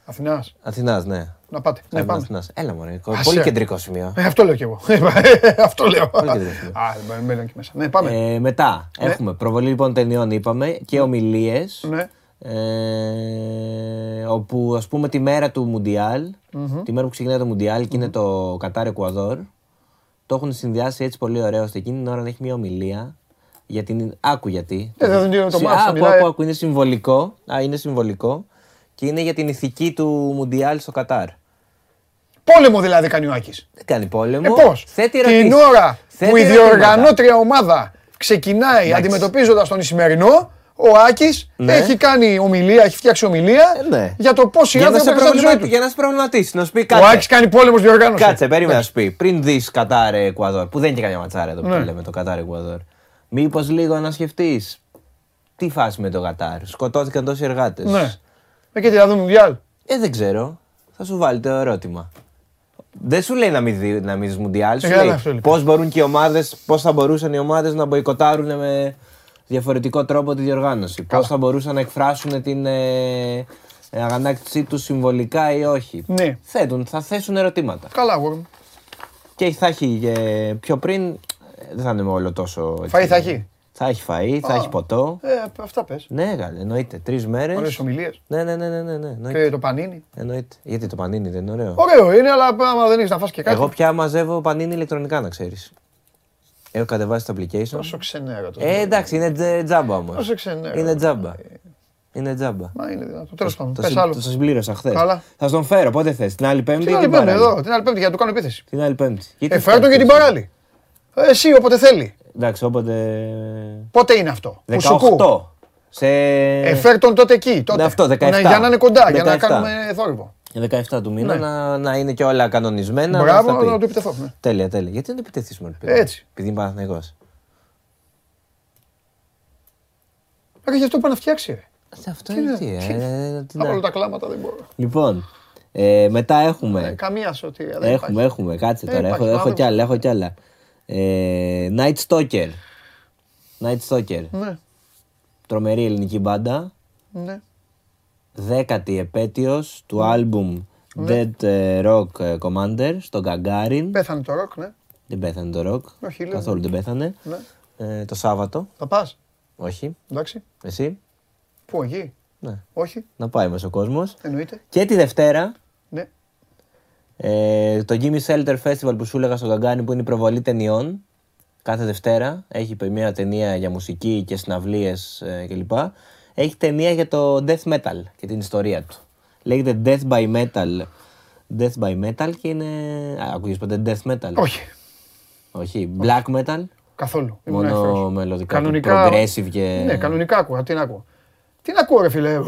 Αθηνάς. Αθηνάς, ναι. Να πάτε. Ναι, Αθηνάς, πάμε. Αθηνάς. Έλα μωρέ. Άσε. Πολύ κεντρικό σημείο. Ε, αυτό λέω κι εγώ. αυτό λέω. Πολύ κεντρικό σημείο. Α, δεν μπαίνω εκεί μέσα. Ναι, πάμε. Ε, μετά έχουμε προβολή λοιπόν ταινιών είπαμε και ομιλίες. Ναι. Ε, όπου ας πούμε τη μέρα του μουντιαλ τη μέρα που ξεκινάει το Μουντιάλ και είναι το Κατάρ Εκουαδόρ, το έχουν συνδυάσει έτσι πολύ ωραίο. ώστε εκείνη την ώρα να έχει μια ομιλία για την. Άκου γιατί. Ε, δεν δίνω το Συ- μάθημα, Άκου, μιλάει. άκου, άκου, είναι συμβολικό. Α, είναι συμβολικό. Και είναι για την ηθική του Μουντιάλ στο Κατάρ. Πόλεμο δηλαδή κάνει ο Άκης. Δεν κάνει πόλεμο. Ε, πώς; Θέτει Την ερωτήσεις. ώρα Θέτει που η ερωτήματα. διοργανώτρια ομάδα ξεκινάει Εντάξει. αντιμετωπίζοντας τον Ισημερινό, Ο Άκης Ναι. έχει κάνει ομιλία, έχει φτιάξει ομιλία Ε, ναι. για το πόσοι Για να, άνθρωποι σε έχουν χάσει τη ζωή προβληματίσει, τους. για να σε προβληματίσει, να σου πει Ο κάτι. Άκης κάνει πόλεμος διοργάνωσης. Κάτσε, περίμενα να σου πει. Πριν δεις Κατάρ Εκουαδόρ, που δεν είναι και καμιά ματσάρα εδώ που Ναι. λέμε το Κατάρ Εκουαδόρ. Μήπως λίγο να σκεφτείς τι φάση με το Κατάρ. Σκοτώθηκαν τόσοι εργάτες. Ναι. Ε, και τι θα δούμε Μουντιάλ. Ε, δεν ξέρω. Θα σου βάλει το ερώτημα. Δεν σου λέει να μην δει να μην δεις Μουντιάλ. Σου Ε, καλά, λέει αυτό λοιπόν. πώς μπορούν και οι ομάδε, πώς θα μπορούσαν οι ομάδες να μποϊκοτάρουν με διαφορετικό τρόπο τη διοργάνωση. Πώς θα μπορούσαν να εκφράσουν την ε, ε, αγανάκτησή τους συμβολικά ή όχι. Ναι. Θέτουν, θα θέσουν ερωτήματα. Καλά, αγόρι μου. Και θα έχει ε, πιο πριν, ε, δεν θα είναι όλο τόσο. έτσι. Φαΐ θα έχει; Θα έχει φαΐ, θα έχει ποτό. Ε, αυτά πες. Ναι, καλά, εννοείται. Τρεις μέρες. Ωραίες ομιλίες. Ναι, ναι, ναι, ναι, ναι, ναι, εννοείται. Και το πανίνι. εννοείται. Γιατί το πανίνι δεν είναι ωραίο; Ωραίο είναι, αλλά άμα δεν έχεις να φας και κάτι. Εγώ πια μαζεύω πανίνι ηλεκτρονικά, να ξέρεις. Έχω κατεβάσει το application. Τόσο ξενέρα το. Ε, εντάξει, είναι τζε- τζάμπα όμως. Τόσο ξενέρα. Είναι τζάμπα. Είναι τζάμπα. Μα είναι δυνατό. Τέλος πάντων. Το, Πες συ- άλλο. το συμπλήρωσα χθες. Καλά. Θα στον φέρω, πότε θες. Την άλλη Πέμπτη. Την ή άλλη την πέμπτη παράλληλη; εδώ, την άλλη πέμπτη για να του κάνω επίθεση. Την άλλη Πέμπτη. Γιατί Ε, τι φέρ τον κάνεις και την εσύ; παράλληλη. Ε, Εσύ όποτε θέλει. Εντάξει, όποτε. Πότε είναι αυτό. Μουσουκού. 18. Σε... Ε, φέρ τον τότε εκεί. Τότε. Ναι, αυτό, 17. Να- Για να είναι κοντά, για να 17. κάνουμε θόρυβο. 17 του μήνα Ναι. να, να είναι και όλα κανονισμένα. Μπράβο, να στα πει. να του επιτεθώ. ναι. Τέλεια, τέλεια. Γιατί δεν επιτεθεί μόνο παιδί. Έτσι. Επειδή είναι Παναθηναϊκός; Άρα γι' αυτό πάει να φτιάξει. ρε. Ε, Αυτό Τι είναι είναι, τι, τι ε, τι Θα να- βάλω τα κλάματα, δεν μπορώ. Λοιπόν, ε, μετά Ε, έχουμε. Καμία σωτηρία. δεν Έχουμε, υπάρχει. έχουμε, κάτσε Ε, τώρα. υπάρχει, Έχω, έχω μάλλον. κι άλλα, έχω κι άλλα. Ε, Night Stalker. Night Stalker. Ναι, Τρομερή ελληνική μπάντα. ναι. Δέκατη επέτειος του Ναι. άλμπουμ Dead ε, Rock ε, Commander στο Gagarin. Πέθανε το ροκ, ναι. Δεν πέθανε το ροκ. Όχι, λέω. Καθόλου δεν πέθανε. ναι. Ε, το Σάββατο. Θα πας; Όχι. Εντάξει. Εσύ; Πού, εκεί; Ναι. Όχι, Να πάει μέσα ο κόσμος. εννοείται. Και τη Δευτέρα Ναι. Ε, το Jimmy Shelter Festival που σου έλεγα στο Καγκάνι που είναι η προβολή ταινιών. Κάθε Δευτέρα έχει μια ταινία για μουσική και συναυλίες ε, κλπ. Έχει ταινία για το death metal και την ιστορία του. Λέγεται Death by Metal. Death by Metal και είναι. Α, ακούγες ποτέ death metal; Όχι, Όχι. Black metal; καθόλου. Ήμουν Μόνο εύθραυς. μελωδικά. Κανονικά. Progressive και. Ναι, κανονικά ακούω. Τι να ακούω. Τι να ακούω, ρε φίλε.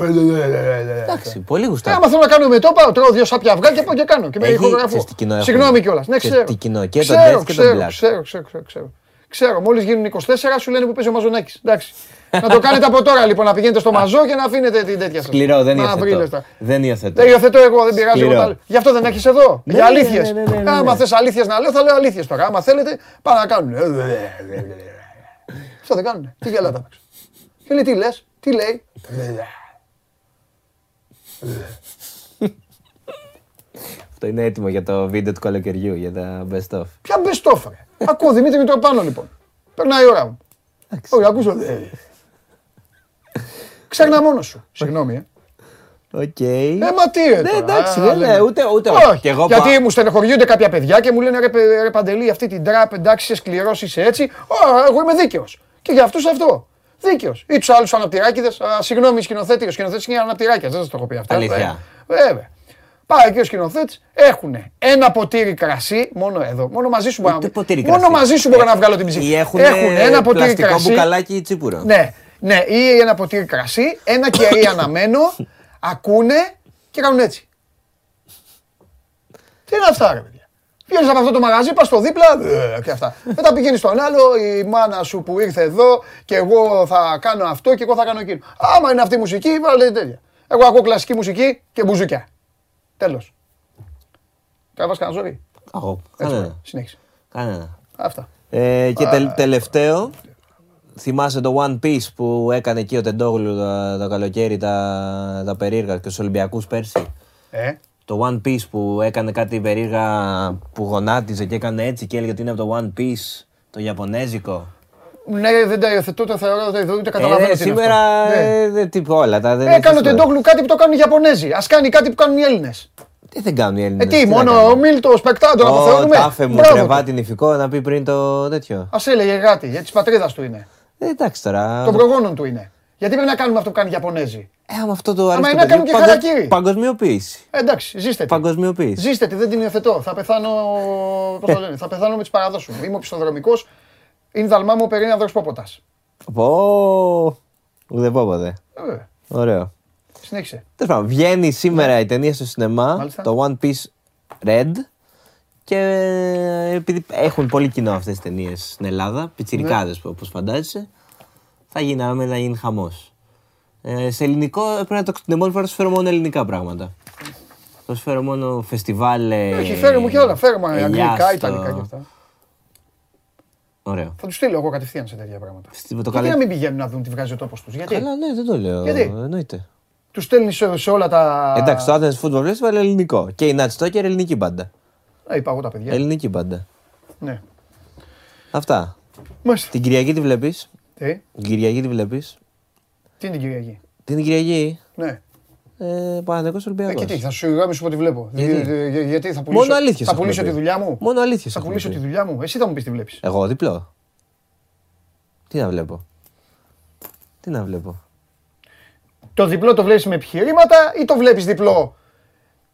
Εντάξει, πολύ Ε, γουστάρι. άμα θέλω να κάνω με το πάω, τρώω δύο σάπια αυγά και πάω και κάνω. Και με Έχει- ηχογραφώ. ξέρεις τι κοινό έχουμε; Συγγνώμη κιόλας. Ναι, Ξέρεις ξέρω. τι κοινό, και το ξέρω, death και το ξέρω, black. ξέρω, ξέρω, ξέρω, ξέρω. Ξέρω, μόλις γίνουν 24 σου λένε που παίζει ο Μαζονάκης. Εντάξει. Να το κάνετε από τώρα λοιπόν, να πηγαίνετε στο μαζό και να αφήνετε την τέτοια σας. Σκληρό, δεν υιοθετώ. Δεν υιοθετώ. Δεν υιοθετώ εγώ, δεν πειράζει. Σκληρό. Εγώ, τα λέω. Γι' αυτό δεν έχεις εδώ. Ναι, Για ναι, αλήθειες. ναι, ναι, ναι, ναι, Άμα ναι. θες αλήθειες να λέω, θα λέω αλήθειες τώρα. Άμα θέλετε, πάνε να κάνουν. Αυτό δεν κάνουν. Τι γελάτε απ' έξω. Και λέει, τι λες, τι λέει. Αυτό είναι έτοιμο για το βίντεο του καλοκαιριού, για τα best of. Ποια best of, ρε. Ακούω Δημήτρη Μητροπάνο λοιπόν. Περνάει η ώρα μου. Όχι, ακούσω. Ε. Ξέχνα μόνος σου. Συγγνώμη, ε. Οκ. Ε, μα τι ρε Ναι, τώρα, εντάξει, α, δεν λέμε. είναι, ούτε, ούτε. Όχι, Και εγώ γιατί πα- μου στενοχωριούνται κάποια παιδιά και μου λένε ρε, παι- ρε Παντελή, αυτή την τραπ, εντάξει, είσαι σκληρός, είσαι έτσι. Ω, εγώ είμαι δίκαιος. Και για αυτούς αυτό. Δίκαιος. Ή τους άλλους αναπτυράκιδε. Συγγνώμη, σκηνοθέτης. Ο σκηνοθέτης είναι αναπτυράκια. Δεν σας το έχω πει αυτό. Αλήθεια. Ε, Βέβαια. Πάει και ο σκηνοθέτης, έχουν ένα ποτήρι κρασί, μόνο εδώ. Μόνο μαζί σου μπορώ Ούτε να ποτήρι Μόνο κρασί. μαζί σου μπορώ να βγάλω την ψυχή. Ή έχουν, ένα ποτήρι πλαστικό κρασί. μπουκαλάκι τσίπουρο. Ναι, ναι, ή ένα ποτήρι κρασί, ένα κερί αναμένο, ακούνε και κάνουν έτσι. Τι είναι αυτά, ρε παιδιά; Βγαίνεις από αυτό το μαγαζί, πας στο δίπλα ε, και αυτά. Μετά πηγαίνεις στον άλλο, η μάνα σου που ήρθε εδώ και εγώ θα κάνω αυτό και εγώ θα κάνω εκείνο. Άμα είναι αυτή η μουσική, βάλε τέτοια. Εγώ ακούω κλασική μουσική και μπουζούκια. Τέλος. Τραβά κανένα ζόρι; Εγώ, Έτσι, κανένα. ωραία. συνέχισε. Κανένα. Αυτά. Ε, και τελ- τελευταίο, θυμάσαι το One Piece που έκανε εκεί ο Τεντόγλου το, το καλοκαίρι τα, τα περίεργα και στους Ολυμπιακούς πέρσι; Ε, Το One Piece που έκανε κάτι περίεργα που γονάτιζε και έκανε έτσι και έλεγε ότι είναι από το One Piece, το Ιαπωνέζικο; ναι, δεν τα υιοθετώ, τα θεωρώ, δεν ούτε Ε, καταλαβαίνω. ρε, τι είναι σήμερα αυτό. Ναι. ε, δεν τύπου όλα. Τα, δεν Έκανε ο είναι σωστό. Τεντόγλου κάτι που το κάνουν οι Ιαπωνέζοι. Α κάνει κάτι που κάνουν οι Έλληνες. Τι δεν κάνουν οι Έλληνες. Ε, τι, να μόνο κάνουν; ο Μίλτο, ο Σπεκτάντο να το Ο θεωρούμε; τάφε μου Μπράβο του. κρεβάτι νηφικό να πει πριν το τέτοιο. Α έλεγε κάτι, για τη πατρίδα του είναι. Ε, εντάξει τώρα. Των προγόνων του είναι. Γιατί πρέπει να κάνουμε αυτό που κάνουν οι Ιαπωνέζοι. Ε, άμα αυτό το αρέσει. είναι το να παιδί, κάνουν και παγκο- χαρακτήρι. Παγκοσμιοποίηση. Ε, εντάξει, ζήστε τη. Παγκοσμιοποίηση. Ζήστε τη, δεν την υιοθετώ. Θα πεθάνω. Πώς το λένε, θα πεθάνω με τις παραδόσεις μου. Είμαι οπισθοδρομικός. Είναι δαλμά μου περί ανδρος πόποτα. Πω. Ουδεπόποτε. Ε, Ωραίο. Συνέχισε. Τέλος πάντων, βγαίνει σήμερα η ταινία στο σινεμά, Ναι. Μάλιστα. το One Piece Red. Και επειδή έχουν πολύ κοινό αυτές τις ταινίες στην Ελλάδα, πιτσιρικάδες Ναι. όπως φαντάζεσαι, θα γίνει άμα να γίνει χαμός. Ε, σε ελληνικό πρέπει να το την επόμενη φορά σου φέρω μόνο ελληνικά πράγματα. Θα σου φέρω μόνο φεστιβάλ. ε, Όχι, φέρε μου και όλα. Φέρε μου ελιάς αγγλικά, στο- ιταλικά και αυτά. Ωραίο. Θα τους στείλω εγώ κατευθείαν σε τέτοια πράγματα. Φεστιβ- Το Γιατί καλέ... να μην πηγαίνουν να δουν τι βγάζει ο τόπος τους. Γιατί; Καλά, ναι, δεν το λέω. Γιατί; Εννοείται. τους στέλνεις σε, σε όλα τα. Εντάξει, το Athens Football Festival είναι ελληνικό. Και η Nat Stoker ελληνική μπάντα. Ε, είπα εγώ τα παιδιά. Ελληνική μπάντα. Ναι. Αυτά. Μάλιστα. Την Κυριακή τη βλέπεις. Τι, Την Κυριακή τη βλέπεις. τι είναι την Κυριακή; Την Κυριακή; Ναι. Ε, Παναγενικό Ε, Ολυμπιακός. και τι, θα σου γράψω ότι βλέπω. Γιατί; Ε, ε, γιατί θα πουλήσω, Μόνο αλήθειες θα έχουμε πουλήσω πει. τη δουλειά μου; Μόνο αλήθεια. Θα πουλήσω τη δουλειά μου; Εσύ θα μου πεις τι βλέπεις. Εγώ διπλό. Τι να βλέπω; Τι να βλέπω; Το διπλό το βλέπεις με επιχειρήματα ή το βλέπεις διπλό;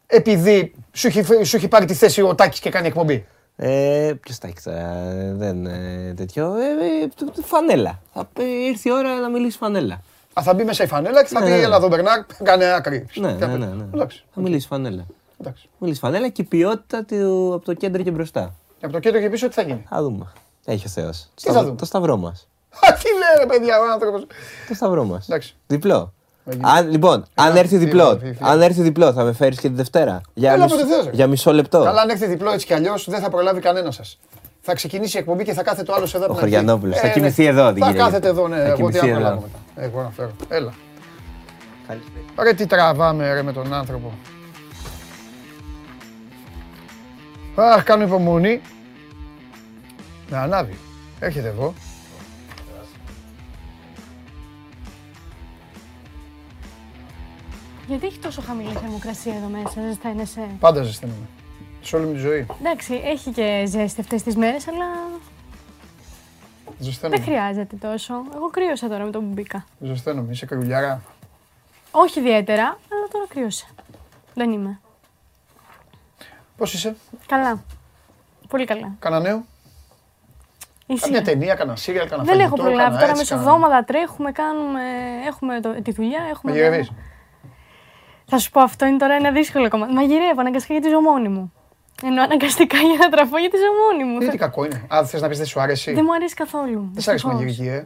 Επειδή σου έχει, φε- σου έχει πάρει τη θέση ο Τάκης και κάνει εκπομπή. Ε, Ποιος τα έχει τώρα, ε, δεν ε, τέτοιο. Ε, ε, τ- τ- φανέλα. Θα πει, ήρθε η ώρα να μιλήσει φανέλα. Α, θα μπει μέσα η φανέλα και θα Ναι, πει ναι. Έλα εδώ Μπερνάρ, κάνε άκρη. Ναι, Τι ναι, θα ναι. πει. ναι. Εντάξει. Θα μιλήσει φανέλα. εντάξει. Μιλήσει φανέλα και η ποιότητα του, από το κέντρο και μπροστά. Και από το κέντρο και πίσω τι θα γίνει; Θα δούμε. Έχει ο Θεός. θα δούμε; Το σταυρό μας. Α, τι λέει ρε παιδιά ο άνθρωπος. Το σταυρό μας. Εντάξει. Διπλό. Έγινε. Αν, λοιπόν, αν Φίλε, έρθει φίλε, διπλό, φίλε, φίλε. αν έρθει διπλό, θα με φέρεις και τη Δευτέρα. Για, Έλα, μισό- όποτε θες, ρε. για μισό λεπτό. Καλά, αν έρθει διπλό έτσι κι αλλιώς δεν θα προλάβει κανένας σας. Θα ξεκινήσει η εκπομπή και θα κάθεται ο άλλος εδώ. από την αρχή. Χωριανόπουλος. Θα Ε, κοιμηθεί ναι. εδώ την Θα Κυριακή. κάθεται εδώ, ναι. Θα Εγώ τι κοιμηθεί να εδώ. προλάβω μετά. Εγώ να φέρω. Έλα. Καλησπέρα. Ρε τι τραβάμε ρε με τον άνθρωπο. Αχ, κάνω υπομονή. Να ανάβει. Έρχεται εδώ. Γιατί έχει τόσο χαμηλή θερμοκρασία εδώ μέσα, ζεσταίνεσαι; Πάντα ζεσταίνομαι. Σε όλη μου τη ζωή. Εντάξει, έχει και ζέστη αυτές τις μέρες, αλλά δεν Ζεσταίνομαι. χρειάζεται τόσο. Εγώ κρύωσα τώρα με το που μπήκα. Ζεσταίνομαι. Είσαι καρουλιάρα. Όχι ιδιαίτερα, αλλά τώρα κρύωσα. Δεν είμαι. Πώς είσαι; Καλά. Πολύ καλά. Κάνα νέο; Ήσυχα. Καμιά ταινία, κάνα σύριαλ, κάνα Δεν έχω φαγητό, προλάβει. κάνα Τώρα έτσι, κάνα- μεσοβδόμαδα τρέχουμε, κάνουμε, έχουμε το, τη δουλειά. Έχουμε Μαγειρεύεις. Θα σου πω αυτό είναι τώρα ένα δύσκολο κομμάτι. Μαγειρεύω αναγκαστικά γιατί ζω μόνη μου. Ενώ αναγκαστικά για να τραφώ γιατί ζω μόνη μου. Τι, τι κακό είναι. Α, θες να πεις δεν σου άρεσε. Δεν μου αρέσει καθόλου. Δεν σ' άρεσε η δυστυχώς. μαγειρική, ε.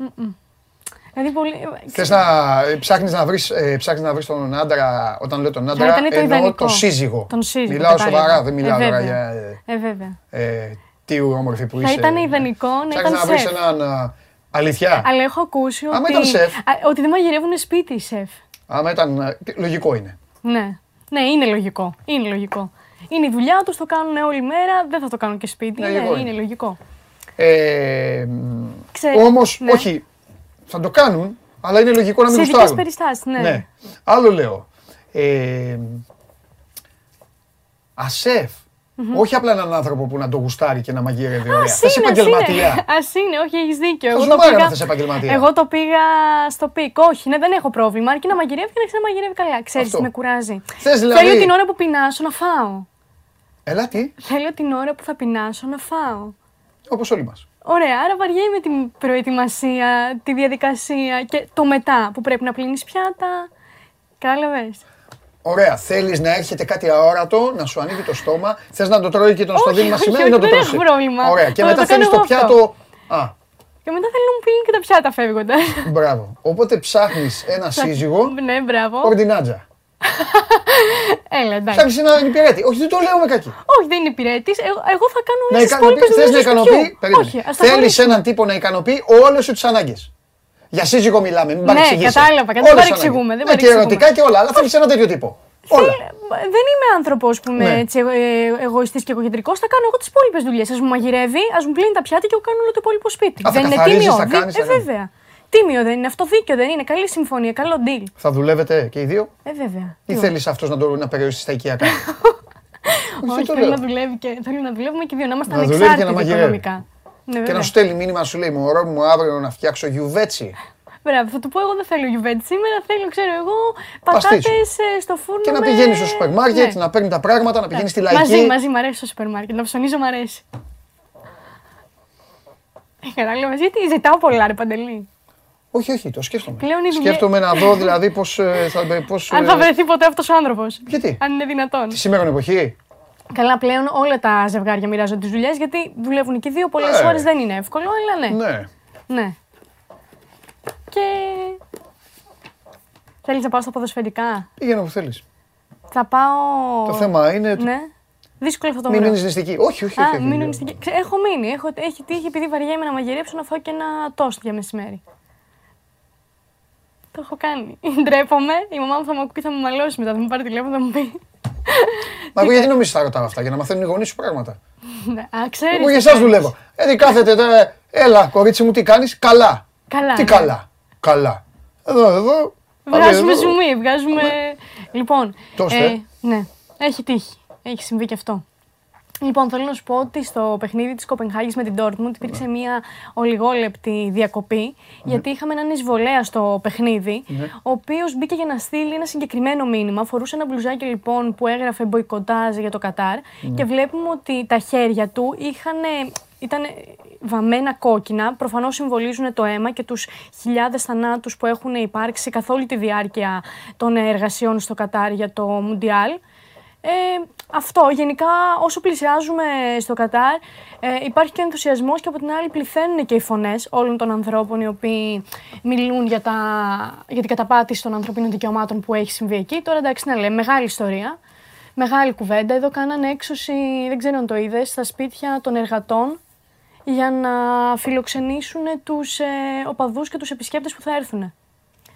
Δηλαδή πολύ. Θες να ε, ψάχνεις να βρεις, ε, ψάχνεις να βρεις τον άντρα, όταν λέω τον άντρα, ήταν το εννοώ ιδανικό. τον σύζυγο. Τον σύζυγο, Μιλάω κατάλαβα. σοβαρά, δεν Ε, μιλάω τώρα βέβαια. για ε, Ε, βέβαια. ε, τι όμορφη που Θα είσαι. ήταν ιδανικό να Ψάχνεις ήταν να βρεις σεφ. έναν, α, αλήθεια. Αλλά έχω ακούσει Άμα ότι, ήταν σεφ. α, ότι δεν μαγειρεύουν σπίτι οι σεφ. Άμα ήταν, α, τι- λογικό είναι. Ναι. Ναι, είναι λογικό. Είναι λογικό. Είναι η δουλειά τους, το κάνουν όλη μέρα, δεν θα το κάνουν και σπίτι. Ναι, Ναι, λογικό είναι είναι. λογικό. Ε, μ, Ξέρεις, όμως, ναι. όχι, θα το κάνουν, αλλά είναι λογικό να μην Σε ειδικές γουστάρουν. περιστάσεις, ναι. Ναι. Άλλο λέω. Ε, ασεφ. Όχι απλά έναν άνθρωπο που να το γουστάρει και να μαγειρεύει ωραία. Ας Θες είναι, ας επαγγελματία. είναι. Ας είναι, όχι, έχεις δίκιο. Θα Εγώ σου το, μάρει άμα πήγα... θες επαγγελματία. Εγώ το πήγα στο πικ. Όχι, ναι, δεν έχω πρόβλημα. Αρκεί να μαγειρεύει και να ξαναμαγειρεύει καλά. Ξέρεις Αυτό. τι με κουράζει. Θες δηλαδή- Θέλω την ώρα που πεινάσω να φάω. Έλα τι, Θέλω την ώρα που θα πεινάσω να φάω. όπως όλοι μας. Ωραία, άρα βαριέμαι την προετοιμασία, τη διαδικασία και το μετά που πρέπει να πλύνεις πιάτα. Κατάλαβες; Ωραία, θέλεις να έρχεται κάτι αόρατο, να σου ανοίγει το στόμα, θες να το τρώει και τον στο Όχι, δίνει όχι, μασημένο ή όχι, να το δεν τρώσει. έχω πρόβλημα. Ωραία, και Θα μετά το κάνω θέλεις το εγώ πιάτο... αυτό. Α, Και μετά θέλω να μου πλύνει και τα πιάτα φεύγοντας. μπράβο. Οπότε ψάχνεις ένα σύζυγο, ναι, μπράβο. ορδινάτζα. Έλα, εντάξει. Ψάχνεις έναν υπηρέτη. Όχι, δεν το λέω με κακή. Όχι, δεν είναι υπηρέτης. Εγώ, εγώ θα κάνω Να όλε τι ικανοποιεί, υπόλοιπε θες να δουλειέ. ικανοποιεί, Όχι, ας τα Θέλεις χωρίσουμε. έναν τύπο να ικανοποιεί όλες σου τις ανάγκες. Για σύζυγο μιλάμε, μην Ναι, παρεξηγήσει. κατάλαβα, κατάλαβα. Δεν παρεξηγούμε, δεν Ναι, και παρεξηγούμε. ερωτικά και όλα, αλλά θέλει ένα τέτοιο τύπο. Όλα. Δεν είμαι άνθρωπος που είμαι Ναι. έτσι ε, εγωιστής και εγωκεντρικό. Θα κάνω εγώ τις υπόλοιπες δουλειές. Α μου μαγειρεύει, ας μου πλύνει τα πιάτα και εγώ κάνω όλο το υπόλοιπο σπίτι. Α, θα δεν είναι καθαρίζεις, τίμιο. θα Δι- κάνεις, ε, θα κάνεις. βέβαια. Τίμιο δεν είναι. Αυτό δίκιο δεν είναι. Καλή συμφωνία, καλό deal. Θα δουλεύετε και οι δύο, Ε, βέβαια. ή Τι θέλεις αυτός να, το, να περιορίσει στα οικιακά. Όχι, το θέλω λέω. να, δουλεύει και, θέλω να δουλεύουμε και οι δύο, να είμαστε Να δουλεύει και να ανεξάρτητοι μαγειρεύει. οικονομικά. Ναι, και βέβαια. να σου στέλνει μήνυμα, σου λέει Μωρό μου αύριο να φτιάξω γιουβέτσι. Μπράβο, θα του πω εγώ δεν θέλω γιουβέτσι σήμερα, θέλω, ξέρω εγώ, Παστίτσιο. πατάτε στο φούρνο. Και να με- πηγαίνεις στο σούπερ μάρκετ, Ναι. να παίρνει τα πράγματα, να πηγαίνεις στη Μαζί, λαϊκή. μαζί, μ' αρέσει το σούπερ μάρκετ. Να ψωνίζω, μ' αρέσει. Ε, Κατάλαβες, γιατί ζητάω πολλά, ρε Παντελή. Όχι, όχι, το σκέφτομαι. Πλέον οι δουλειές- Σκέφτομαι να δω δηλαδή πώς. Πώς, Αν ε, θα βρεθεί ποτέ αυτός ο άνθρωπος. Γιατί; Αν είναι δυνατόν. Τη σήμερα εποχή. Καλά, πλέον όλα τα ζευγάρια μοιράζονται τις δουλειές γιατί δουλεύουν και οι δύο. Πολλές Ε. φορές δεν είναι εύκολο, αλλά ναι. Ναι. ναι. Και. Θέλεις να πάω στα ποδοσφαιρικά; Πήγαινε όπου θέλεις. Θα πάω. Το θέμα είναι. Ναι. Δύσκολο αυτό το Μην βράδυ. μείνει νηστική. Όχι, όχι. όχι, Α, όχι, μείνω όχι. νηστική. Ξέ- Έχω μείνει. Έχω, έχει τύχει επειδή βαριέμαι να μαγειρέψω να φάω και ένα τόστ για μεσημέρι. Το έχω κάνει. Ντρέπομαι. Η μαμά μου θα μου ακούει, θα μου μαλώσει μετά. Θα μου πάρει τηλέφωνο, θα μου πει. Μα εγώ γιατί νομίζεις τα ρωτάω αυτά, για να μαθαίνουν οι γονείς σου πράγματα; Ναι, Α, ξέρεις. Εγώ για εσάς δουλεύω. Έτσι κάθεται τώρα. Έλα, κορίτσι μου, τι κάνεις; Καλά. Καλά. Τι ναι. καλά; Καλά. Εδώ, εδώ. Βγάζουμε εδώ. ζουμί, βγάζουμε. Λοιπόν. Τόστ, ε. ναι, έχει τύχει. Έχει συμβεί και αυτό. Λοιπόν, θέλω να σου πω ότι στο παιχνίδι της Κοπενχάγης με την Dortmund υπήρξε Ναι. μια ολιγόλεπτη διακοπή, γιατί είχαμε έναν εισβολέα στο παιχνίδι, Ναι. ο οποίος μπήκε για να στείλει ένα συγκεκριμένο μήνυμα. Φορούσε ένα μπλουζάκι λοιπόν που έγραφε μποϊκοτάζ για το Κατάρ Ναι. και βλέπουμε ότι τα χέρια του είχαν. Ήταν βαμμένα κόκκινα, προφανώς συμβολίζουν το αίμα και τους χιλιάδες θανάτους που έχουν υπάρξει καθ' όλη τη διάρκεια των εργασιών στο Κατάρ για το Μουντιάλ. Ε, αυτό. Γενικά, όσο πλησιάζουμε στο Κατάρ, ε, υπάρχει και ενθουσιασμός και από την άλλη πληθαίνουν και οι φωνές όλων των ανθρώπων οι οποίοι μιλούν για, τα, για την καταπάτηση των ανθρωπίνων δικαιωμάτων που έχει συμβεί εκεί. Τώρα εντάξει, να λέμε, μεγάλη ιστορία. Μεγάλη κουβέντα. Εδώ κάνανε έξωση, δεν ξέρω αν το είδες, στα σπίτια των εργατών για να φιλοξενήσουν τους ε, οπαδούς και τους επισκέπτες που θα έρθουν.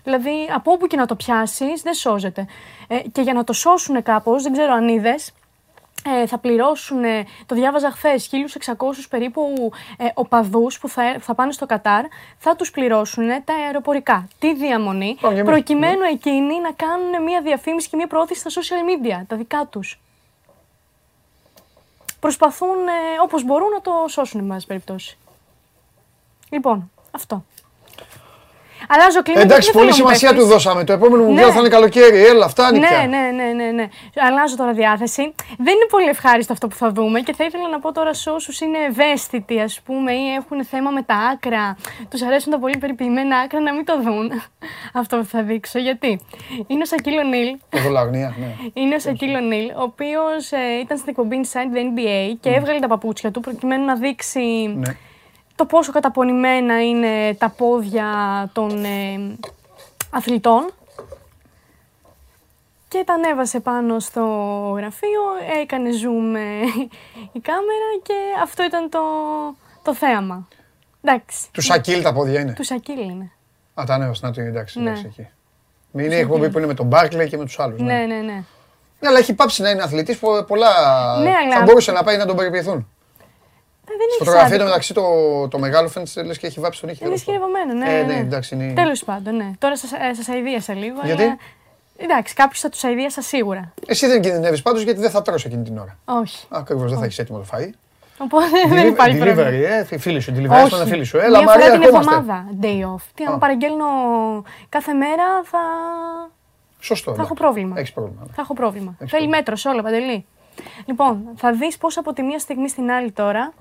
Δηλαδή, από όπου και να το πιάσεις, δεν σώζεται. Ε, και για να το σώσουν κάπως, δεν ξέρω αν είδες, ε, θα πληρώσουν, ε, το διάβαζα χθες, 1.600 περίπου ε, οπαδούς που θα, ε- θα πάνε στο Κατάρ, θα τους πληρώσουν τα αεροπορικά, τη διαμονή, Πάμε και εμείς. προκειμένου εκείνοι να κάνουν μια διαφήμιση και μια προώθηση στα social media, τα δικά τους. Προσπαθούν ε, όπως μπορούν να το σώσουν, εν πάση περιπτώσει. Λοιπόν, αυτό. Αλλάζω κλίμα. Εντάξει, γιατί δεν πολύ θέλω να μου σημασία του πέφτεις. δώσαμε. Το επόμενο μου Ναι. θα είναι καλοκαίρι. Έλα, φτάνει Ναι, πια. ναι, ναι, ναι, ναι. Αλλάζω τώρα διάθεση. Δεν είναι πολύ ευχάριστο αυτό που θα δούμε και θα ήθελα να πω τώρα σε όσους είναι ευαίσθητοι, ας πούμε, ή έχουν θέμα με τα άκρα, τους αρέσουν τα πολύ περιποιημένα άκρα, να μην το δουν αυτό που θα δείξω. Γιατί; Είναι ο Σακύλο Νίλ, Ποδολαγνία, ναι. είναι ο Σακύλο Νίλ, ο οποίος ήταν στην εκπομπή Inside the NBA και έβγαλε τα παπούτσια του προκειμένου να δείξει ναι. Το πόσο καταπονημένα είναι τα πόδια των ε, αθλητών. Και τα ανέβασε πάνω στο γραφείο, έκανε zoom ε, η κάμερα και αυτό ήταν το, το θέαμα. Εντάξει, Του Σακίλ τα πόδια είναι. του Σακίλ είναι. Α, τα ανέβασε, να το εντάξει. Ναι. εντάξει, εκεί. Μην είναι η εκπομπή που είναι με τον Μπάρκλε και με τους άλλους. Ναι, ναι, ναι. Ναι, αλλά έχει πάψει να είναι αθλητής που πολλά. Ναι, αλλά- Θα μπορούσε να πάει να τον περιποιηθούν. Ε, δεν έχει Φωτογραφία του άδικο. μεταξύ το, το μεγάλο φαίνεται λες και έχει βάψει τον ήχη. Είναι σκευωμένο, ναι. Ε, ναι. ναι, εντάξει, είναι- Τέλος πάντων, ναι. Τώρα σας ε, σας αηδίασα λίγο. Γιατί; αλλά- Εντάξει, κάποιος θα τους αηδίασα σίγουρα. Εσύ δεν κινδυνεύεις πάντως γιατί δεν θα τρώσει εκείνη την ώρα. Όχι. Ακριβώς, δεν θα έχεις έτοιμο το φαΐ. Οπότε δεν υπάρχει Delivery, πρόβλημα. ε, φίλη σου, delivery, Όχι. ένα φίλη σου. Έλα, Μία φορά Μαρία, την ερχόμαστε. εβδομάδα day off. Τι, Α. αν παραγγέλνω κάθε μέρα θα, Σωστό. θα έχω πρόβλημα. Έχεις πρόβλημα. ναι. Θα έχω πρόβλημα. Έχεις Θέλει πρόβλημα. μέτρο σε όλα, Παντελή. Λοιπόν, θα δεις πώς από τη μία στιγμή στην άλλη τώρα,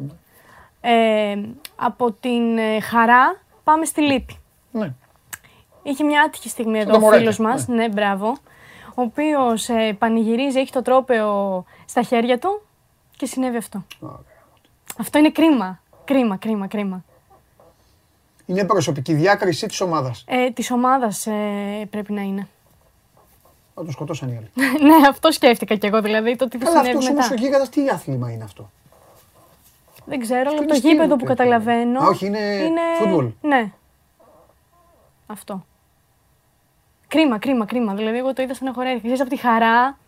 ε, από την ε, χαρά πάμε στη λύπη. Ναι. Είχε μια άτυχη στιγμή τα εδώ ο μωράκια, φίλος μας, ναι. μπράβο, ο οποίος ε, πανηγυρίζει, έχει το τρόπεο στα χέρια του και συνέβη αυτό. Αυτό είναι κρίμα. Κρίμα, κρίμα, κρίμα. Είναι προσωπική διάκριση της ομάδας. Ε, της ομάδας ε, πρέπει να είναι. Θα τον σκοτώσαν οι άλλοι. ναι, αυτό σκέφτηκα κι εγώ, δηλαδή το τι θα Αλλά συνέβη αυτό όμως μετά. ο γίγαντας τι άθλημα είναι αυτό; Δεν ξέρω, αλλά είναι το στήλο γήπεδο που τέτοιο. καταλαβαίνω. Α, όχι, είναι φούτμπολ. Ναι. Αυτό. Κρίμα, κρίμα, κρίμα. Δηλαδή, εγώ το είδα σαν χορεύει. Ξέρεις, από τη χαρά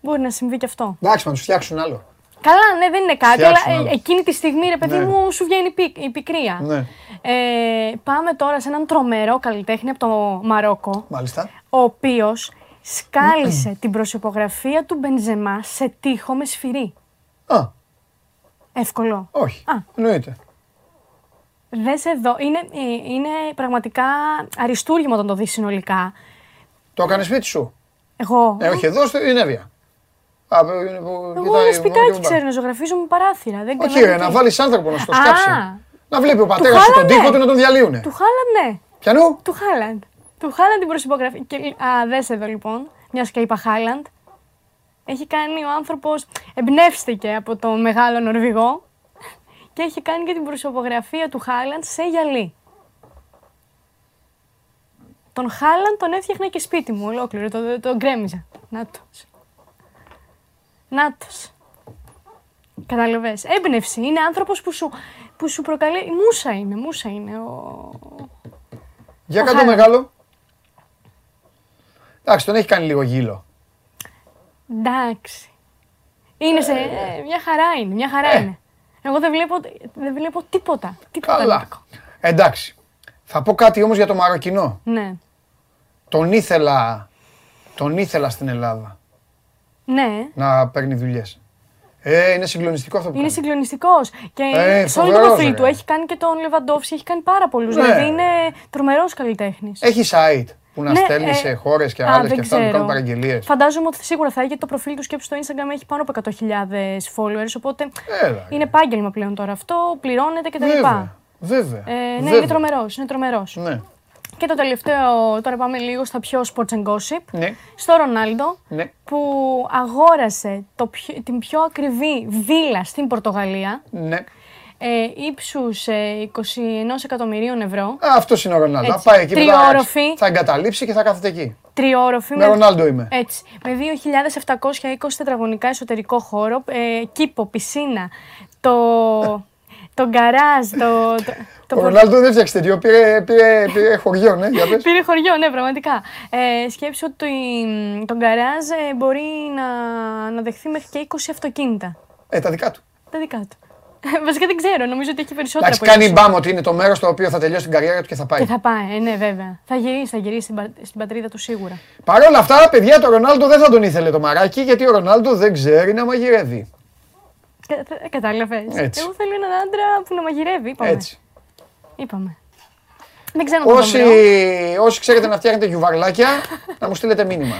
μπορεί να συμβεί κι αυτό. Εντάξει, να τους φτιάξουν άλλο. Καλά, ναι, δεν είναι κάτι, Φτιάξουν αλλά ε, άλλο. εκείνη τη στιγμή, ρε παιδί Ναι. μου, σου βγαίνει η, πικ- η πικρία. Ναι. Ε, πάμε τώρα σε έναν τρομερό καλλιτέχνη από το Μαρόκο, Μάλιστα. ο οποίος σκάλισε την προσωπογραφία του Μπενζεμά σε τοίχο με σφυρί. Α, Εύκολο. όχι. Α. Εννοείται. Δες εδώ, είναι, ε, είναι πραγματικά αριστούργημα όταν το δεις συνολικά. Το έκανες σπίτι σου; Εγώ, Ε, όχι εδώ, στην Εύβοια. Α, ε, είναι που εγώ κοιτάει ένα μόνο σπιτάκι και ξέρω να ζωγραφίζω με παράθυρα. Δεν Όχι, δεν- ρε, να βάλεις άνθρωπο να στο σκάψει. Α, Να βλέπει ο πατέρας του τον Χάλαντ, τοίχο ναι. του να τον διαλύουνε. Του Χάλαντ, ναι. Πιανού. Του Χάλαντ. Του Χάλαντ την προσυπογραφή. Και, α, δες εδώ λοιπόν, μιας και είπα Χάλαντ. Έχει κάνει ο άνθρωπος, εμπνεύστηκε από τον μεγάλο Νορβηγό και έχει κάνει και την προσωπογραφία του Χάλαντ σε γυαλί. Τον Χάλαντ τον έφτιαχνα και σπίτι μου ολόκληρο, τον, τον γκρέμιζα. Νάτος. Νάτος. Καταλαβες. Έμπνευση. Είναι άνθρωπος που σου, που σου προκαλεί... Μούσα είναι, μούσα είναι ο... Για Ο κάτω Χάλαντ. μεγάλο. Εντάξει, τον έχει κάνει λίγο γύλο. Εντάξει. Είναι σε... ε, μια χαρά είναι, μια χαρά Ε. είναι. Εγώ δεν βλέπω, δεν βλέπω τίποτα. Τίποτα Καλά. λύκο. Εντάξει. Θα πω κάτι όμως για το Μαροκινό. Ναι. Τον ήθελα, τον ήθελα στην Ελλάδα Ναι. να παίρνει δουλειές. Ε, είναι συγκλονιστικό αυτό που Είναι κάνει. συγκλονιστικός. Και Ε, σε όλο το φοβερός, προφίλ ρε. του έχει κάνει και τον Λεβαντόφσκι, έχει κάνει πάρα πολλούς. Ναι. Δηλαδή είναι τρομερός καλλιτέχνης. Έχει site που να Ναι, στέλνει ε, σε χώρες και α, άλλες δεν και αυτά να του κάνουν ξέρω. παραγγελίες. Φαντάζομαι ότι σίγουρα θα έχει γιατί το προφίλ του σκέψου στο Instagram έχει πάνω από 100.000 followers. Οπότε Έλα. είναι επάγγελμα πλέον τώρα αυτό, πληρώνεται κτλ. Βέβαια. Βέβαια. Ε, ναι, Βέβαια. είναι τρομερός. Είναι τρομερός. Ναι. Και το τελευταίο, τώρα πάμε λίγο στα πιο sports and gossip. Ναι. Στο Ρονάλντο, Ναι. που αγόρασε το πιο- την πιο ακριβή βίλα στην Πορτογαλία, Ναι. ε, ύψους ε, 21 εκατομμυρίων ευρώ, Α, αυτός είναι ο Ρονάλντο. Θα Έτσι. πάει εκεί μετά, Τριόροφη. Θα εγκαταλείψει και θα κάθεται εκεί. τριόροφη Με Ρονάλντο είμαι. Έτσι, με 2.720 τετραγωνικά εσωτερικό χώρο, ε, κήπο, πισίνα, το, το γκαράζ, το, το, το Ο Ρονάλντο δεν φτιάξει τέτοιο. Πήρε, πήρε, πήρε χωριό, ναι, για πες. Πήρε χωριό, ναι, πραγματικά. Ε, σκέψου ότι το γκαράζ ε, μπορεί να, να δεχθεί μέχρι και 20 αυτοκίνητα. Ε, τα δικά του. Τα δικά του. Βασικά δεν ξέρω, νομίζω ότι έχει περισσότερα Εντάξει, από κάνει 20. μπάμ ότι είναι το μέρος στο οποίο θα τελειώσει την καριέρα του και θα πάει. Και θα πάει, ε, ναι, βέβαια. Θα γυρίσει, θα γυρίσει στην, πα- στην πατρίδα του σίγουρα. Παρ' όλα αυτά, παιδιά, το Ρονάλντο δεν θα τον ήθελε το μαράκι γιατί ο Ρονάλντο δεν ξέρει να μαγειρεύει. Κατάλαβες. Έτσι. Εγώ θέλω έναν άντρα που να μαγειρεύει. Είπαμε. Έτσι. Είπαμε. Δεν ξέρω αν θα τον Όσοι, βρω. όσοι ξέρετε να φτιάχνετε γιουβαρλάκια, να μου στείλετε μήνυμα.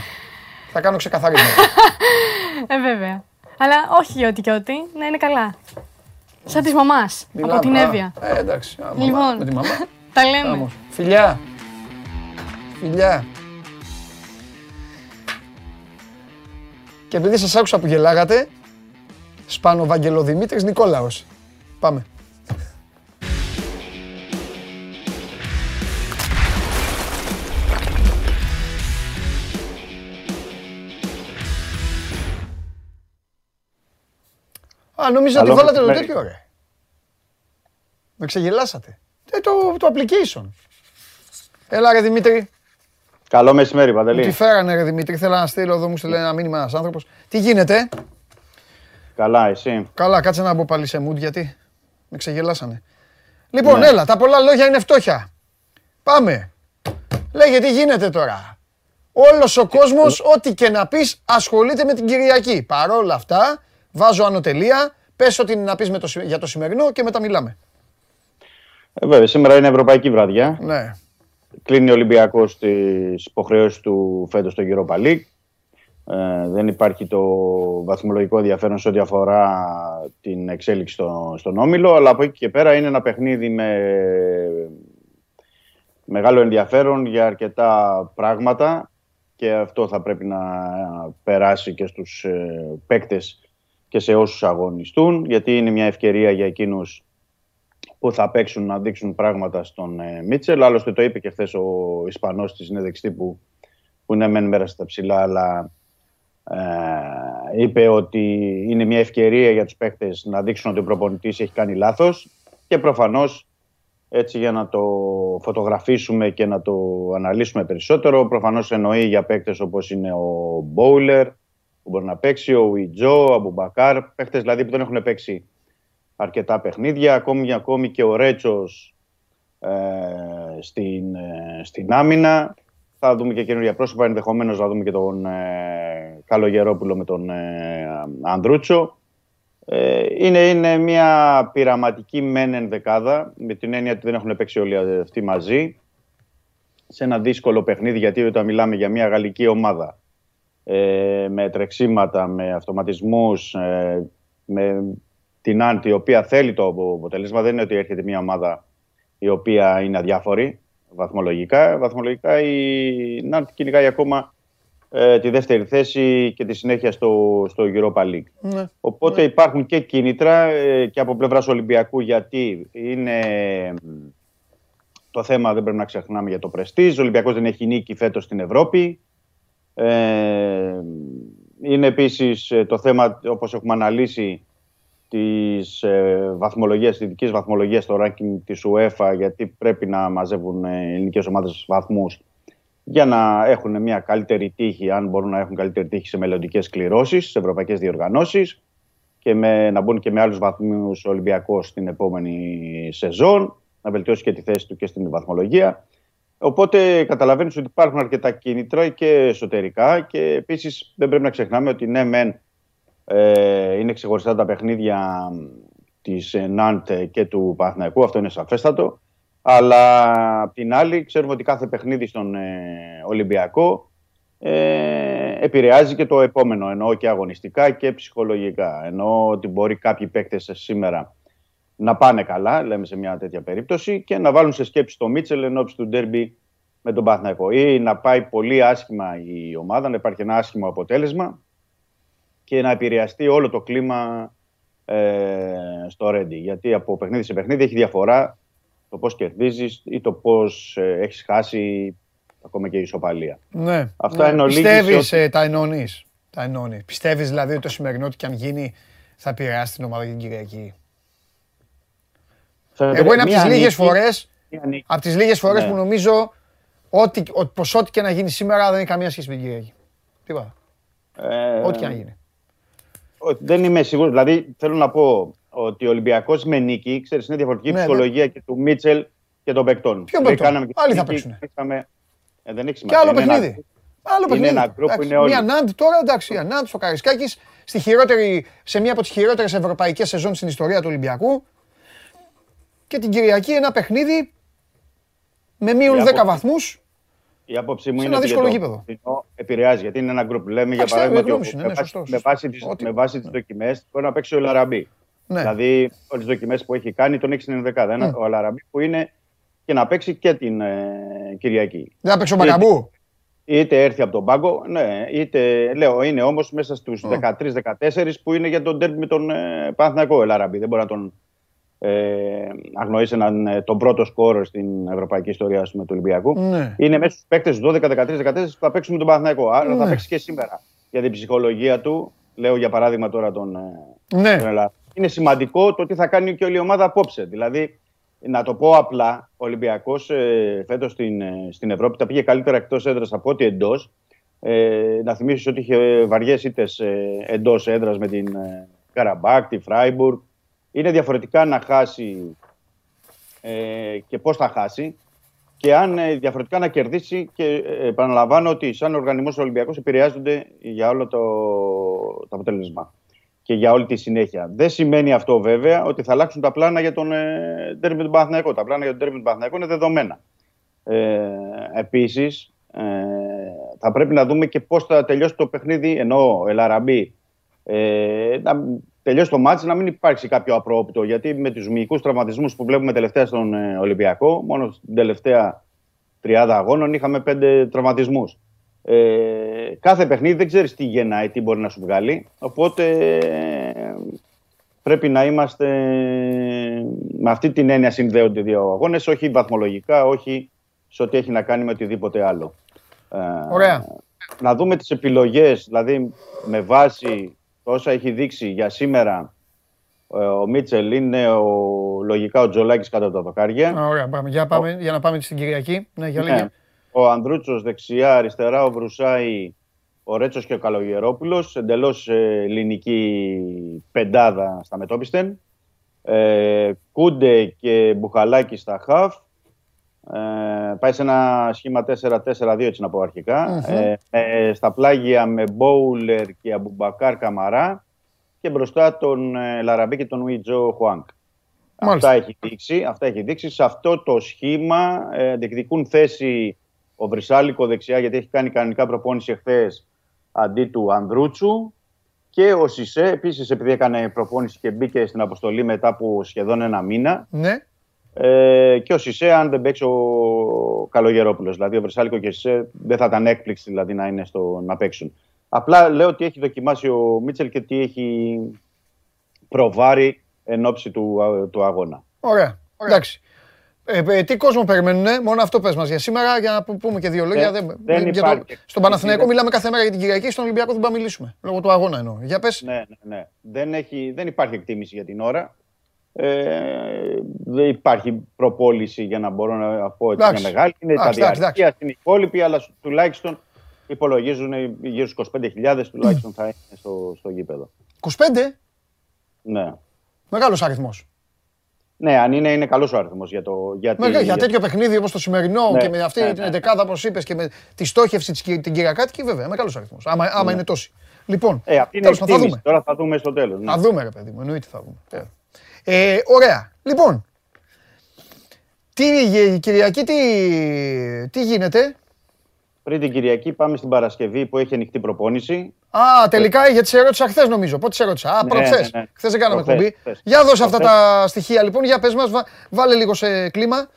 Θα κάνω ξεκαθάρισμα. Ε, βέβαια. Αλλά όχι για ό,τι και ό,τι, να είναι καλά. Σαν της μαμάς. Από Μιλάμε, την α, Εύβοια. Ε, εντάξει. α, μαμά, Λοιπόν. Με τη μαμά. Τα λέμε. Vamos. Φιλιά. Φιλιά. Και επειδή σας άκουσα που γελάγατε, Σπάνο Βαγγελοδημήτρης Νικόλαος. Πάμε. Α, νόμιζα ότι Καλό βάλατε το μεσημέρι. τέτοιο, ρε. Με ξεγελάσατε. Ε, το, το application. Έλα ρε Δημήτρη. Καλό μεσημέρι, Μου τη Παντελή. φέρανε ρε Δημήτρη. Θέλω να στείλω εδώ, μου στείλε ένα μήνυμα ένας άνθρωπος. Τι γίνεται. Καλά, εσύ. Καλά, κάτσε να μπω πάλι σε mood γιατί με ξεγελάσανε. Λοιπόν, Ναι. έλα, τα πολλά λόγια είναι φτώχεια. Πάμε. Λέγε τι γίνεται τώρα. Όλος ο κόσμος, ό,τι και να πεις, ασχολείται με την Κυριακή. Παρόλα αυτά, βάζω ανωτελεία, πες ό,τι είναι να πεις με το, συ- για το σημερινό και μετά μιλάμε. Ε, βέβαια, σήμερα είναι Ευρωπαϊκή βραδιά. Ναι. Κλείνει ο Ολυμπιακός τις υποχρεώσεις του φέτος στο Europa League. Ε, δεν υπάρχει το βαθμολογικό ενδιαφέρον σε ό,τι αφορά την εξέλιξη στο, στον Όμιλο, αλλά από εκεί και πέρα είναι ένα παιχνίδι με μεγάλο ενδιαφέρον για αρκετά πράγματα και αυτό θα πρέπει να περάσει και στους ε, παίκτες και σε όσους αγωνιστούν, γιατί είναι μια ευκαιρία για εκείνους που θα παίξουν να δείξουν πράγματα στον ε, Μίτσελ. Άλλωστε το είπε και χθες ο Ισπανός στη συνέντευξη που, που είναι μεν μέρα στα ψηλά, αλλά ε, είπε ότι είναι μια ευκαιρία για τους παίκτες να δείξουν ότι ο προπονητής έχει κάνει λάθος και προφανώς έτσι για να το φωτογραφίσουμε και να το αναλύσουμε περισσότερο προφανώς εννοεί για παίκτες όπως είναι ο Μπόουλερ που μπορεί να παίξει, ο Ιτζό, ο Αμπουμπακάρ, παίκτες δηλαδή που δεν έχουν παίξει αρκετά παιχνίδια, ακόμη, ακόμη και ο Ρέτσος ε, στην, ε, στην άμυνα. Θα δούμε και καινούργια πρόσωπα, ενδεχομένως να δούμε και τον ε, Καλογερόπουλο με τον ε, Ανδρούτσο. Ε, είναι, είναι μια πειραματική μεν ενδεκάδα, με την έννοια ότι δεν έχουν παίξει όλοι αυτοί μαζί, σε ένα δύσκολο παιχνίδι, γιατί όταν μιλάμε για μια γαλλική ομάδα, ε, με τρεξίματα, με αυτοματισμούς, ε, με την Άντ, η οποία θέλει το αποτέλεσμα. Δεν είναι ότι έρχεται μια ομάδα η οποία είναι αδιάφορη βαθμολογικά. Βαθμολογικά η Νάντ κυνηγάει ακόμα ε, τη δεύτερη θέση και τη συνέχεια στο, στο Europa League. Ναι. Οπότε υπάρχουν και κίνητρα ε, και από πλευράς Ολυμπιακού γιατί είναι το θέμα δεν πρέπει να ξεχνάμε για το πρεστίζ. Ο Ολυμπιακός δεν έχει νίκη φέτος στην Ευρώπη. Ε, είναι επίσης ε, το θέμα, όπως έχουμε αναλύσει, της ε, βαθμολογίας, της ειδικής βαθμολογίας στο ranking της UEFA, γιατί πρέπει να μαζεύουν ε, ελληνικές ομάδες βαθμούς για να έχουν μια καλύτερη τύχη, αν μπορούν να έχουν καλύτερη τύχη σε μελλοντικές κληρώσεις, σε ευρωπαϊκές διοργανώσεις και με, να μπουν και με άλλους βαθμούς Ολυμπιακό στην επόμενη σεζόν, να βελτιώσει και τη θέση του και στην βαθμολογία. Οπότε καταλαβαίνεις ότι υπάρχουν αρκετά κίνητρα και εσωτερικά και επίσης δεν πρέπει να ξεχνάμε ότι ναι, μεν ε, είναι ξεχωριστά τα παιχνίδια της Νάντ και του Παναθηναϊκού, αυτό είναι σαφέστατο. Αλλά απ' την άλλη ξέρουμε ότι κάθε παιχνίδι στον ε, Ολυμπιακό ε, επηρεάζει και το επόμενο, ενώ και αγωνιστικά και ψυχολογικά. Ενώ ότι μπορεί κάποιοι παίκτες σήμερα να πάνε καλά, λέμε σε μια τέτοια περίπτωση, και να βάλουν σε σκέψη το Μίτσελ εν του ντέρμπι με τον Παθνακό. Ή να πάει πολύ άσχημα η ομάδα, να υπάρχει ένα άσχημο αποτέλεσμα και να επηρεαστεί όλο το κλίμα ε, στο Ρέντι. Γιατί από παιχνίδι σε παιχνίδι έχει διαφορά το πώς κερδίζεις ή το πώς ε, έχεις χάσει ακόμα και η ισοπαλία. Ναι. Αυτά ναι. είναι Πιστεύεις, ότι... ε, τα ενώνεις. Τα ενώνεις. Πιστεύεις δηλαδή ότι το σημερινό ότι και αν γίνει θα επηρεάσει την ομάδα για την Κυριακή; Θα- Εγώ είναι από μία τι λίγες νίκη- φορέ μία νίκη. από τις λίγες φορές Ναι. που νομίζω ότι, ότι πως ό,τι και να γίνει σήμερα δεν έχει καμία σχέση με την Κυριακή. Τίποτα. Ε, Ό,τι και να γίνει. Ότι Δεν είμαι σίγουρος. Δηλαδή, θέλω να πω ότι ο Ολυμπιακός με νίκη, ξέρεις, είναι διαφορετική Ναι, ναι. ψυχολογία και του Μίτσελ και των παικτών. Ποιον Δεν παικτών; κάναμε και Άλλοι θα νίκη, παίξουνε. είχαμε- Ε, δεν έχει Και σημασία. άλλο Είναι ένα- παιχνίδι. Άλλο είναι παιχνίδι. ένα γκρουπ που Εντάξει, είναι όλοι. Μια Νάντ τώρα, εντάξει, η Νάντ στο Καρισκάκης, στη χειρότερη, σε μία από τις χειρότερες ευρωπαϊκές σεζόν στην ιστορία του Ολυμπιακού. Και την Κυριακή ένα παιχνίδι με μείον Η 10 άποψη- βαθμούς. Η άποψή μου Σε είναι ένα ότι δύσκολο για το γήπεδο. φετινό επηρεάζει γιατί είναι ένα γκρουπ. Λέμε για Εντάξει, παράδειγμα η γνώμη ότι σου ο- είναι, ναι, με βάση- σωστός. με βάση τις, Ό,τι- με βάση τις δοκιμές μπορεί να παίξει ο Λαραμπή. Ναι. Δηλαδή όλες τις δοκιμές που έχει κάνει τον έχει στην ενδεκάδα. Ένα- Ο Λαραμπή που είναι και να παίξει και την ε, Κυριακή. Δεν θα παίξει ο Μπακαμπού. Είτε έρθει από τον πάγκο, ναι, είτε λέω είναι όμως μέσα στους 13-14 που είναι για τον τέρμι με τον ε, Παναθηναϊκό ο Ελαραμπή. Δεν μπορεί να τον ε, αγνοήσει έναν, ε, τον πρώτο σκόρ στην ευρωπαϊκή ιστορία ας πούμε, του Ολυμπιακού. Ναι. Είναι μέσα στους παίκτες 12-13-14 που θα παίξουν με τον Παναθηναϊκό. Άρα θα Ναι. παίξει και σήμερα. Για την ψυχολογία του, λέω για παράδειγμα τώρα τον, ε, Ναι. τον Ελλάδα. Είναι σημαντικό το τι θα κάνει και όλη η ομάδα απόψε. Δηλαδή, να το πω απλά, ο Ολυμπιακός ε, φέτος στην, ε, στην Ευρώπη τα πήγε καλύτερα εκτός έδρας από ό,τι εντός. Ε, να θυμίσεις ότι είχε βαριές ήττες ε, εντός έδρας με την ε, Καραμπάκ, τη Φράιμπουργκ. Είναι διαφορετικά να χάσει ε, και πώς θα χάσει. Και αν ε, διαφορετικά να κερδίσει, και ε, επαναλαμβάνω ότι σαν οργανισμός Ολυμπιακός επηρεάζονται για όλο το, το αποτέλεσμα και για όλη τη συνέχεια. Δεν σημαίνει αυτό βέβαια ότι θα αλλάξουν τα πλάνα για τον ε, τέρμι με τον Παναθηναϊκό. Τα πλάνα για τον τέρμι με τον Παναθηναϊκό είναι δεδομένα. Ε, Επίσης, ε, θα πρέπει να δούμε και πώς θα τελειώσει το παιχνίδι, ενώ ο Ελαραμπή ε, να τελειώσει το μάτς να μην υπάρξει κάποιο απρόοπτο. Γιατί με τους μυϊκούς τραυματισμούς που βλέπουμε τελευταία στον ε, Ολυμπιακό, μόνο στην τελευταία τριάδα αγώνων είχαμε πέντε τραυματισμούς. Ε, κάθε παιχνίδι δεν ξέρεις τι γεννάει, τι μπορεί να σου βγάλει. Οπότε ε, πρέπει να είμαστε με αυτή την έννοια συνδέονται οι δύο αγώνες, όχι βαθμολογικά, όχι σε ό,τι έχει να κάνει με οτιδήποτε άλλο. Ε, Ωραία. να δούμε τις επιλογές, δηλαδή με βάση όσα έχει δείξει για σήμερα ε, ο Μίτσελ είναι ο, λογικά ο Τζολάκης κάτω από τα δοκάρια. Α, Ωραία, πάμε. Για, πάμε, για να πάμε στην Κυριακή. Ναι, για Ναι. λέγε. Ο Ανδρούτσος δεξιά, αριστερά ο Βρουσάη, ο Ρέτσος και ο Καλογερόπουλος, εντελώς ε, ελληνική πεντάδα στα μετόπιστεν. Ε, Κούντε και Μπουχαλάκη στα χαφ. Ε, πάει σε ένα σχήμα 4-4-2 έτσι να πω αρχικα Ε, με- στα πλάγια με Μπόουλερ και Αμπουμπακάρ Καμαρά και μπροστά τον ε, Λαραμπή και τον Ουιτζο Χουάνκ. Μάλιστα. Αυτά έχει, δείξει, αυτά έχει δείξει. Σε αυτό το σχήμα ε, διεκδικούν θέση ο Βρυσάλικο δεξιά γιατί έχει κάνει κανονικά προπόνηση εχθές αντί του Ανδρούτσου. Και ο Σισε επίσης, επειδή έκανε προπόνηση και μπήκε στην αποστολή μετά από σχεδόν ένα μήνα. Ναι. Ε, και ο Σισε, αν δεν παίξει ο Καλογερόπουλος. Δηλαδή, ο Βρεσάλικο και ο Σισε δεν θα ήταν έκπληξη δηλαδή, να, είναι στο, να παίξουν. Απλά λέω ότι έχει δοκιμάσει ο Μίτσελ και τι έχει προβάρει εν ώψη του, του αγώνα. Ωραία. Εντάξει. Ε, ε, τι κόσμο περιμένουνε, μόνο αυτό πες μας για σήμερα, για να πούμε και δύο λόγια. Δεν- δεν για υπάρχει. στον Παναθηναϊκό μιλάμε κάθε μέρα για την Κυριακή, στον Ολυμπιακό δεν πάμε να μιλήσουμε. Λόγω του αγώνα εννοώ. Για πες. Ναι, ναι, ναι. Δεν, έχει, δεν υπάρχει εκτίμηση για την ώρα. Ε, δεν υπάρχει προπόληση για να μπορώ να πω ότι Εντάξει. είναι μεγάλη. Είναι Εντάξει, τα εντάξει, διαρκεία στην υπόλοιπη, αλλά σου- τουλάχιστον υπολογίζουν γύρω στους 25.000 τουλάχιστον θα είναι στο, στο γήπεδο. 25, Ναι. μεγάλος αριθμός. Ναι, αν είναι, είναι καλός ο αριθμός για το. Για, τη- Μεγάλο, για για- τέτοιο παιχνίδι όπως το σημερινό Ναι, και με αυτή ναι, την ναι. εντεκάδα όπως είπες και με τη στόχευση της, Κυ- την Κυριακάτικη, βέβαια, μεγάλος αριθμός. Άμα, άμα είναι τόσοι. Λοιπόν, Ε, αυτή είναι τέλος πάντων, θα εκτίμηση. δούμε. Τώρα θα δούμε στο τέλος. Θα δούμε, ρε παιδί μου, εννοείται θα δούμε. Ε, ωραία. Λοιπόν, τι, η Κυριακή τι, τι γίνεται; Πριν την Κυριακή πάμε στην Παρασκευή που έχει ανοιχτή προπόνηση. Α, τελικά γιατί σε ερώτησα χθες νομίζω. Πότε σε ερώτησα. Α, Ναι, προχθέ. ναι, ναι. Χθες δεν κάναμε Προχθές, εκπομπή. χθες. Για δώσε αυτά Προχθές. τα στοιχεία λοιπόν. Για πες μας, βα- βάλε λίγο σε κλίμα.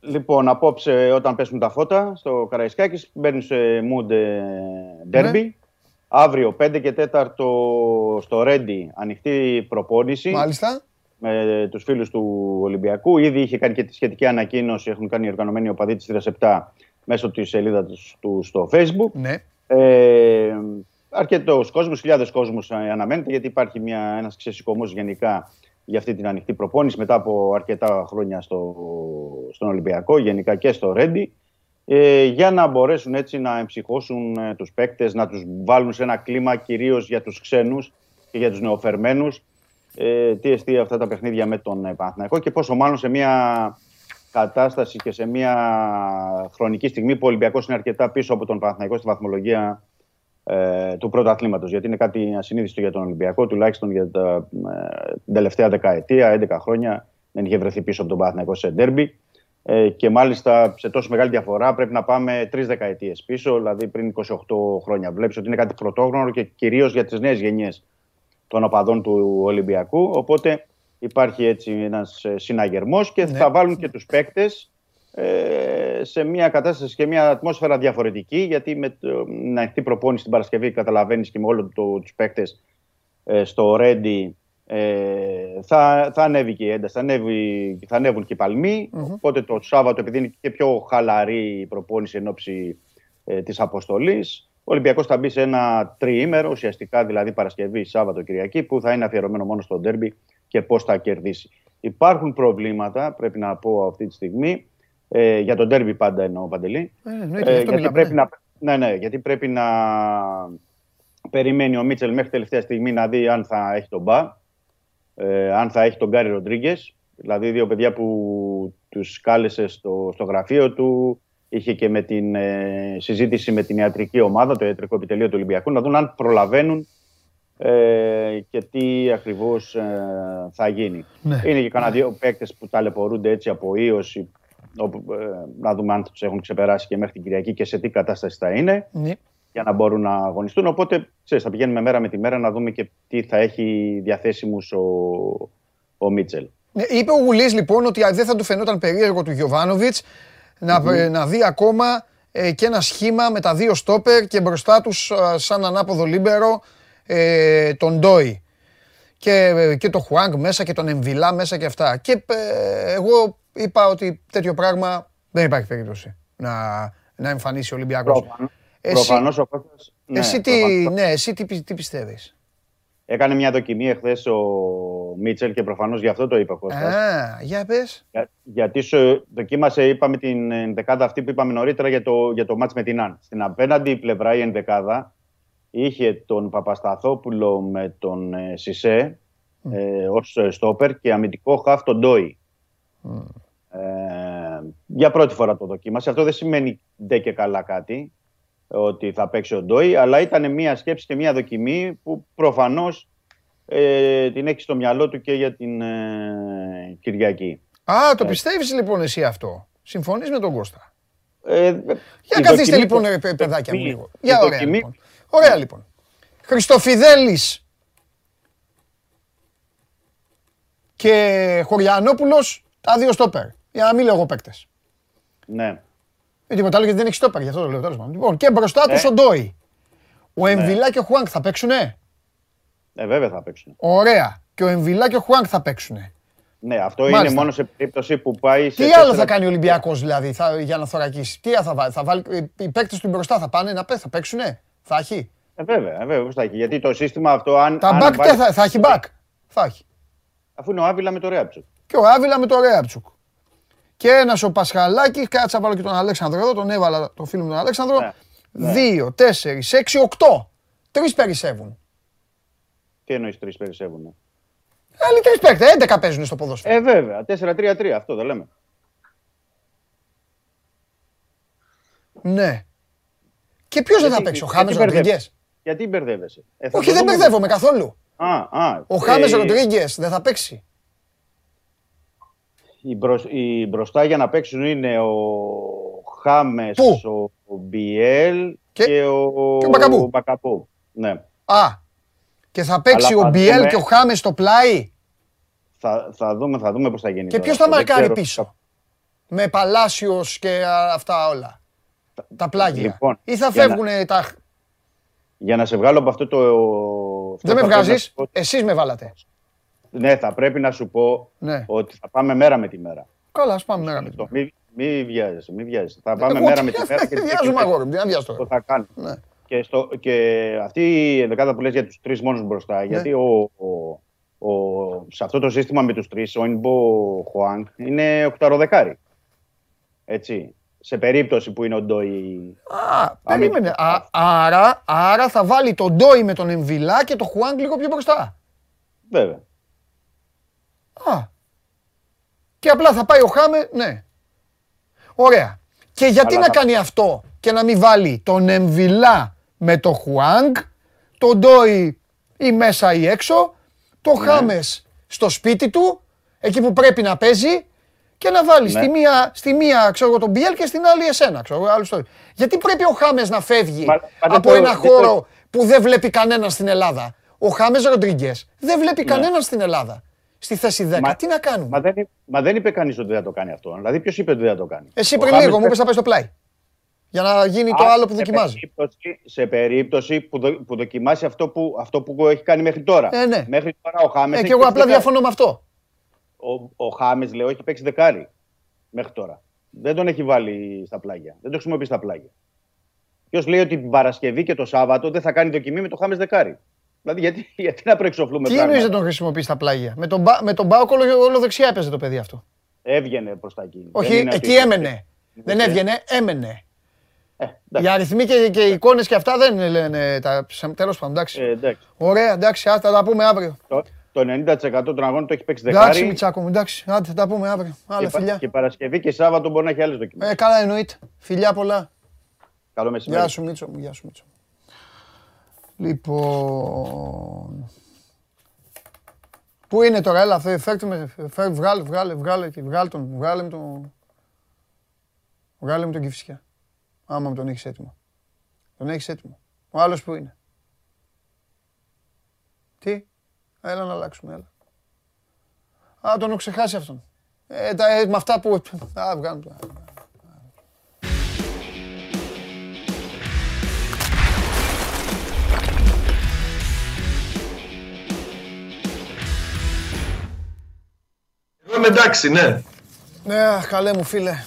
Λοιπόν, απόψε όταν πέσουν τα φώτα στο Καραϊσκάκης μπαίνουν σε mood ε, derby. Ναι. Αύριο 5 και 4 στο Ρέντι ανοιχτή προπόνηση Μάλιστα. Με τους φίλους του Ολυμπιακού. Ήδη είχε κάνει και τη σχετική ανακοίνωση, έχουν κάνει οι οργανωμένοι οπαδοί της 3-7 μέσω της σελίδα τους του στο Facebook. Ναι. Ε, Αρκετό κόσμο, χιλιάδες κόσμους αναμένεται γιατί υπάρχει μια, ένας ξεσηκωμός γενικά για αυτή την ανοιχτή προπόνηση μετά από αρκετά χρόνια στο, στον Ολυμπιακό, γενικά και στο Ρέντι, ε, για να μπορέσουν έτσι να εμψυχώσουν ε, τους παίκτες, να τους βάλουν σε ένα κλίμα κυρίως για τους ξένους και για τους νεοφερμένους ε, τι εστί αυτά τα παιχνίδια με τον ε, Παναθηναϊκό και πόσο μάλλον σε μια κατάσταση και σε μια χρονική στιγμή που ο Ολυμπιακός είναι αρκετά πίσω από τον Παναθηναϊκό στη βαθμολογία ε, του πρωταθλήματος γιατί είναι κάτι ασυνείδητο για τον Ολυμπιακό τουλάχιστον για τα, ε, την τελευταία δεκαετία, 11 χρόνια δεν είχε βρεθεί πίσω από τον Παναθηναϊκό σε ντέρμπι. Ε, και μάλιστα σε τόσο μεγάλη διαφορά πρέπει να πάμε τρεις δεκαετίες πίσω, δηλαδή πριν 28 χρόνια. Βλέπεις ότι είναι κάτι πρωτόγνωρο και κυρίως για τις νέες γενιές των οπαδών του Ολυμπιακού. Οπότε υπάρχει έτσι ένας ε, συναγερμός και θα βάλουν και τους παίκτες ε, σε μια κατάσταση και μια ατμόσφαιρα διαφορετική γιατί με το, την ανοιχτή προπόνηση την Παρασκευή καταλαβαίνεις και με όλο το, τους παίκτες ε, στο Ρέντι ε, θα, θα ανέβει και η ένταση, θα, ανέβει, θα ανέβουν και οι παλμοι Οπότε το Σάββατο, επειδή είναι και πιο χαλαρή η προπόνηση εν ώψη ε, της αποστολής, ο Ολυμπιακός θα μπει σε ένα τριήμερο, ουσιαστικά δηλαδή Παρασκευή, Σάββατο, Κυριακή, που θα είναι αφιερωμένο μόνο στο ντέρμπι και πώς θα κερδίσει. Υπάρχουν προβλήματα, πρέπει να πω αυτή τη στιγμή, ε, για τον ντέρμπι πάντα εννοώ Παντελή. Ε, εννοείται, γι' αυτό γιατί μιλάμε, πρέπει ναι. να, ναι, ναι, γιατί πρέπει να περιμένει ο Μίτσελ μέχρι τελευταία στιγμή να δει αν θα έχει τον Μπα, ε, αν θα έχει τον Γκάρι Ροντρίγκες. Δηλαδή, δύο παιδιά που τους κάλεσε στο, στο γραφείο του, είχε και με την ε, συζήτηση με την ιατρική ομάδα, το ιατρικό επιτελείο του Ολυμπιακού, να δουν αν προλαβαίνουν ε, και τι ακριβώς ε, θα γίνει. Ναι. Είναι και κανένα δύο παίκτες που ταλαιπωρούνται έτσι από ίωση, όπου, ε, να δούμε αν τους έχουν ξεπεράσει και μέχρι την Κυριακή και σε τι κατάσταση θα είναι Ναι. για να μπορούν να αγωνιστούν. Οπότε, ξέρεις, θα πηγαίνουμε μέρα με τη μέρα να δούμε και τι θα έχει διαθέσιμους ο, ο Μίτσελ. Ναι, Είπε ο Γουλής λοιπόν ότι δεν θα του φαινόταν περίεργο του Γιωβάνοβιτς να, ε, να δει ακόμα ε, και ένα σχήμα με τα δύο στόπερ και μπροστά τους α, σαν ανάποδο λίμπερο ε, τον Ντόι. Και, ε, και το Χουάνγκ μέσα και τον Εμβιλά μέσα και αυτά. Και ε, εγώ είπα ότι τέτοιο πράγμα δεν υπάρχει περίπτωση να, να εμφανίσει ο Ολυμπιακός. Προφανώς, Εσύ- προφανώς ο Κώστας... ναι, εσύ τι, προφανώς. ναι, εσύ τι, πι- τι πιστεύεις; Έκανε μια δοκιμή εχθές ο Μίτσελ και προφανώς γι' αυτό το είπε ο Κώστας. Α, για πες. Για- γιατί σου δοκίμασε, είπαμε την ενδεκάδα αυτή που είπαμε νωρίτερα για το, για το μάτς με την Αν. Στην απέναντι πλευρά η ενδεκάδα είχε τον Παπασταθόπουλο με τον ε, Σισε ε, ως ε, στόπερ και αμυντικό χαφ τον Ντόι. Ε, για πρώτη φορά το δοκίμασε. Αυτό δεν σημαίνει ντε και καλά κάτι ότι θα παίξει ο Ντόι, αλλά ήταν μια σκέψη και μια δοκιμή που προφανώς ε, την έχεις στο μυαλό του και για την ε, Κυριακή. Α, το ε. πιστεύεις λοιπόν εσύ αυτό; Συμφωνείς με τον Κώστα; Ε, ε Για καθίστε λοιπόν το... παιδάκια μου λίγο. Για ωραία δοκιμή... λοιπόν. Ωραία λοιπόν. Και Χωριανόπουλος, τα δύο στόπερ. Για να μην λέω εγώ παίκτες. Ναι. Ε, τίποτα άλλο γιατί δεν έχει στόπερ, γι' αυτό το λέω τέλος πάντων. Λοιπόν, και μπροστά τους Ε. ο Ντόι. Ο Εμβιλά και ο Χουάνκ θα παίξουνε; Ε, βέβαια θα παίξουν. Ωραία. Και ο Εμβιλά και ο Χουάνκ θα παίξουνε; Ναι, αυτό Μάλιστα. είναι μόνο σε περίπτωση που πάει σε. Τι άλλο τέσσερα- θα κάνει ο Ολυμπιακός δηλαδή θα, για να θωρακίσει; Τι θα βάλει, θα βάλει, οι παίκτες του μπροστά θα πάνε να πέ, θα παίξουνε; Θα έχει; Ε, βέβαια, ε, βέβαια, πώς θα έχει; Γιατί το σύστημα αυτό, αν. Τα αν back βάλει- τι θα, θα έχει back. Θα έχει. Αφού είναι ο Άβυλα με το Ρέαψο. Και ο Άβυλα με το Ρέαψουκ. Και ένας ο Πασχαλάκης, κάτσα βάλω και τον Αλέξανδρο εδώ, τον έβαλα το φίλο μου τον Αλέξανδρο. Ναι, Δύο, τέσσερις, έξι, οκτώ. Τρεις περισσεύουν. Τι εννοείς τρεις περισσεύουν. Άλλοι τρεις παίκτες, 11 παίζουν στο ποδόσφαιρο. Ε, βέβαια. 4-3-3, αυτό δεν λέμε. Ναι. Και ποιος δεν θα Γιατί- παίξει, ο γιατί Χάμε μπερδεύεσαι. Ροντρίγκες; Γιατί μπερδεύεσαι; Ε, θα Όχι, το δεν δούμε. μπερδεύομαι καθόλου. Α, α. Ο Χάμες ε, Ροντρίγκες δεν θα παίξει. Οι, μπροσ- οι μπροστά για να παίξουν είναι ο Χάμες, Πού; ο Μπιέλ Και- και, ο, και ο Μπακαμπού. Μπακαμπού. Ναι. Α. Και θα παίξει Αλλά ο θα Μπιέλ δούμε- και ο Χάμες στο πλάι; Θα, θα δούμε, θα δούμε πώς θα γίνει. Και τώρα ποιος θα αυτό. Δεν μαρκάρει ξέρω. πίσω; Με Παλάσιος και α, αυτά όλα. Τα πλάγια. Λοιπόν, Ή θα για να- φεύγουν τα. Για να σε βγάλω από αυτό το... αυτό Δεν με θα πρέπει να βγάζεις; σου πω- Εσείς με βάλατε. Ναι, θα πρέπει να σου πω Ναι. ότι θα πάμε μέρα με τη μέρα. Καλά, ας πάμε μέρα με Το την. Μη, μη βιάζεσαι, μη βιάζεσαι. Θα πάμε Εγώ μέρα τι- με τη μέρα. Δεν βιάζομαι αγόρι μου, τι να βιάζω Το τώρα. θα κάνω. Ναι. Και, στο, και αυτή η δεκάδα που λες για τους τρεις μόνους μπροστά, Ναι. γιατί ο, ο, ο, σε αυτό το σύστημα με τους τρεις, ο Ινμπο Χουάνκ είναι οκταροδεκάρι. Έτσι. Σε περίπτωση που είναι ο Ντόι. Α, περίμενε. Α, άρα, άρα θα βάλει τον Ντόι με τον Εμβιλά και τον Χουάνγκ λίγο πιο μπροστά. Βέβαια. Α. Και απλά θα πάει ο Χάμε, ναι. Ωραία. Και γιατί Αλλά να θα- κάνει αυτό και να μην βάλει τον Εμβιλά με τον Χουάνγκ, τον Ντόι ή μέσα ή έξω, τον Ναι. Χάμες στο σπίτι του, εκεί που πρέπει να παίζει και να βάλει Ναι. στη μία, στη μία ξέρω εγώ, τον Μπιέλ και στην άλλη εσένα. Ξέρω, εγώ, άλλο στο... Γιατί πρέπει ο Χάμες να φεύγει Μα- μα δεν από το- ένα δεν το- χώρο που δεν βλέπει κανένα στην Ελλάδα. Ο Χάμες Ροντρίγκες δεν βλέπει Ναι. κανέναν στην Ελλάδα. Στη θέση 10. Μα- Τι να κάνουμε; Μα δεν, μα δεν είπε κανείς ότι δεν θα το κάνει αυτό. Δηλαδή, ποιος είπε ότι δεν θα το κάνει; Εσύ Ο πριν Χάμες λίγο μου πρέπει- είπες θα πάει στο πλάι. Για να γίνει το Α, άλλο που σε δοκιμάζει. περίπτωση- σε περίπτωση που, δο, που δοκιμάσει αυτό που, αυτό που έχει κάνει μέχρι τώρα. Ε, ναι. Μέχρι τώρα ο Χάμες. Ε, έχει και εγώ παίξει απλά δεκάρι. διαφωνώ με αυτό. Ο, ο Χάμες, λέω, έχει παίξει δεκάρι μέχρι τώρα. Δεν τον έχει βάλει στα πλάγια. Δεν το χρησιμοποιεί στα πλάγια. Ποιος λέει ότι την Παρασκευή και το Σάββατο δεν θα κάνει δοκιμή με το Χάμες δεκάρι; Δηλαδή, γιατί, γιατί να προεξοφλούμε Τι πράγματα; εννοείς δεν τον χρησιμοποιείς στα πλάγια; Με τον, Μπα- με τον Μπάουκ όλο, όλο δεξιά έπαιζε το παιδί αυτό. Έβγαινε προς τα εκεί. Δεν Όχι, είναι εκεί ότι- έμενε. Δεν έβγαινε, έμενε. Ε, εντάξει. Οι αριθμοί και, και οι εικόνες και αυτά δεν λένε. Τέλος πάντων, εντάξει. Ε, εντάξει. Ωραία, εντάξει, άντε, θα τα πούμε αύριο. Το, το 90% των αγώνων το έχει παίξει Εντάξει, δεκάρι. Μιτσάκο μου, εντάξει, άντε, θα τα πούμε αύριο. Άλλα Και, πα- φιλιά. και Παρασκευή και Σάββατο μπορεί να έχει άλλες δοκιμές. Ε, καλά εννοείται. Φιλιά πολλά. Καλό μεσημέρι. Γεια σου Μίτσο μου, γεια σου Μίτσο. Λοιπόν... Πού είναι τώρα, έλα, φε- φέρτε με, φέρ, βγάλε, βγάλε, βγάλε, και βγάλε τον, βγάλε με τον... Βγάλε με τον Κηφισιά. Άμα μου τον έχεις έτοιμο. Τον έχεις έτοιμο. Ο άλλος που είναι; Τι, έλα να αλλάξουμε, έλα. Α, τον έχω ξεχάσει αυτόν. Ε, τα, ε, με αυτά που... Α, βγάλε τον. Εγώ είμαι εντάξει, ναι. Ναι, αχ, καλέ μου φίλε.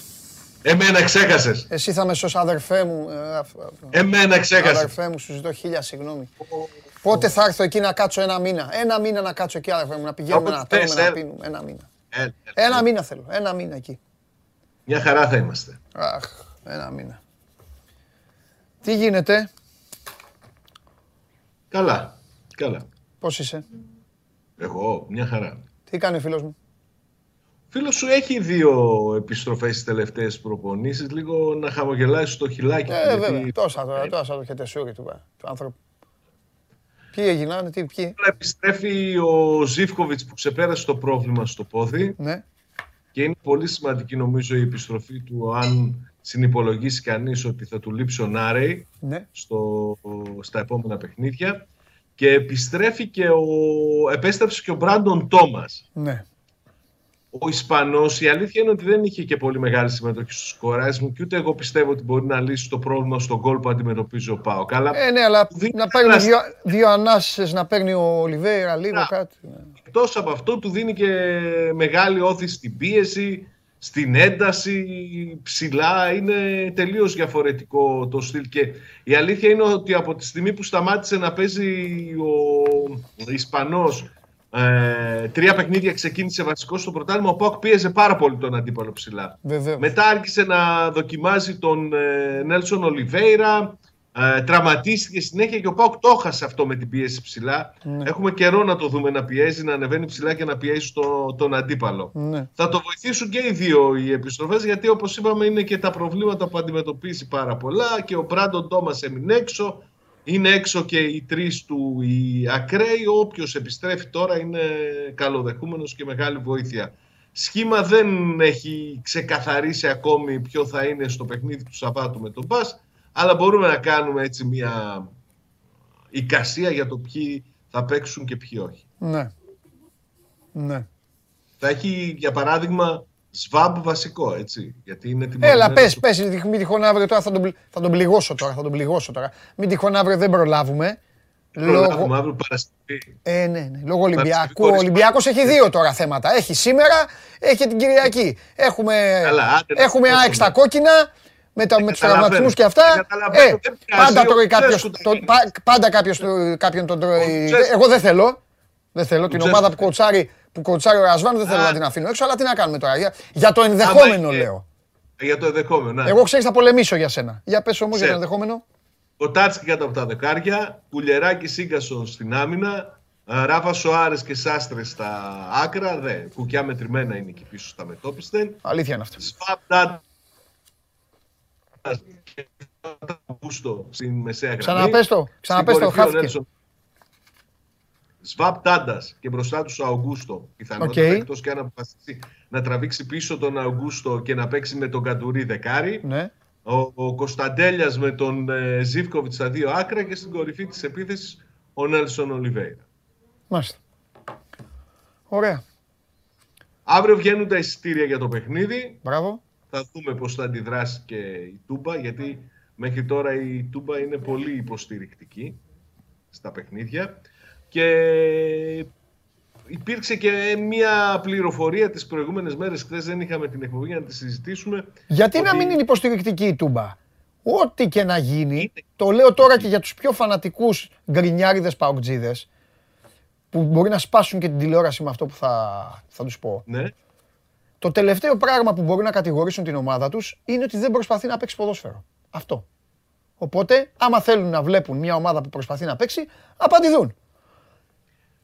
Εμένα ξέχασες. Εσύ θα με σώσεις αδερφέ μου. ε, αφ- αφ- Εμένα ξέχασες. Αδερφέ μου, σου ζητώ χίλια συγγνώμη. Πότε θα έρθω εκεί να κάτσω ένα μήνα; Ένα μήνα να κάτσω εκεί, αδερφέ μου, να πηγαίνουμε Όποτε να τρώμε, θες, να ε. πίνουμε. Ένα μήνα. Ε, ε, Ένα μήνα θέλω. Ένα μήνα εκεί. Μια χαρά θα είμαστε. Αχ, ένα μήνα. Τι γίνεται, Καλά. Καλά. πώς είσαι, Εγώ, μια χαρά. τι κάνει ο φίλος μου; Φίλος σου έχει δύο επιστροφές στις τελευταίες προπονήσεις. Λίγο να χαμογελάσεις στο χιλάκι. του, Ε, γιατί βέβαια, τόσα τώρα, τόσα το έχετε σούρι του, ε, του άνθρωπου. Ποιοι έγιναν, τι, ποιοι, τώρα επιστρέφει ο Ζήφκοβιτς που ξεπέρασε το πρόβλημα στο πόδι ναι. και είναι πολύ σημαντική νομίζω η επιστροφή του αν συνυπολογίσει κανείς ότι θα του λείψει ο Νάρεϊ Ναι. στο, στα επόμενα παιχνίδια και επιστρέφει και ο, επέστρεψε και ο Μπράντον Τόμας Ναι. Ο Ισπανός η αλήθεια είναι ότι δεν είχε και πολύ μεγάλη συμμετοχή στο σκοράρισμα και ούτε εγώ πιστεύω ότι μπορεί να λύσει το πρόβλημα στον γκολ που αντιμετωπίζει ο Πάο. Καλά, Ε, ναι, αλλά να παίρνει δύο, δύο ανάσες, να παίρνει ο Ολιβέηρα λίγο Να. κάτι. ναι. Εκτός από αυτό του δίνει και μεγάλη όθηση στην πίεση, στην ένταση, ψηλά. Είναι τελείως διαφορετικό το στυλ και η αλήθεια είναι ότι από τη στιγμή που σταμάτησε να παίζει ο Ισπανός ε, τρία παιχνίδια ξεκίνησε βασικός στο πρωτάθλημα, ο Πάοκ πίεζε πάρα πολύ τον αντίπαλο ψηλά. Βεβαίως. Μετά άρχισε να δοκιμάζει τον ε, Νέλσον Ολιβέηρα. Ε, τραυματίστηκε συνέχεια και ο Πάουκ το έχασε αυτό με την πίεση ψηλά. Ναι. Έχουμε καιρό να το δούμε να πιέζει, να ανεβαίνει ψηλά και να πιέζει το, τον αντίπαλο. Ναι. Θα το βοηθήσουν και οι δύο οι επιστροφές γιατί όπως είπαμε είναι και τα προβλήματα που αντιμετωπίζει πάρα πολλά και ο Μπράντον Τόμας έμεινε έξω. Είναι έξω και οι τρεις του οι ακραίοι. Όποιος επιστρέφει τώρα είναι καλοδεχούμενος και μεγάλη βοήθεια. Σχήμα δεν έχει ξεκαθαρίσει ακόμη ποιο θα είναι στο παιχνίδι του Σαββάτου με τον Μπας, αλλά μπορούμε να κάνουμε έτσι μια εικασία για το ποιοι θα παίξουν και ποιοι όχι. Ναι. Ναι. Θα έχει, για παράδειγμα, Σβάμπ βασικό, έτσι. Γιατί είναι Έλα, τιμωρημένος πες, στο- πες, μην τυχόν αύριο τώρα θα τον, πλη- θα τον πληγώσω τώρα, θα τον πληγώσω τώρα. Μην τυχόν αύριο δεν προλάβουμε. Προλάβουμε Λόγω, αύριο Παρασκευή. ε, ναι, ναι, λόγω Ολυμπιακού. Ο χωρίς Ολυμπιακός έχει δύο τώρα θέματα. Έχει σήμερα, έχει και την Κυριακή. Έχουμε, Καλά, άντε να έχουμε το ΑΕΚ στα πούμε. κόκκινα, με, τα, με τους καταλαβαίνω. τραυματισμούς και αυτά. Ε, καταλαβαίνω, Ε, δεν πειράζει, πάντα τρώει ο κάποιος, Τσέσκου τα το- κάνει. πα- πάντα κάποιος, το- κάποιον τον τρώει. Τσέσκου. Εγώ δεν θέλω. Δεν θέλω την Τσέσκου. ομάδα που κοτσάρει, που κοτσάρει ο Ρασβάν, δεν θέλω Α. να την αφήνω έξω, αλλά τι να κάνουμε τώρα; Για, για το ενδεχόμενο είχε- λέω. Ε, Για το ενδεχόμενο. ναι. Εγώ ξέρεις θα πολεμήσω για σένα. Για πες όμως για το Ξέρω. ενδεχόμενο. Κοτάρσκι κάτω από τα δοκάρια, Κουλιεράκης Ίνγκασον στην άμυνα, ε, Ράφα Σοάρες και Σάστρε στα άκρα. Δε, κουκιά μετρημένα είναι εκεί πίσω στα μετόπισθεν. Αλήθεια είναι αυτό. Σβαμπ Ντάντας και Αουγκούστο στην μεσαία γραμμή. Ξαναπες το, ξαναπες το, Στην κορυφή ο χάθηκε. Νέλσον. Σβαμπ Ντάντας και μπροστά τους ο Αουγκούστο. Πιθανότατα Οκ. εκτός και αν αποφασίσει να τραβήξει πίσω τον Αυγούστο και να παίξει με τον Καντουρί δεκάρι. Ναι. Ο, ο Κωνσταντέλιας με τον ε, Ζίβκοβιτ στα δύο άκρα και στην κορυφή της επίθεσης ο Νέλσον Ολιβέηρα. Μάλιστα. Ωραία. Αύριο βγαίνουν τα εισιτήρια για το παιχνίδι. Μπράβο. Θα δούμε πώς θα αντιδράσει και η Τούμπα, γιατί μέχρι τώρα η Τούμπα είναι πολύ υποστηρικτική στα παιχνίδια. Και υπήρξε και μια πληροφορία τις προηγούμενες μέρες, χθες δεν είχαμε την εκπομπή για να τη συζητήσουμε. Γιατί να ότι- μην είναι υποστηρικτική η Τούμπα; Ό,τι και να γίνει, το λέω τώρα και για τους πιο φανατικούς γκρινιάριδες παοκτζίδες, που μπορεί να σπάσουν και την τηλεόραση με αυτό που θα, θα τους πω. Ναι, Το τελευταίο πράγμα που μπορεί να κατηγορήσουν την ομάδα τους είναι ότι δεν προσπαθεί να παίξει ποδόσφαιρο. Αυτό. Οπότε, άμα θέλουν να βλέπουν μια ομάδα που προσπαθεί να παίξει, απαντηθούν.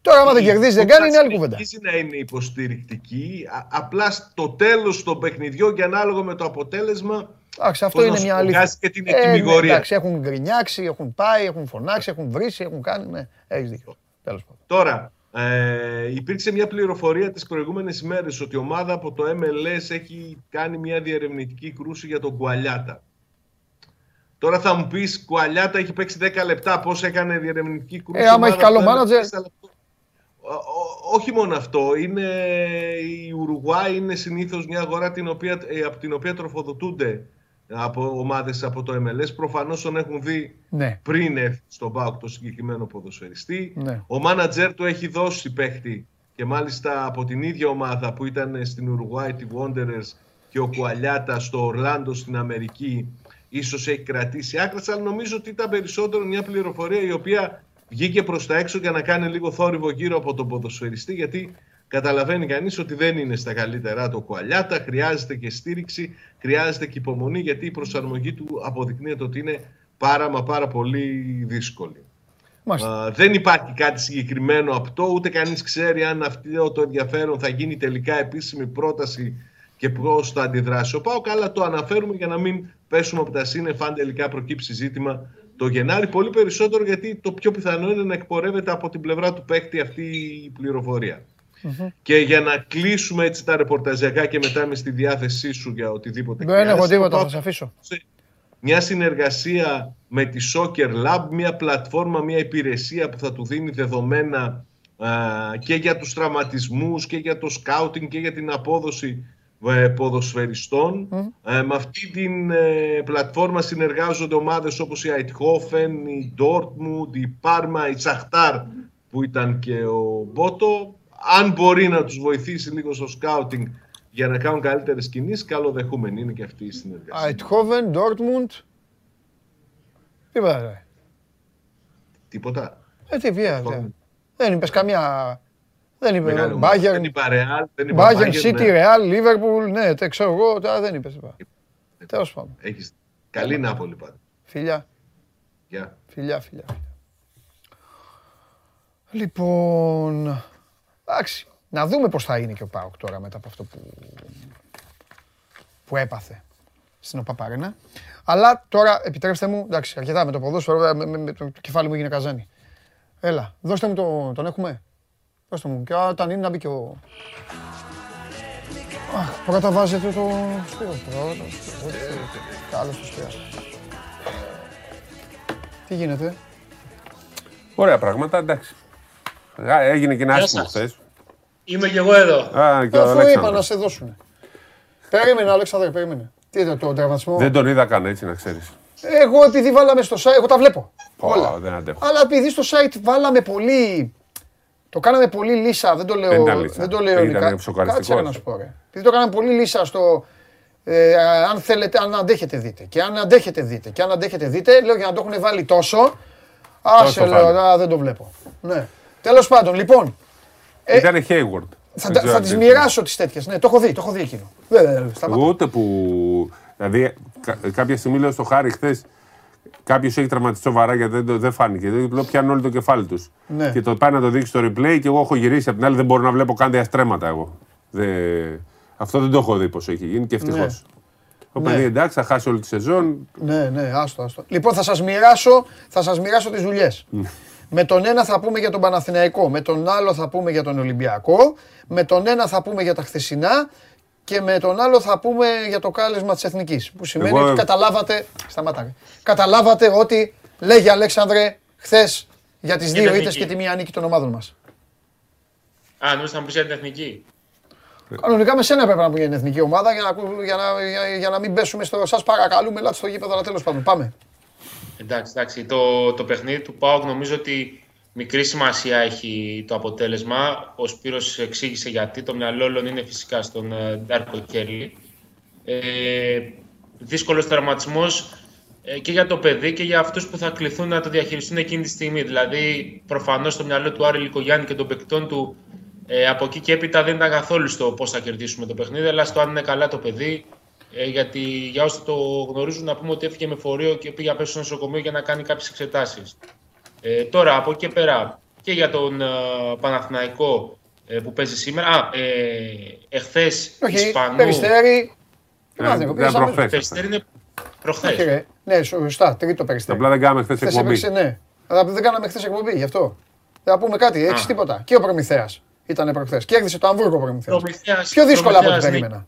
Τώρα, άμα δεν κερδίζει, δεν κάνει, είναι άλλη κουβέντα. Συνεχίζει να είναι υποστηρικτική. Α- απλά στο τέλος των παιχνιδιών και ανάλογα με το αποτέλεσμα Εντάξει, αυτό Πώς να είναι σου μια πω, αλήθεια. βγάζει και την Ε, ναι, ετοιμιγορία. εντάξει, έχουν γκρινιάξει, έχουν πάει, έχουν φωνάξει, έχουν βρίσει, έχουν κάνει. Ναι, έχεις δίκιο. Τέλος πάντων. Τώρα, ε, υπήρξε μια πληροφορία τις προηγούμενες ημέρες ότι η ομάδα από το MLS έχει κάνει μια διερευνητική κρούση για τον Κουαλιάτα. Τώρα θα μου πεις, Κουαλιάτα έχει παίξει 10 λεπτά, πώς έκανε διερευνητική κρούση. Ε, άμα η ομάδα έχει καλό από το μάνατζερ. MLS, αλλά- Ο- ο- όχι μόνο αυτό, είναι, η Ουρουγουάη είναι συνήθως μια αγορά την οποία, ε, από την οποία τροφοδοτούνται από ομάδες από το MLS. Προφανώς τον έχουν δει Ναι. πριν έρθει στον ΠΑΟΚ το συγκεκριμένο ποδοσφαιριστή. Ναι. Ο μάνατζερ του έχει δώσει παίχτη και μάλιστα από την ίδια ομάδα που ήταν στην Ουρουγουάη, τη Wanderers και ο Κουαλιάτα στο Ορλάντο στην Αμερική ίσως έχει κρατήσει άκρας, αλλά νομίζω ότι ήταν περισσότερο μια πληροφορία η οποία βγήκε προς τα έξω για να κάνει λίγο θόρυβο γύρω από τον ποδοσφαιριστή γιατί καταλαβαίνει κανείς ότι δεν είναι στα καλύτερά το Κουαλιάτα, χρειάζεται και στήριξη, χρειάζεται και υπομονή γιατί η προσαρμογή του αποδεικνύεται ότι είναι πάρα μα πάρα πολύ δύσκολη. Μάλιστα. Α, δεν υπάρχει κάτι συγκεκριμένο αυτό, ούτε κανείς ξέρει αν αυτό το ενδιαφέρον θα γίνει τελικά επίσημη πρόταση και πώς θα αντιδράσει ο ΠΑΟΚ, αλλά το αναφέρουμε για να μην πέσουμε από τα σύννεφα αν τελικά προκύψει ζήτημα το Γενάρη. Πολύ περισσότερο γιατί το πιο πιθανό είναι να εκπορεύεται από την πλευρά του παίκτη αυτή η πληροφορία. Και για να κλείσουμε έτσι τα ρεπορταζιακά και μετά είμαι στη διάθεσή σου για οτιδήποτε Δεν έχω χρειάζεται, τίποτα, ο θα ΠΑΟΚ σε αφήσω. μια συνεργασία με τη Soccer Lab, μια πλατφόρμα, μια υπηρεσία που θα του δίνει δεδομένα ε, και για τους τραυματισμούς και για το σκάουτινγκ και για την απόδοση ε, ποδοσφαιριστών. Ε, με αυτή την ε, πλατφόρμα συνεργάζονται ομάδες όπως η Αιτχόφεν, η Dortmund, η Πάρμα, η Σαχτάρ που ήταν και ο Μπότο. Αν μπορεί να τους βοηθήσει λίγο στο σκάουτινγκ για να κάνουν καλύτερες κινήσεις, καλοδεχούμενη είναι και αυτή η συνεργασία. Αιτχόβεν, Ντόρτμουντ. Τι είπατε. Τίποτα. Ε, τι πήγατε. Δεν είπες καμιά... Δεν είπε Μεγάλη ομάδα. Δεν Bayern, είπα Real, δεν είπα Bayern, Bayern, City, ναι. Real, Liverpool, ναι, τε ξέρω εγώ, τώρα δεν είπες. είπα. Τέλος πάντων. Έχεις καλή Νάπολη πάντα. Φιλιά, Γεια. φιλιά, φιλιά. φιλιά. Λοιπόν, εντάξει, να δούμε πώς θα είναι και ο Πάοκ τώρα μετά από αυτό που, που έπαθε στην ΟΠΑΠΑΡΕΝΑ. Αλλά τώρα επιτρέψτε μου, εντάξει, αρκετά με το ποδόσφαιρο, με, με- με το κεφάλι μου έγινε καζάνι. Έλα, δώστε μου το, τον έχουμε. Δώστε μου. Και όταν είναι να μπει και ο... Αχ, πρώτα βάζετε το Σπύρο. Πρώτα, Σπύρο, Σπύρο. Καλώς το Σπύρο. Τι γίνεται; Ωραία πράγματα, εντάξει. Α, Έγινε και ένα Γεια άσχημο σας. χθες. Είμαι κι εγώ εδώ. Α, και ο Αφού είπα να Αλέξανδρος. σε δώσουνε. Περίμενε, Αλέξανδρε, περίμενε. Τι ήταν το τραυματισμό. Δεν τον είδα καν έτσι να ξέρεις. Εγώ επειδή βάλαμε στο site, εγώ τα βλέπω. Όλα. Δεν αντέχω. Αλλά επειδή στο site βάλαμε πολύ. Το κάναμε πολύ λύσα, δεν το λέω, Δεν ήταν λύσα. δεν το λέω Ήταν ειρωνικά. ψοκαριστικός. Κάτσε ρε να σου πω ρε. Επειδή το κάναμε πολύ λύσα στο ε, αν θέλετε, αν αντέχετε δείτε. Και αν αντέχετε δείτε. Και αν αντέχετε δείτε, λέω για να το έχουν βάλει τόσο. Άσε Τόσο λέω, φάνε. α, δεν το βλέπω. Ναι. Τέλος πάντων, λοιπόν, ε, Ήταν Hayward. θα, Δεν τα- ξέρω θα αν τις το μοιράσω τις τέτοιες. Ναι, το έχω δει, το έχω δει εκείνο. Βέβαια, σταμάτα. Εγώ ούτε που. Δηλαδή, κα- κάποια στιγμή λέω στο Χάρη χθες. Κάποιος έχει τραυματιστεί σοβαρά γιατί δεν, το- δεν φάνηκε. Δεν λέω πιάνουν όλο το κεφάλι τους. Ναι. Και το πάει να το δείξει στο replay και εγώ έχω γυρίσει απ' την άλλη δεν μπορώ να βλέπω καν διαστρέμματα εγώ. Δε... Αυτό δεν το έχω δει πώς έχει γίνει και ευτυχώς. Ναι. Ο Ναι. παιδί εντάξει, θα χάσει όλη τη σεζόν. Ναι, ναι, άστο, άστο. Λοιπόν, θα σας μοιράσω, θα σας μοιράσω τις δουλειές. με τον ένα θα πούμε για τον Παναθηναϊκό, με τον άλλο θα πούμε για τον Ολυμπιακό, με τον ένα θα πούμε για τα χθεσινά και με τον άλλο θα πούμε για το κάλεσμα της Εθνικής. Που σημαίνει Εγώ- ότι καταλάβατε, σταματάμε, καταλάβατε ότι λέγει Αλέξανδρε χθες για τις Για δύο την ήττες εθνική. και τη μία νίκη των ομάδων μας. Α, νομίζω θα μου πεις για την εθνική; Κανονικά με σένα έπρεπε να πούμε για την εθνική ομάδα για να, ακού- για να, για, για να μην πέσουμε στο σας παρακαλούμε, ελάτε στο γήπεδο, αλλά τέλος πάντων. Πάμε. Εντάξει, εντάξει. Το, το παιχνίδι του ΠΑΟΚ νομίζω ότι μικρή σημασία έχει το αποτέλεσμα. Ο Σπύρος εξήγησε γιατί. Το μυαλό όλων είναι φυσικά στον ε, Ντάρκο Κέρλι. Ε, δύσκολος τραυματισμός ε, και για το παιδί και για αυτούς που θα κληθούν να το διαχειριστούν εκείνη τη στιγμή. Δηλαδή, προφανώς το μυαλό του Άρη Λικογιάννη και των παικτών του ε, από εκεί και έπειτα δεν ήταν καθόλου στο πώς θα κερδίσουμε το παιχνίδι, αλλά στο αν είναι καλά το παιδί. Ε, γιατί για όσοι το γνωρίζουν, να πούμε ότι έφυγε με φορείο και πήγε απέσω στο νοσοκομείο για να κάνει κάποιες εξετάσεις. Ε, τώρα, από εκεί και πέρα, και για τον ε, Παναθηναϊκό ε, που παίζει σήμερα. Α, ε, εχθές Όχι, Ισπανού. Περιστέρι. Ε, Παναθηναϊκό, ήταν πήγες αμέσως. προχθές. Περιστέρι είναι προχθές. Όχι, ρε. Ναι, σωστά, τρίτο περιστέρι. Απλά δεν κάναμε χθες Χθες εκπομπή. έπαιξε, ναι. Αλλά δεν κάναμε χθες εκπομπή, γι' αυτό. Θα πούμε κάτι, έχεις Α. τίποτα. Και ο Προμηθέας ήταν προχθές. Κέρδισε το Αμβούργο ο Προμηθέας. Προμηθέας- Πιο δύσκολα από ό,τι Προμηθέας, ναι. περίμενα.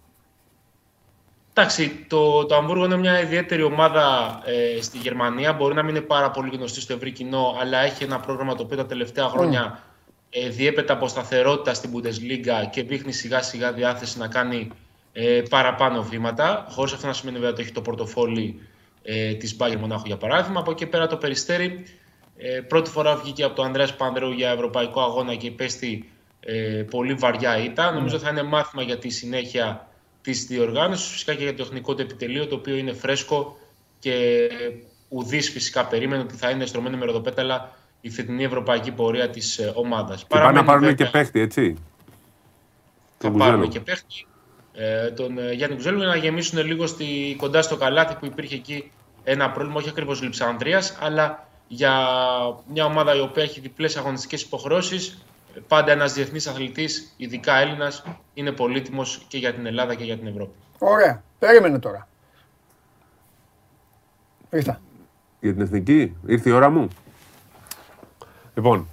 Εντάξει, το, το Αμβούργο είναι μια ιδιαίτερη ομάδα ε, στη Γερμανία. Μπορεί να μην είναι πάρα πολύ γνωστή στο ευρύ κοινό, αλλά έχει ένα πρόγραμμα το οποίο τα τελευταία χρόνια ε, διέπεται από σταθερότητα στην Bundesliga και δείχνει σιγά σιγά διάθεση να κάνει ε, παραπάνω βήματα. Χωρίς αυτό να σημαίνει βέβαια ότι έχει το πορτοφόλι ε, της Bayern Μονάχου για παράδειγμα. Από εκεί και πέρα το περιστέρι. Ε, πρώτη φορά βγήκε από το Ανδρέας Πανδρέου για ευρωπαϊκό αγώνα και υπέστη ε, πολύ βαριά ήττα. Νομίζω θα είναι μάθημα για τη συνέχεια της διοργάνωσης, φυσικά και για το τεχνικό του επιτελείο, το οποίο είναι φρέσκο και ουδής φυσικά περίμενε ότι θα είναι στρωμένο με ροδοπέταλα η φετινή ευρωπαϊκή πορεία της ομάδας. Και πάνε να πάρουν και παίχτη, έτσι. Θα Τον πάρουν Κουζέλο. και παίχτη ε, τον ε, Γιάννη Κουζέλου για να γεμίσουν λίγο στη, κοντά στο καλάθι που υπήρχε εκεί ένα πρόβλημα, όχι ακριβώς Λιψανδρία, αλλά για μια ομάδα η οποία έχει διπλές αγωνιστικές υποχρεώσεις. Πάντα ένας διεθνής αθλητής, ειδικά Έλληνας, είναι πολύτιμος και για την Ελλάδα και για την Ευρώπη. Ωραία. Περίμενε τώρα. Ήρθα. Για την εθνική, ήρθε η ώρα μου. Λοιπόν,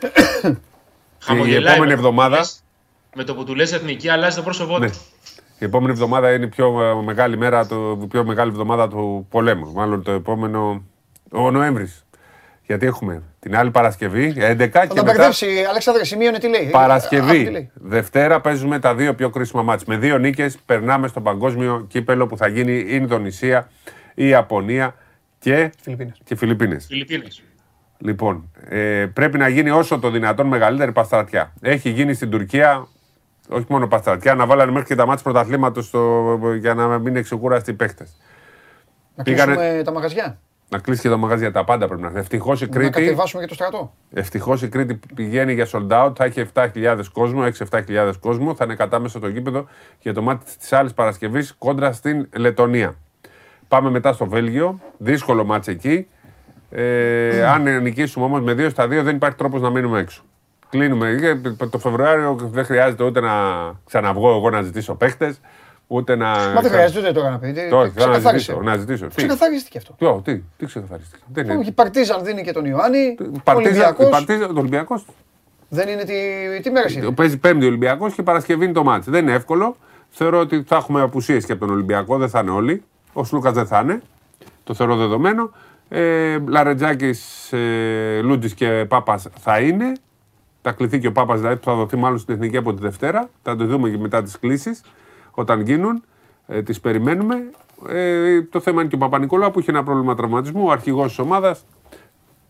Χαμογελάει επόμενη με το που εβδομάδα- λες- Με το που του λες εθνική, αλλάζει το πρόσωπό ναι. του. Η επόμενη εβδομάδα είναι η πιο ε, μεγάλη μέρα, το, η πιο μεγάλη εβδομάδα του πολέμου. Μάλλον το επόμενο, ο Νοέμβρης. Γιατί έχουμε την άλλη Παρασκευή, 11 Θα και τα μετά μπερδέψει, Αλέξανδρε, σημείωνε τι λέει. Α, τι Παρασκευή. λέει. Δευτέρα παίζουμε τα δύο πιο κρίσιμα μάτς. Με δύο νίκες περνάμε στο παγκόσμιο κύπελο που θα γίνει η Ινδονησία, η Ιαπωνία και, Φιλιππίνες. και Φιλιππίνες. Φιλιππίνες. Λοιπόν, ε, πρέπει να γίνει όσο το δυνατόν μεγαλύτερη παστρατιά. Έχει γίνει στην Τουρκία, όχι μόνο παστρατιά, να βάλανε μέχρι και τα μάτια πρωταθλήματος για να μην είναι ξεκούραστοι οι παίχτε. Να Πήγανε- κλείσουμε τα μαγαζιά. Να κλείσει και τα μαγαζιά, τα πάντα πρέπει να είναι. Ευτυχώς η Να Κρήτη, κατεβάσουμε και το στρατό. ευτυχώς η Κρήτη πηγαίνει για sold out, θα έχει 7.000 κόσμο, 6-7.000 κόσμο, θα είναι κατάμεσα στο γήπεδο για το μάτι της άλλης Παρασκευής κόντρα στην Λετωνία. Πάμε μετά στο Βέλγιο, δύσκολο μάτς εκεί. Ε, αν νικήσουμε όμως με 2 στα 2, δεν υπάρχει τρόπος να μείνουμε έξω. Κλείνουμε. Ε, Το Φεβρουάριο δεν χρειάζεται ούτε να ξαναβγώ εγώ να ζητήσω παίχτες, ούτε να. Μα δεν χρειάζεται ούτε τώρα να πει. Το όχι, θα να Ξεκαθάρισε. ζητήσω. Να ζητήσω. Τι, Ξεκαθαρίστηκε αυτό. Ποιο, τι, τι ξεκαθαρίστηκε; Δεν είναι. Όχι, η Παρτίζαν δίνει και τον Ιωάννη. Παρτίζα, Ολυμπιακός. Παρτίζα, το Ολυμπιακός. Δεν είναι τι, τι μέρες είναι. Παίζει Πέμπτη Ολυμπιακός και Παρασκευή είναι το μάτι. Δεν είναι εύκολο. Θεωρώ ότι θα έχουμε απουσίες και από τον Ολυμπιακό, δεν θα είναι όλοι. Ο Σλούκας δεν θα είναι. Το θεωρώ δεδομένο. Ε, Λαρετζάκης, ε, Λούτζης και Πάπας θα είναι. Θα κληθεί και ο Πάπας, δηλαδή που θα δοθεί μάλλον στην εθνική από τη Δευτέρα. Θα το δούμε και μετά τις κλήσεις όταν γίνουν. Ε, τις περιμένουμε. Ε, το θέμα είναι και ο Παπα-Νικολάου που είχε ένα πρόβλημα τραυματισμού, ο αρχηγός της ομάδας.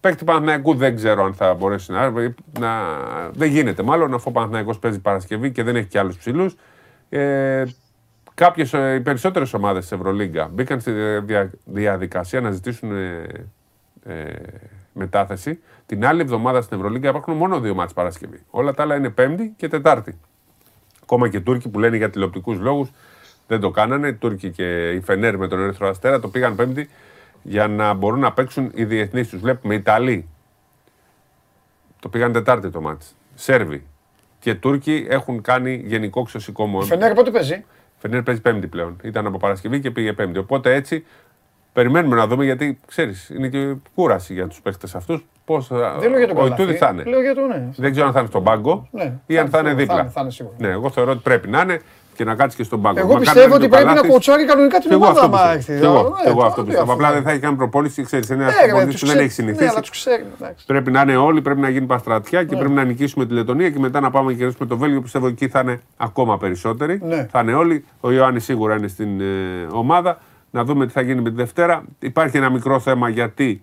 Παίκτη Παναθηναϊκού δεν ξέρω αν θα μπορέσει να. να δεν γίνεται μάλλον αφού ο Παναθηναϊκός παίζει Παρασκευή και δεν έχει και άλλους ψηλούς. Ε, κάποιες, ε, οι περισσότερες ομάδες της Ευρωλίγκα μπήκαν στη δια- διαδικασία να ζητήσουν ε, ε, μετάθεση. Την άλλη εβδομάδα στην Ευρωλίγκα υπάρχουν μόνο δύο μάτς Παρασκευή. Όλα τα άλλα είναι Πέμπτη και Τετάρτη. Ακόμα και οι Τούρκοι που λένε για τηλεοπτικούς λόγους δεν το κάνανε. Οι Τούρκοι και οι Φενέρ με τον Ερυθρό Αστέρα το πήγαν Πέμπτη για να μπορούν να παίξουν οι διεθνείς τους. Βλέπουμε Ιταλοί. Το πήγαν Τετάρτη το μάτς. Σέρβοι. Και Τούρκοι έχουν κάνει γενικό ξεσηκώμο. Η Φενέρ πότε παίζει; Φενέρ παίζει Πέμπτη πλέον. Ήταν από Παρασκευή και πήγε Πέμπτη. Οπότε έτσι περιμένουμε να δούμε γιατί ξέρεις, είναι και κούραση για τους παίχτες αυτούς. Πώς Δεν λέω για τον ο Ιτούδη Καλαθή. θα είναι. Λέω για τον ναι. Δεν ξέρω αν θα είναι στον πάγκο Ναι, ή αν θα είναι θα δίπλα. είναι, θα είναι σίγουρα. Ναι, εγώ θεωρώ ότι πρέπει να είναι και να κάτσει και στον πάγκο. Εγώ Μακάρι πιστεύω είναι ότι και ο πρέπει να Καλάθης. κοτσάρει κανονικά την Και εγώ ομάδα. αυτό άμα πιστεύω. έρθει. Και εγώ, Ναι, και εγώ τώρα αυτό τι πιστεύω. αφού- Απλά δεν θα έχει κάνει προπόληση, ξέρεις. Είναι ένας Ναι, ρε, προπονητής τους που δεν ξέρει. έχει Ναι, συνηθίσει. αλλά τους ξέρει. εντάξει. Πρέπει να είναι όλοι, πρέπει να γίνει παστρατιά Ναι. και πρέπει να νικήσουμε τη Λετωνία και μετά να πάμε και κερδίσουμε το Βέλγιο. Πιστεύω εκεί θα είναι ακόμα περισσότεροι. Ναι. Θα είναι όλοι. Ο Ιωάννης σίγουρα είναι στην ε, ομάδα. Να δούμε τι θα γίνει με τη Δευτέρα. Υπάρχει ένα μικρό θέμα γιατί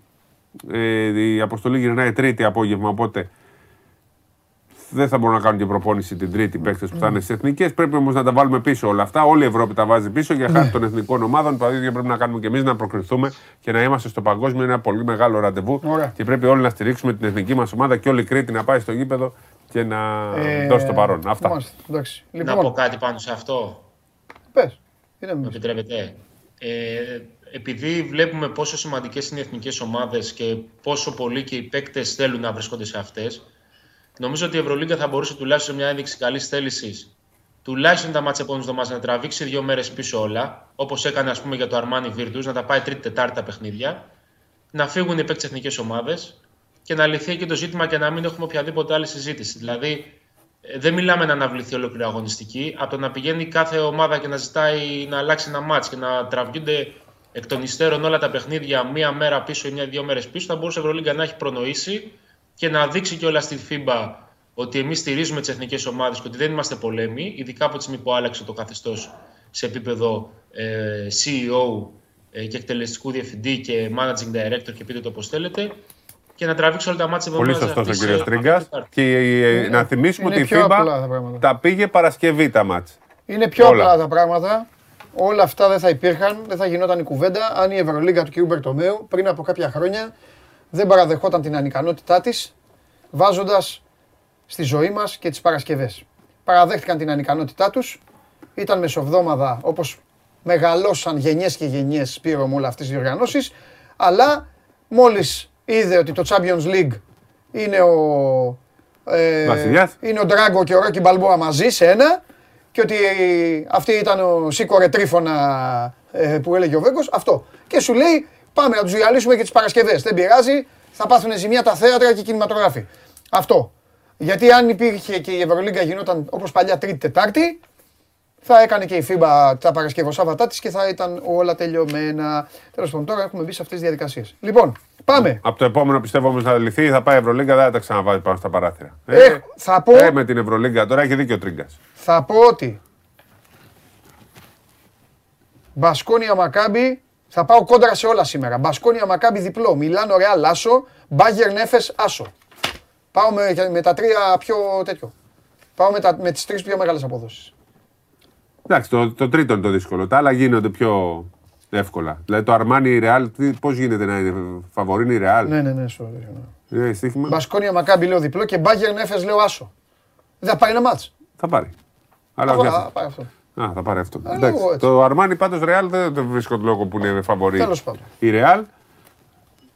ε, η αποστολή γυρνάει Τρίτη απόγευμα. Οπότε δεν θα μπορούν να κάνουν και προπόνηση την Τρίτη παίκτες που θα είναι στις εθνικές. Πρέπει όμως να τα βάλουμε πίσω όλα αυτά. Όλη η Ευρώπη τα βάζει πίσω για χάρη των εθνικών ομάδων. Το ίδιο πρέπει να κάνουμε και εμείς να προκριθούμε και να είμαστε στο παγκόσμιο. Είναι ένα πολύ μεγάλο ραντεβού. Ωραία. Και πρέπει όλοι να στηρίξουμε την εθνική μας ομάδα και όλη η Κρήτη να πάει στο γήπεδο και να Ε, δώσει το παρόν. Αυτά. μάλιστα, εντάξει. Να πω Λοιπόν, κάτι πάνω σε αυτό. πες. Είναι με μισό. επιτρέπετε; Ε, επειδή βλέπουμε πόσο σημαντικές είναι οι εθνικές ομάδες και πόσο πολύ και οι παίκτες θέλουν να βρίσκονται σε αυτές, νομίζω ότι η Ευρωλίγκα θα μπορούσε τουλάχιστον σε μια ένδειξη καλής θέλησης τουλάχιστον τα μάτια επόμενη εβδομάδα να τραβήξει δύο μέρες πίσω όλα, όπως έκανε ας πούμε για το Armani Virtus, να τα πάει τρίτη-τετάρτη τα παιχνίδια, να φύγουν οι παίκτες εθνικές ομάδες και να λυθεί και το ζήτημα και να μην έχουμε οποιαδήποτε άλλη συζήτηση. Δηλαδή, ε, δεν μιλάμε να αναβληθεί ολόκληρη αγωνιστική. Από το να πηγαίνει κάθε ομάδα και να ζητάει να αλλάξει ένα μάτς και να τραβιούνται εκ των υστέρων όλα τα παιχνίδια μία μέρα πίσω ή μία-δύο μέρες πίσω, θα μπορούσε η Ευρωλίγκα να έχει προνοήσει και να δείξει και όλα στη FIBA ότι εμείς στηρίζουμε τις εθνικές ομάδες και ότι δεν είμαστε πολέμοι, ειδικά από τη στιγμή που άλλαξε το καθεστώς σε επίπεδο ε, CEO ε, και εκτελεστικού διευθυντή και managing director και πείτε το όπως θέλετε. Και να τραβήξει όλα τα μάτια Πολύ σωστό ο κύριο Τρίγκα. Και ε, να θυμίσουμε είναι ότι η πιο απλά τα FIBA πράγματα. τα πήγε Παρασκευή τα μάτς. Είναι πιο Όλα. απλά τα πράγματα. Όλα αυτά δεν θα υπήρχαν, δεν θα γινόταν η κουβέντα αν η Ευρωλίγκα του κ. Μπερτομέου πριν από κάποια χρόνια δεν παραδεχόταν την ανικανότητά της, βάζοντας στη ζωή μας και τις Παρασκευές. Παραδέχτηκαν την ανικανότητά τους, ήταν μεσοβδόμαδα όπως μεγαλώσαν γενιές και γενιές Σπύρο μου όλα αυτές τι διοργανώσει, αλλά μόλις είδε ότι το Champions League είναι ο. Ε, Βασιλιάς. είναι ο Ντράγκο και ο Ρόκι Μπαλμπόα μαζί σε ένα και ότι αυτή ήταν ο Σίκορε Τρίφωνα ε, που έλεγε ο Βέγκος, αυτό. Και σου λέει πάμε να τους διαλύσουμε και τις Παρασκευές. Δεν πειράζει, θα πάθουν ζημιά τα θέατρα και οι κινηματογράφοι. Αυτό. Γιατί αν υπήρχε και η Ευρωλίγκα γινόταν όπως παλιά Τρίτη-Τετάρτη, θα έκανε και η FIBA τα Παρασκευοσάββατά της και θα ήταν όλα τελειωμένα. Τέλος πάντων, τώρα έχουμε μπει σε αυτές τις διαδικασίες. Λοιπόν, Πάμε. Από το επόμενο πιστεύω όμως θα λυθεί, θα πάει η Ευρωλίγκα, δεν θα τα ξαναβάλει πάνω στα παράθυρα. Ε, θα πω- ε, με την Ευρωλίγκα τώρα έχει δίκιο ο Τρίγκας. Θα πω ότι Μπασκόνια Μακάμπι θα πάω κόντρα σε όλα σήμερα. Μπασκόνια Μακάμπι διπλό. Μιλάνο Ρεάλ Άσο. Μπάγκερ Νέφες Άσο. Πάω με, με τα τρία πιο τέτοιο. Πάω με, τα, με τις τρεις πιο μεγάλες αποδόσεις. Εντάξει, το, το τρίτο είναι το δύσκολο. Τα άλλα γίνονται πιο εύκολα. Δηλαδή το Αρμάνι η Ρεάλ, πώς γίνεται να είναι φαβορή η Ρεάλ. Ναι, ναι, ναι, sorry, ναι. Ε, στοίχημα. Μπασκόνια Μακάμπι λέω διπλό και Μπάγκερ Νέφε λέω Άσο. Δεν θα πάρει ένα μάτς. Θα πάρει. Αλλά Θα όχι θα αυτό. πάρει αυτό. Α, θα πάρει αυτό. Α, Εντάξει. λίγο έτσι. Το Αρμάνι πάντως Ρεάλ δεν δεν βρίσκω τον λόγο που είναι φαβορή. Τέλος πάντων. Η Ρεάλ.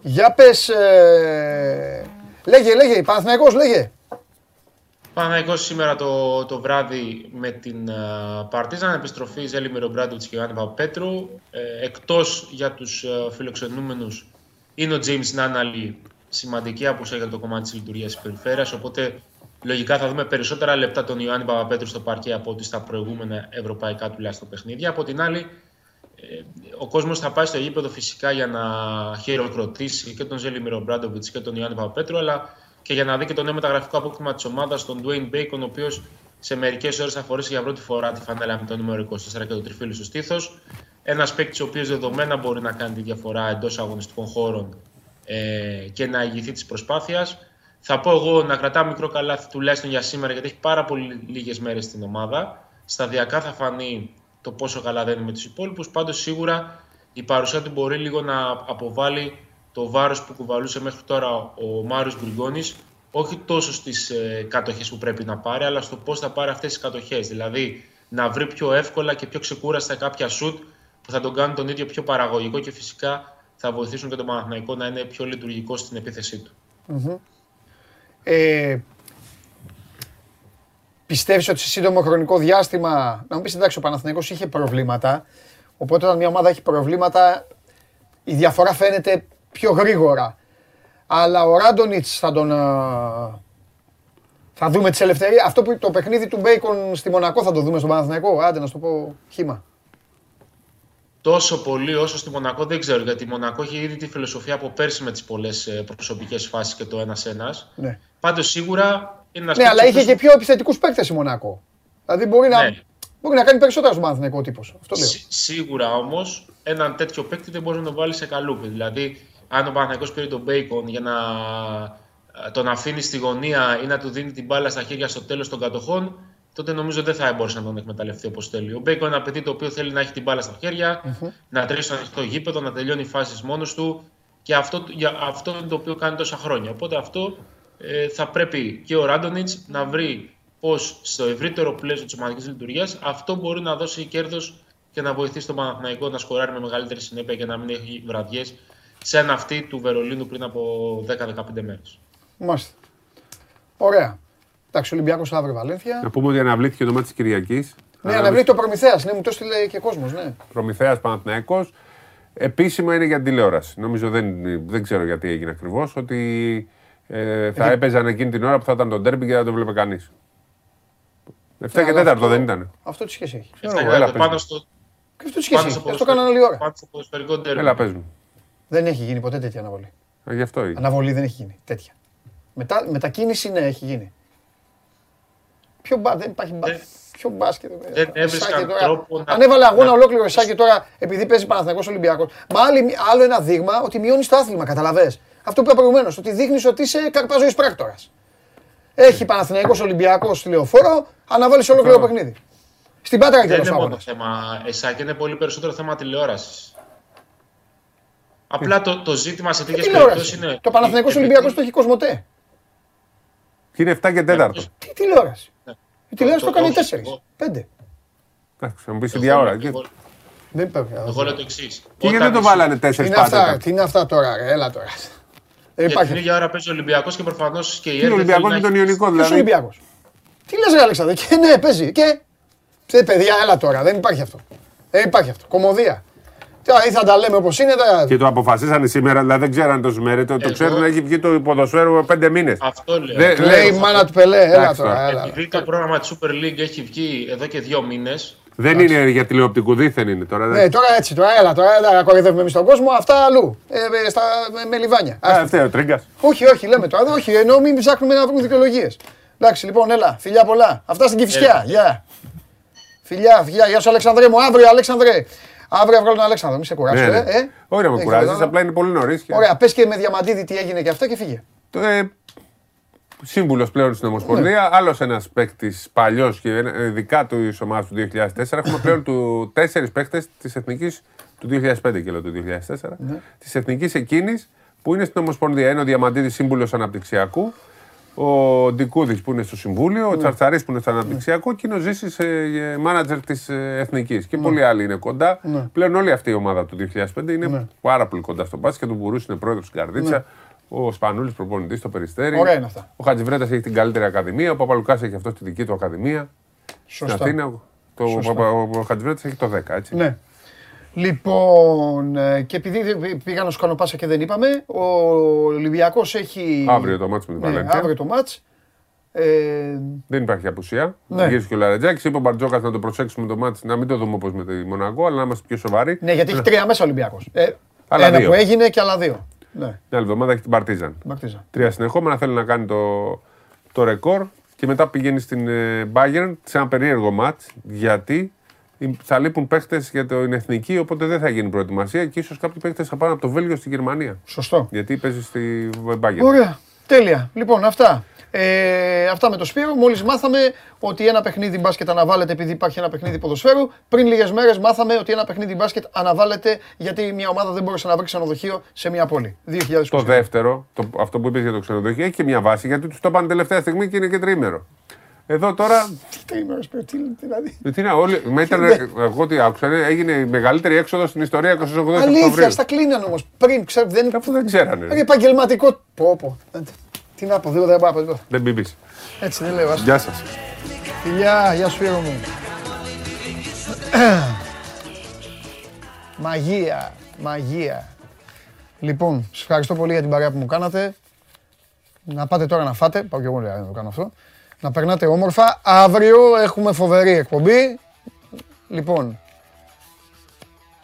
Για πες, ε... λέγε, λέγε, Παναθηναϊκός, λέγε. Παναθηναϊκός σήμερα το, το βράδυ με την uh, Παρτίζαν, επιστροφή Ζέλιμιρ Ομπράντοβιτς και Ιωάννη Παπαπέτρου. Ε, εκτός για τους uh, φιλοξενούμενους είναι ο James Νάναλη, σημαντική απουσία για το κομμάτι της λειτουργίας της περιφέρειας, οπότε λογικά θα δούμε περισσότερα λεπτά τον Ιωάννη Παπαπέτρου στο παρκέ από ό,τι στα προηγούμενα ευρωπαϊκά τουλάχιστον παιχνίδια. Από την άλλη, ε, ο κόσμος θα πάει στο γήπεδο φυσικά για να χειροκροτήσει και τον Ζέλιμιρ Ομπράντοβιτ και τον Ιωάννη Παπαπέτρου, αλλά και για να δει και το νέο μεταγραφικό απόκτημα της ομάδας, τον Dwayne Bacon, ο οποίος σε μερικές ώρες θα φορέσει για πρώτη φορά τη φανέλα με το νούμερο 24 και το τριφύλι στο στήθος. Ένας παίκτης ο οποίος δεδομένα μπορεί να κάνει τη διαφορά εντός αγωνιστικών χώρων ε, και να ηγηθεί της προσπάθειας. Θα πω εγώ να κρατάω μικρό καλάθι τουλάχιστον για σήμερα, γιατί έχει πάρα πολύ λίγες μέρες στην ομάδα. Σταδιακά θα φανεί το πόσο καλά δεν είναι με τους υπόλοιπους. Πάντως σίγουρα η παρουσία του μπορεί λίγο να αποβάλει το βάρος που κουβαλούσε μέχρι τώρα ο Μάριος Γκριγκόνη, όχι τόσο στις ε, κατοχές που πρέπει να πάρει, αλλά στο πώς θα πάρει αυτές τις κατοχές. Δηλαδή να βρει πιο εύκολα και πιο ξεκούραστα κάποια σουτ που θα τον κάνουν τον ίδιο πιο παραγωγικό και φυσικά θα βοηθήσουν και τον Παναθηναϊκό να είναι πιο λειτουργικό στην επίθεσή του. Ε, Πιστεύεις ότι σε σύντομο χρονικό διάστημα. Να μου πεις εντάξει, ο Παναθηναϊκός είχε προβλήματα. Οπότε όταν μια ομάδα έχει προβλήματα, η διαφορά φαίνεται πιο γρήγορα. Αλλά ο Ράντονιτς θα τον. α, Θα δούμε τις ελευθερίες. Αυτό που το παιχνίδι του Μπέικον στη Μονακό θα το δούμε στον Παναθηναϊκό. Άντε να σου το πω χήμα. Τόσο πολύ όσο στη Μονακό δεν ξέρω, γιατί η Μονακό έχει ήδη τη φιλοσοφία από πέρσι με τις πολλές προσωπικές φάσεις και το ένα-ένα. Ναι, Πάντως σίγουρα είναι ένας ναι αλλά είχε και πιο επιθετικούς παίκτες η Μονακό. Δηλαδή μπορεί να, Ναι. μπορεί να κάνει περισσότερα στον Παναθηναϊκό τύπος. Αυτό λέω. Σίγουρα όμως έναν τέτοιο παίκτη δεν μπορείς να τον βάλεις σε καλούπι. Δηλαδή, αν ο Παναθηναϊκός πήρε τον Μπέικον για να ε, τον αφήνει στη γωνία ή να του δίνει την μπάλα στα χέρια στο τέλος των κατοχών, τότε νομίζω δεν θα μπορούσε να τον εκμεταλλευτεί όπως θέλει. Ο Μπέικον είναι ένα παιδί το οποίο θέλει να έχει την μπάλα στα χέρια, να τρέχει στο ανοιχτό γήπεδο, να τελειώνει φάσεις μόνος του και αυτό, για, αυτό είναι το οποίο κάνει τόσα χρόνια. Οπότε αυτό ε, θα πρέπει και ο Ράντονιτς να βρει πώς στο ευρύτερο πλαίσιο της ομαδικής λειτουργίας αυτό μπορεί να δώσει κέρδος και να βοηθήσει τον Παναθηναϊκό να σκοράρει με μεγαλύτερη συνέπεια και να μην έχει βραδιές σαν αυτή του Βερολίνου πριν από 10-15 μέρες. Μάλιστα. Ωραία. Εντάξει, ο Ολυμπιακός αύριο Βαλένθια. Να πούμε ότι αναβλήθηκε το μάτι της Κυριακής. Ναι, αναβλήθηκε το Προμηθέας, ναι, μου το έστειλε και κόσμος, ναι. Προμηθέας Παναθηναϊκός. Επίσημα είναι για τηλεόραση. Νομίζω δεν, δεν ξέρω γιατί έγινε ακριβώς. Ότι ε, θα έπαιζαν εκείνη την ώρα που θα ήταν το ντέρμπι και δεν το βλέπει κανείς. 7 και Ναι, αλλά 4 αυτό- δεν ήταν. Αυτό τι σχέση έχει; Ξέρω εγώ, Αυτά έλα, το πες πάνω μου. στο, Και αυτό τι σχέση πάνω έχει; στο Αυτό κάνανε όλη ώρα. πάνω στο ποδοσφαιρικό ντέρμπι. Έλα, πες μου. Δεν έχει γίνει ποτέ τέτοια αναβολή. Α, γι' αυτό είναι. Αναβολή δεν έχει γίνει. Τέτοια. Μετά, μετακίνηση ναι, έχει γίνει. Ποιο μπα, δεν υπάρχει μπα, Δεν- ποιο μπάσκετ. ε, δεν έβρισκαν Σάκη τώρα. τρόπο να- Αν έβαλε αγώνα να- ολόκληρο εσάκι τώρα επειδή παίζει Παναθηναϊκός Ολυμπιακός. Μα άλλη- άλλο ένα δείγμα ότι μειώνεις το άθλημα, καταλαβες. Αυτό που είπα προηγουμένως, ότι δείχνεις ότι είσαι καρπαζοής πράκτορας. Έχει Παναθηναϊκός Ολυμπιακός στη λεωφόρο, αναβάλεις ολόκληρο παιχνίδι. Στην Πάτρα και Δεν ο είναι μόνο αγώνας. θέμα εσάκι, είναι πολύ περισσότερο θέμα τηλεόρασης. Απλά το, το ζήτημα σε τέτοιες περιπτώσεις Τηλεόραση. είναι. Το Παναθηναϊκός επειδή- Ολυμπιακός το έχει κοσμοτέ. Και είναι 7 και 4. Τι τηλεόραση. Η τηλεόραση το το- κάνει όχι, 4. εγώ- 5. Εντάξει, θα μου πεις Εγώ- ίδια ώρα. εγώ- Δεν υπάρχει. Εγώ λέω το εξής. Και γιατί δεν το βάλανε 4 Τι είναι αυτά, πάντα. τι είναι αυτά τώρα, ρε, έλα τώρα. Δεν Για την υπάρχει. ίδια ώρα παίζει ο Ολυμπιακός και προφανώς και η Τι ΕΡΤ Ολυμπιακός θέλει με να τον έχει- Ιωνικό Ποιος δηλαδή; Ολυμπιακός; Τι λες ρε Αλέξανδρε, και ναι, παίζει. Και. Τε παιδιά, έλα τώρα, δεν υπάρχει αυτό. Δεν υπάρχει αυτό. Κομμωδία. Τώρα ή θα τα λέμε όπως είναι, τα... Και το αποφασίσανε σήμερα, δηλαδή δεν ξέραν τόσες μέρες. Το, το Εγώ- ξέρουν, έχει βγει το ποδοσφαίρο πέντε μήνες. Αυτό λέω. Λέει η μάνα του Πελέ, έλα Εντάξει τώρα, τώρα. έλα. Επειδή το πρόγραμμα της Super League έχει βγει εδώ και δύο μήνες, Δεν είναι για τηλεοπτικού, δίθεν είναι τώρα. Ναι, τώρα έτσι, τώρα έλα, τώρα έλα, κοροϊδεύουμε εμείς τον κόσμο, αυτά αλλού. Ε, ε, στα, με, με λιβάνια. Α, Άστα. αυτό ο Τρίγκα. Όχι, όχι, λέμε τώρα, όχι, ενώ μην ψάχνουμε να βρούμε δικαιολογίες. Εντάξει, λοιπόν, έλα, φιλιά πολλά. Αυτά στην Κυφσιά. Γεια. Φιλιά, φιλιά, γεια σου Αλεξανδρέ μου, αύριο Αλέξανδρε. Αύριο βγάλω τον Αλέξανδρο, μην σε κουράσω, Ναι, ε. ναι. ε. Όχι να με Έχεις κουράζεις, καταλάβει. απλά είναι πολύ νωρίς. Ωραία, πες και με διαμαντίδη τι έγινε και αυτά και φύγε. Ε, Σύμβουλος πλέον στην Ομοσπονδία, Ναι. άλλος ένας παίκτης παλιός και ένα- ειδικά του ομάδα του 2004. Έχουμε πλέον του τέσσερις παίκτες της Εθνικής του 2005 και λέω του 2004. Ναι. Της Εθνικής εκείνης που είναι στην Ομοσπονδία. Είναι ο Διαμαντίδη Σύμβουλος Αναπτυξιακού, ο Ντικούδης που είναι στο Συμβούλιο, ο Τσαρτσαρής που είναι στο Αναπτυξιακό και είναι ο Ζήσης μάνατζερ της Εθνικής. Και πολλοί άλλοι είναι κοντά. Ναι. Πλέον όλη αυτή η ομάδα του 2005 είναι πάρα πολύ κοντά στο μπάσκετ. Ο Μπουρούση είναι πρόεδρος στην Καρδίτσα. Ο Σπανούλης προπονητής στο Περιστέρι. Ναι. Ωραία είναι αυτά. Ο Χατζιβρέτα έχει την καλύτερη ακαδημία. Ο Παπαλουκάς έχει αυτό τη δική του ακαδημία. Σωστά. Στην Αθήνα. Το, ο, Σωστά. Παπα- ο Χατζιβρέτα έχει το 10, έτσι. Ναι. Λοιπόν, ε, και επειδή πήγα να σου κάνω πάσα και δεν είπαμε, ο Ολυμπιακός έχει... Αύριο το μάτς με την Ναι, Βαλένθια. αύριο το μάτς. Ε, Δεν υπάρχει απουσία. Ναι. Γύρισε και ο Λαρετζάκης. Είπε ο Μπαρτζόκας να το προσέξουμε το μάτι, να μην το δούμε όπως με τη Μονακό, αλλά να είμαστε πιο σοβαροί. ναι, γιατί έχει τρία μέσα ο Ολυμπιακός. Ε, Άλλα ένα δύο. που έγινε και άλλα δύο. Ναι, Την άλλη εβδομάδα έχει την Παρτίζαν. Μαρτίζα. Τρία συνεχόμενα θέλει να κάνει το, το ρεκόρ και μετά πηγαίνει στην ε, Bayern σε ένα περίεργο μάτς. Γιατί; Θα λείπουν παίχτες για την εθνική, οπότε δεν θα γίνει προετοιμασία και ίσως κάποιοι παίχτες θα πάνε από το Βέλγιο στη Γερμανία. Σωστό. Γιατί παίζει στη Bayern. Ωραία. Τέλεια. Λοιπόν, αυτά. Ε, αυτά με το Σπύρο. Μόλις μάθαμε ότι ένα παιχνίδι μπάσκετ αναβάλλεται επειδή υπάρχει ένα παιχνίδι ποδοσφαίρου. Πριν λίγες μέρες μάθαμε ότι ένα παιχνίδι μπάσκετ αναβάλλεται γιατί μια ομάδα δεν μπόρεσε να βρει ξενοδοχείο σε μια πόλη. 2020. Το δεύτερο, το, αυτό που είπες για το ξενοδοχείο, έχει και μια βάση γιατί τους το πάνε τελευταία στιγμή και είναι και τριήμερο. Εδώ τώρα. Τρίμερο, Σπύρο, τι δηλαδή. Τι να, όλοι, μα ήταν, εγώ τι άκουσα, ε, έγινε η μεγαλύτερη έξοδος στην ιστορία 28 Αλήθεια, Οκτωβρίου. στα κλείνανε όμως. Πριν, ξέρω, δεν. Αφού δεν ξέρανε. Είναι επαγγελματικό. Πω, πω. Τι να πω, δεν δεν πάω. δεν- Δεν μπήμπεις. Έτσι δεν λέω. ας. Γεια σας. Φιλιά, γεια σου Σπύρο μου. Μαγεία, μαγεία. Λοιπόν, σας ευχαριστώ πολύ για την παρέα που μου κάνατε. Να πάτε τώρα να φάτε, πάω και εγώ λέει, να το κάνω αυτό. Να περνάτε όμορφα. Αύριο έχουμε φοβερή εκπομπή. Λοιπόν,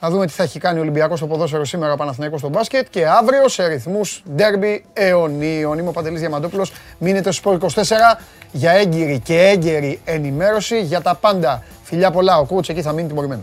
να δούμε τι θα έχει κάνει ο Ολυμπιακός στο ποδόσφαιρο σήμερα, ο Παναθηναϊκός στο μπάσκετ και αύριο σε ρυθμούς ντέρμπι αιωνίων. Είμαι ο Παντελής Διαμαντόπουλος. Μείνετε στο Sport 24 για έγκυρη και έγκαιρη ενημέρωση για τα πάντα. Φιλιά πολλά, ο coach εκεί θα μείνει τιμωρημένο.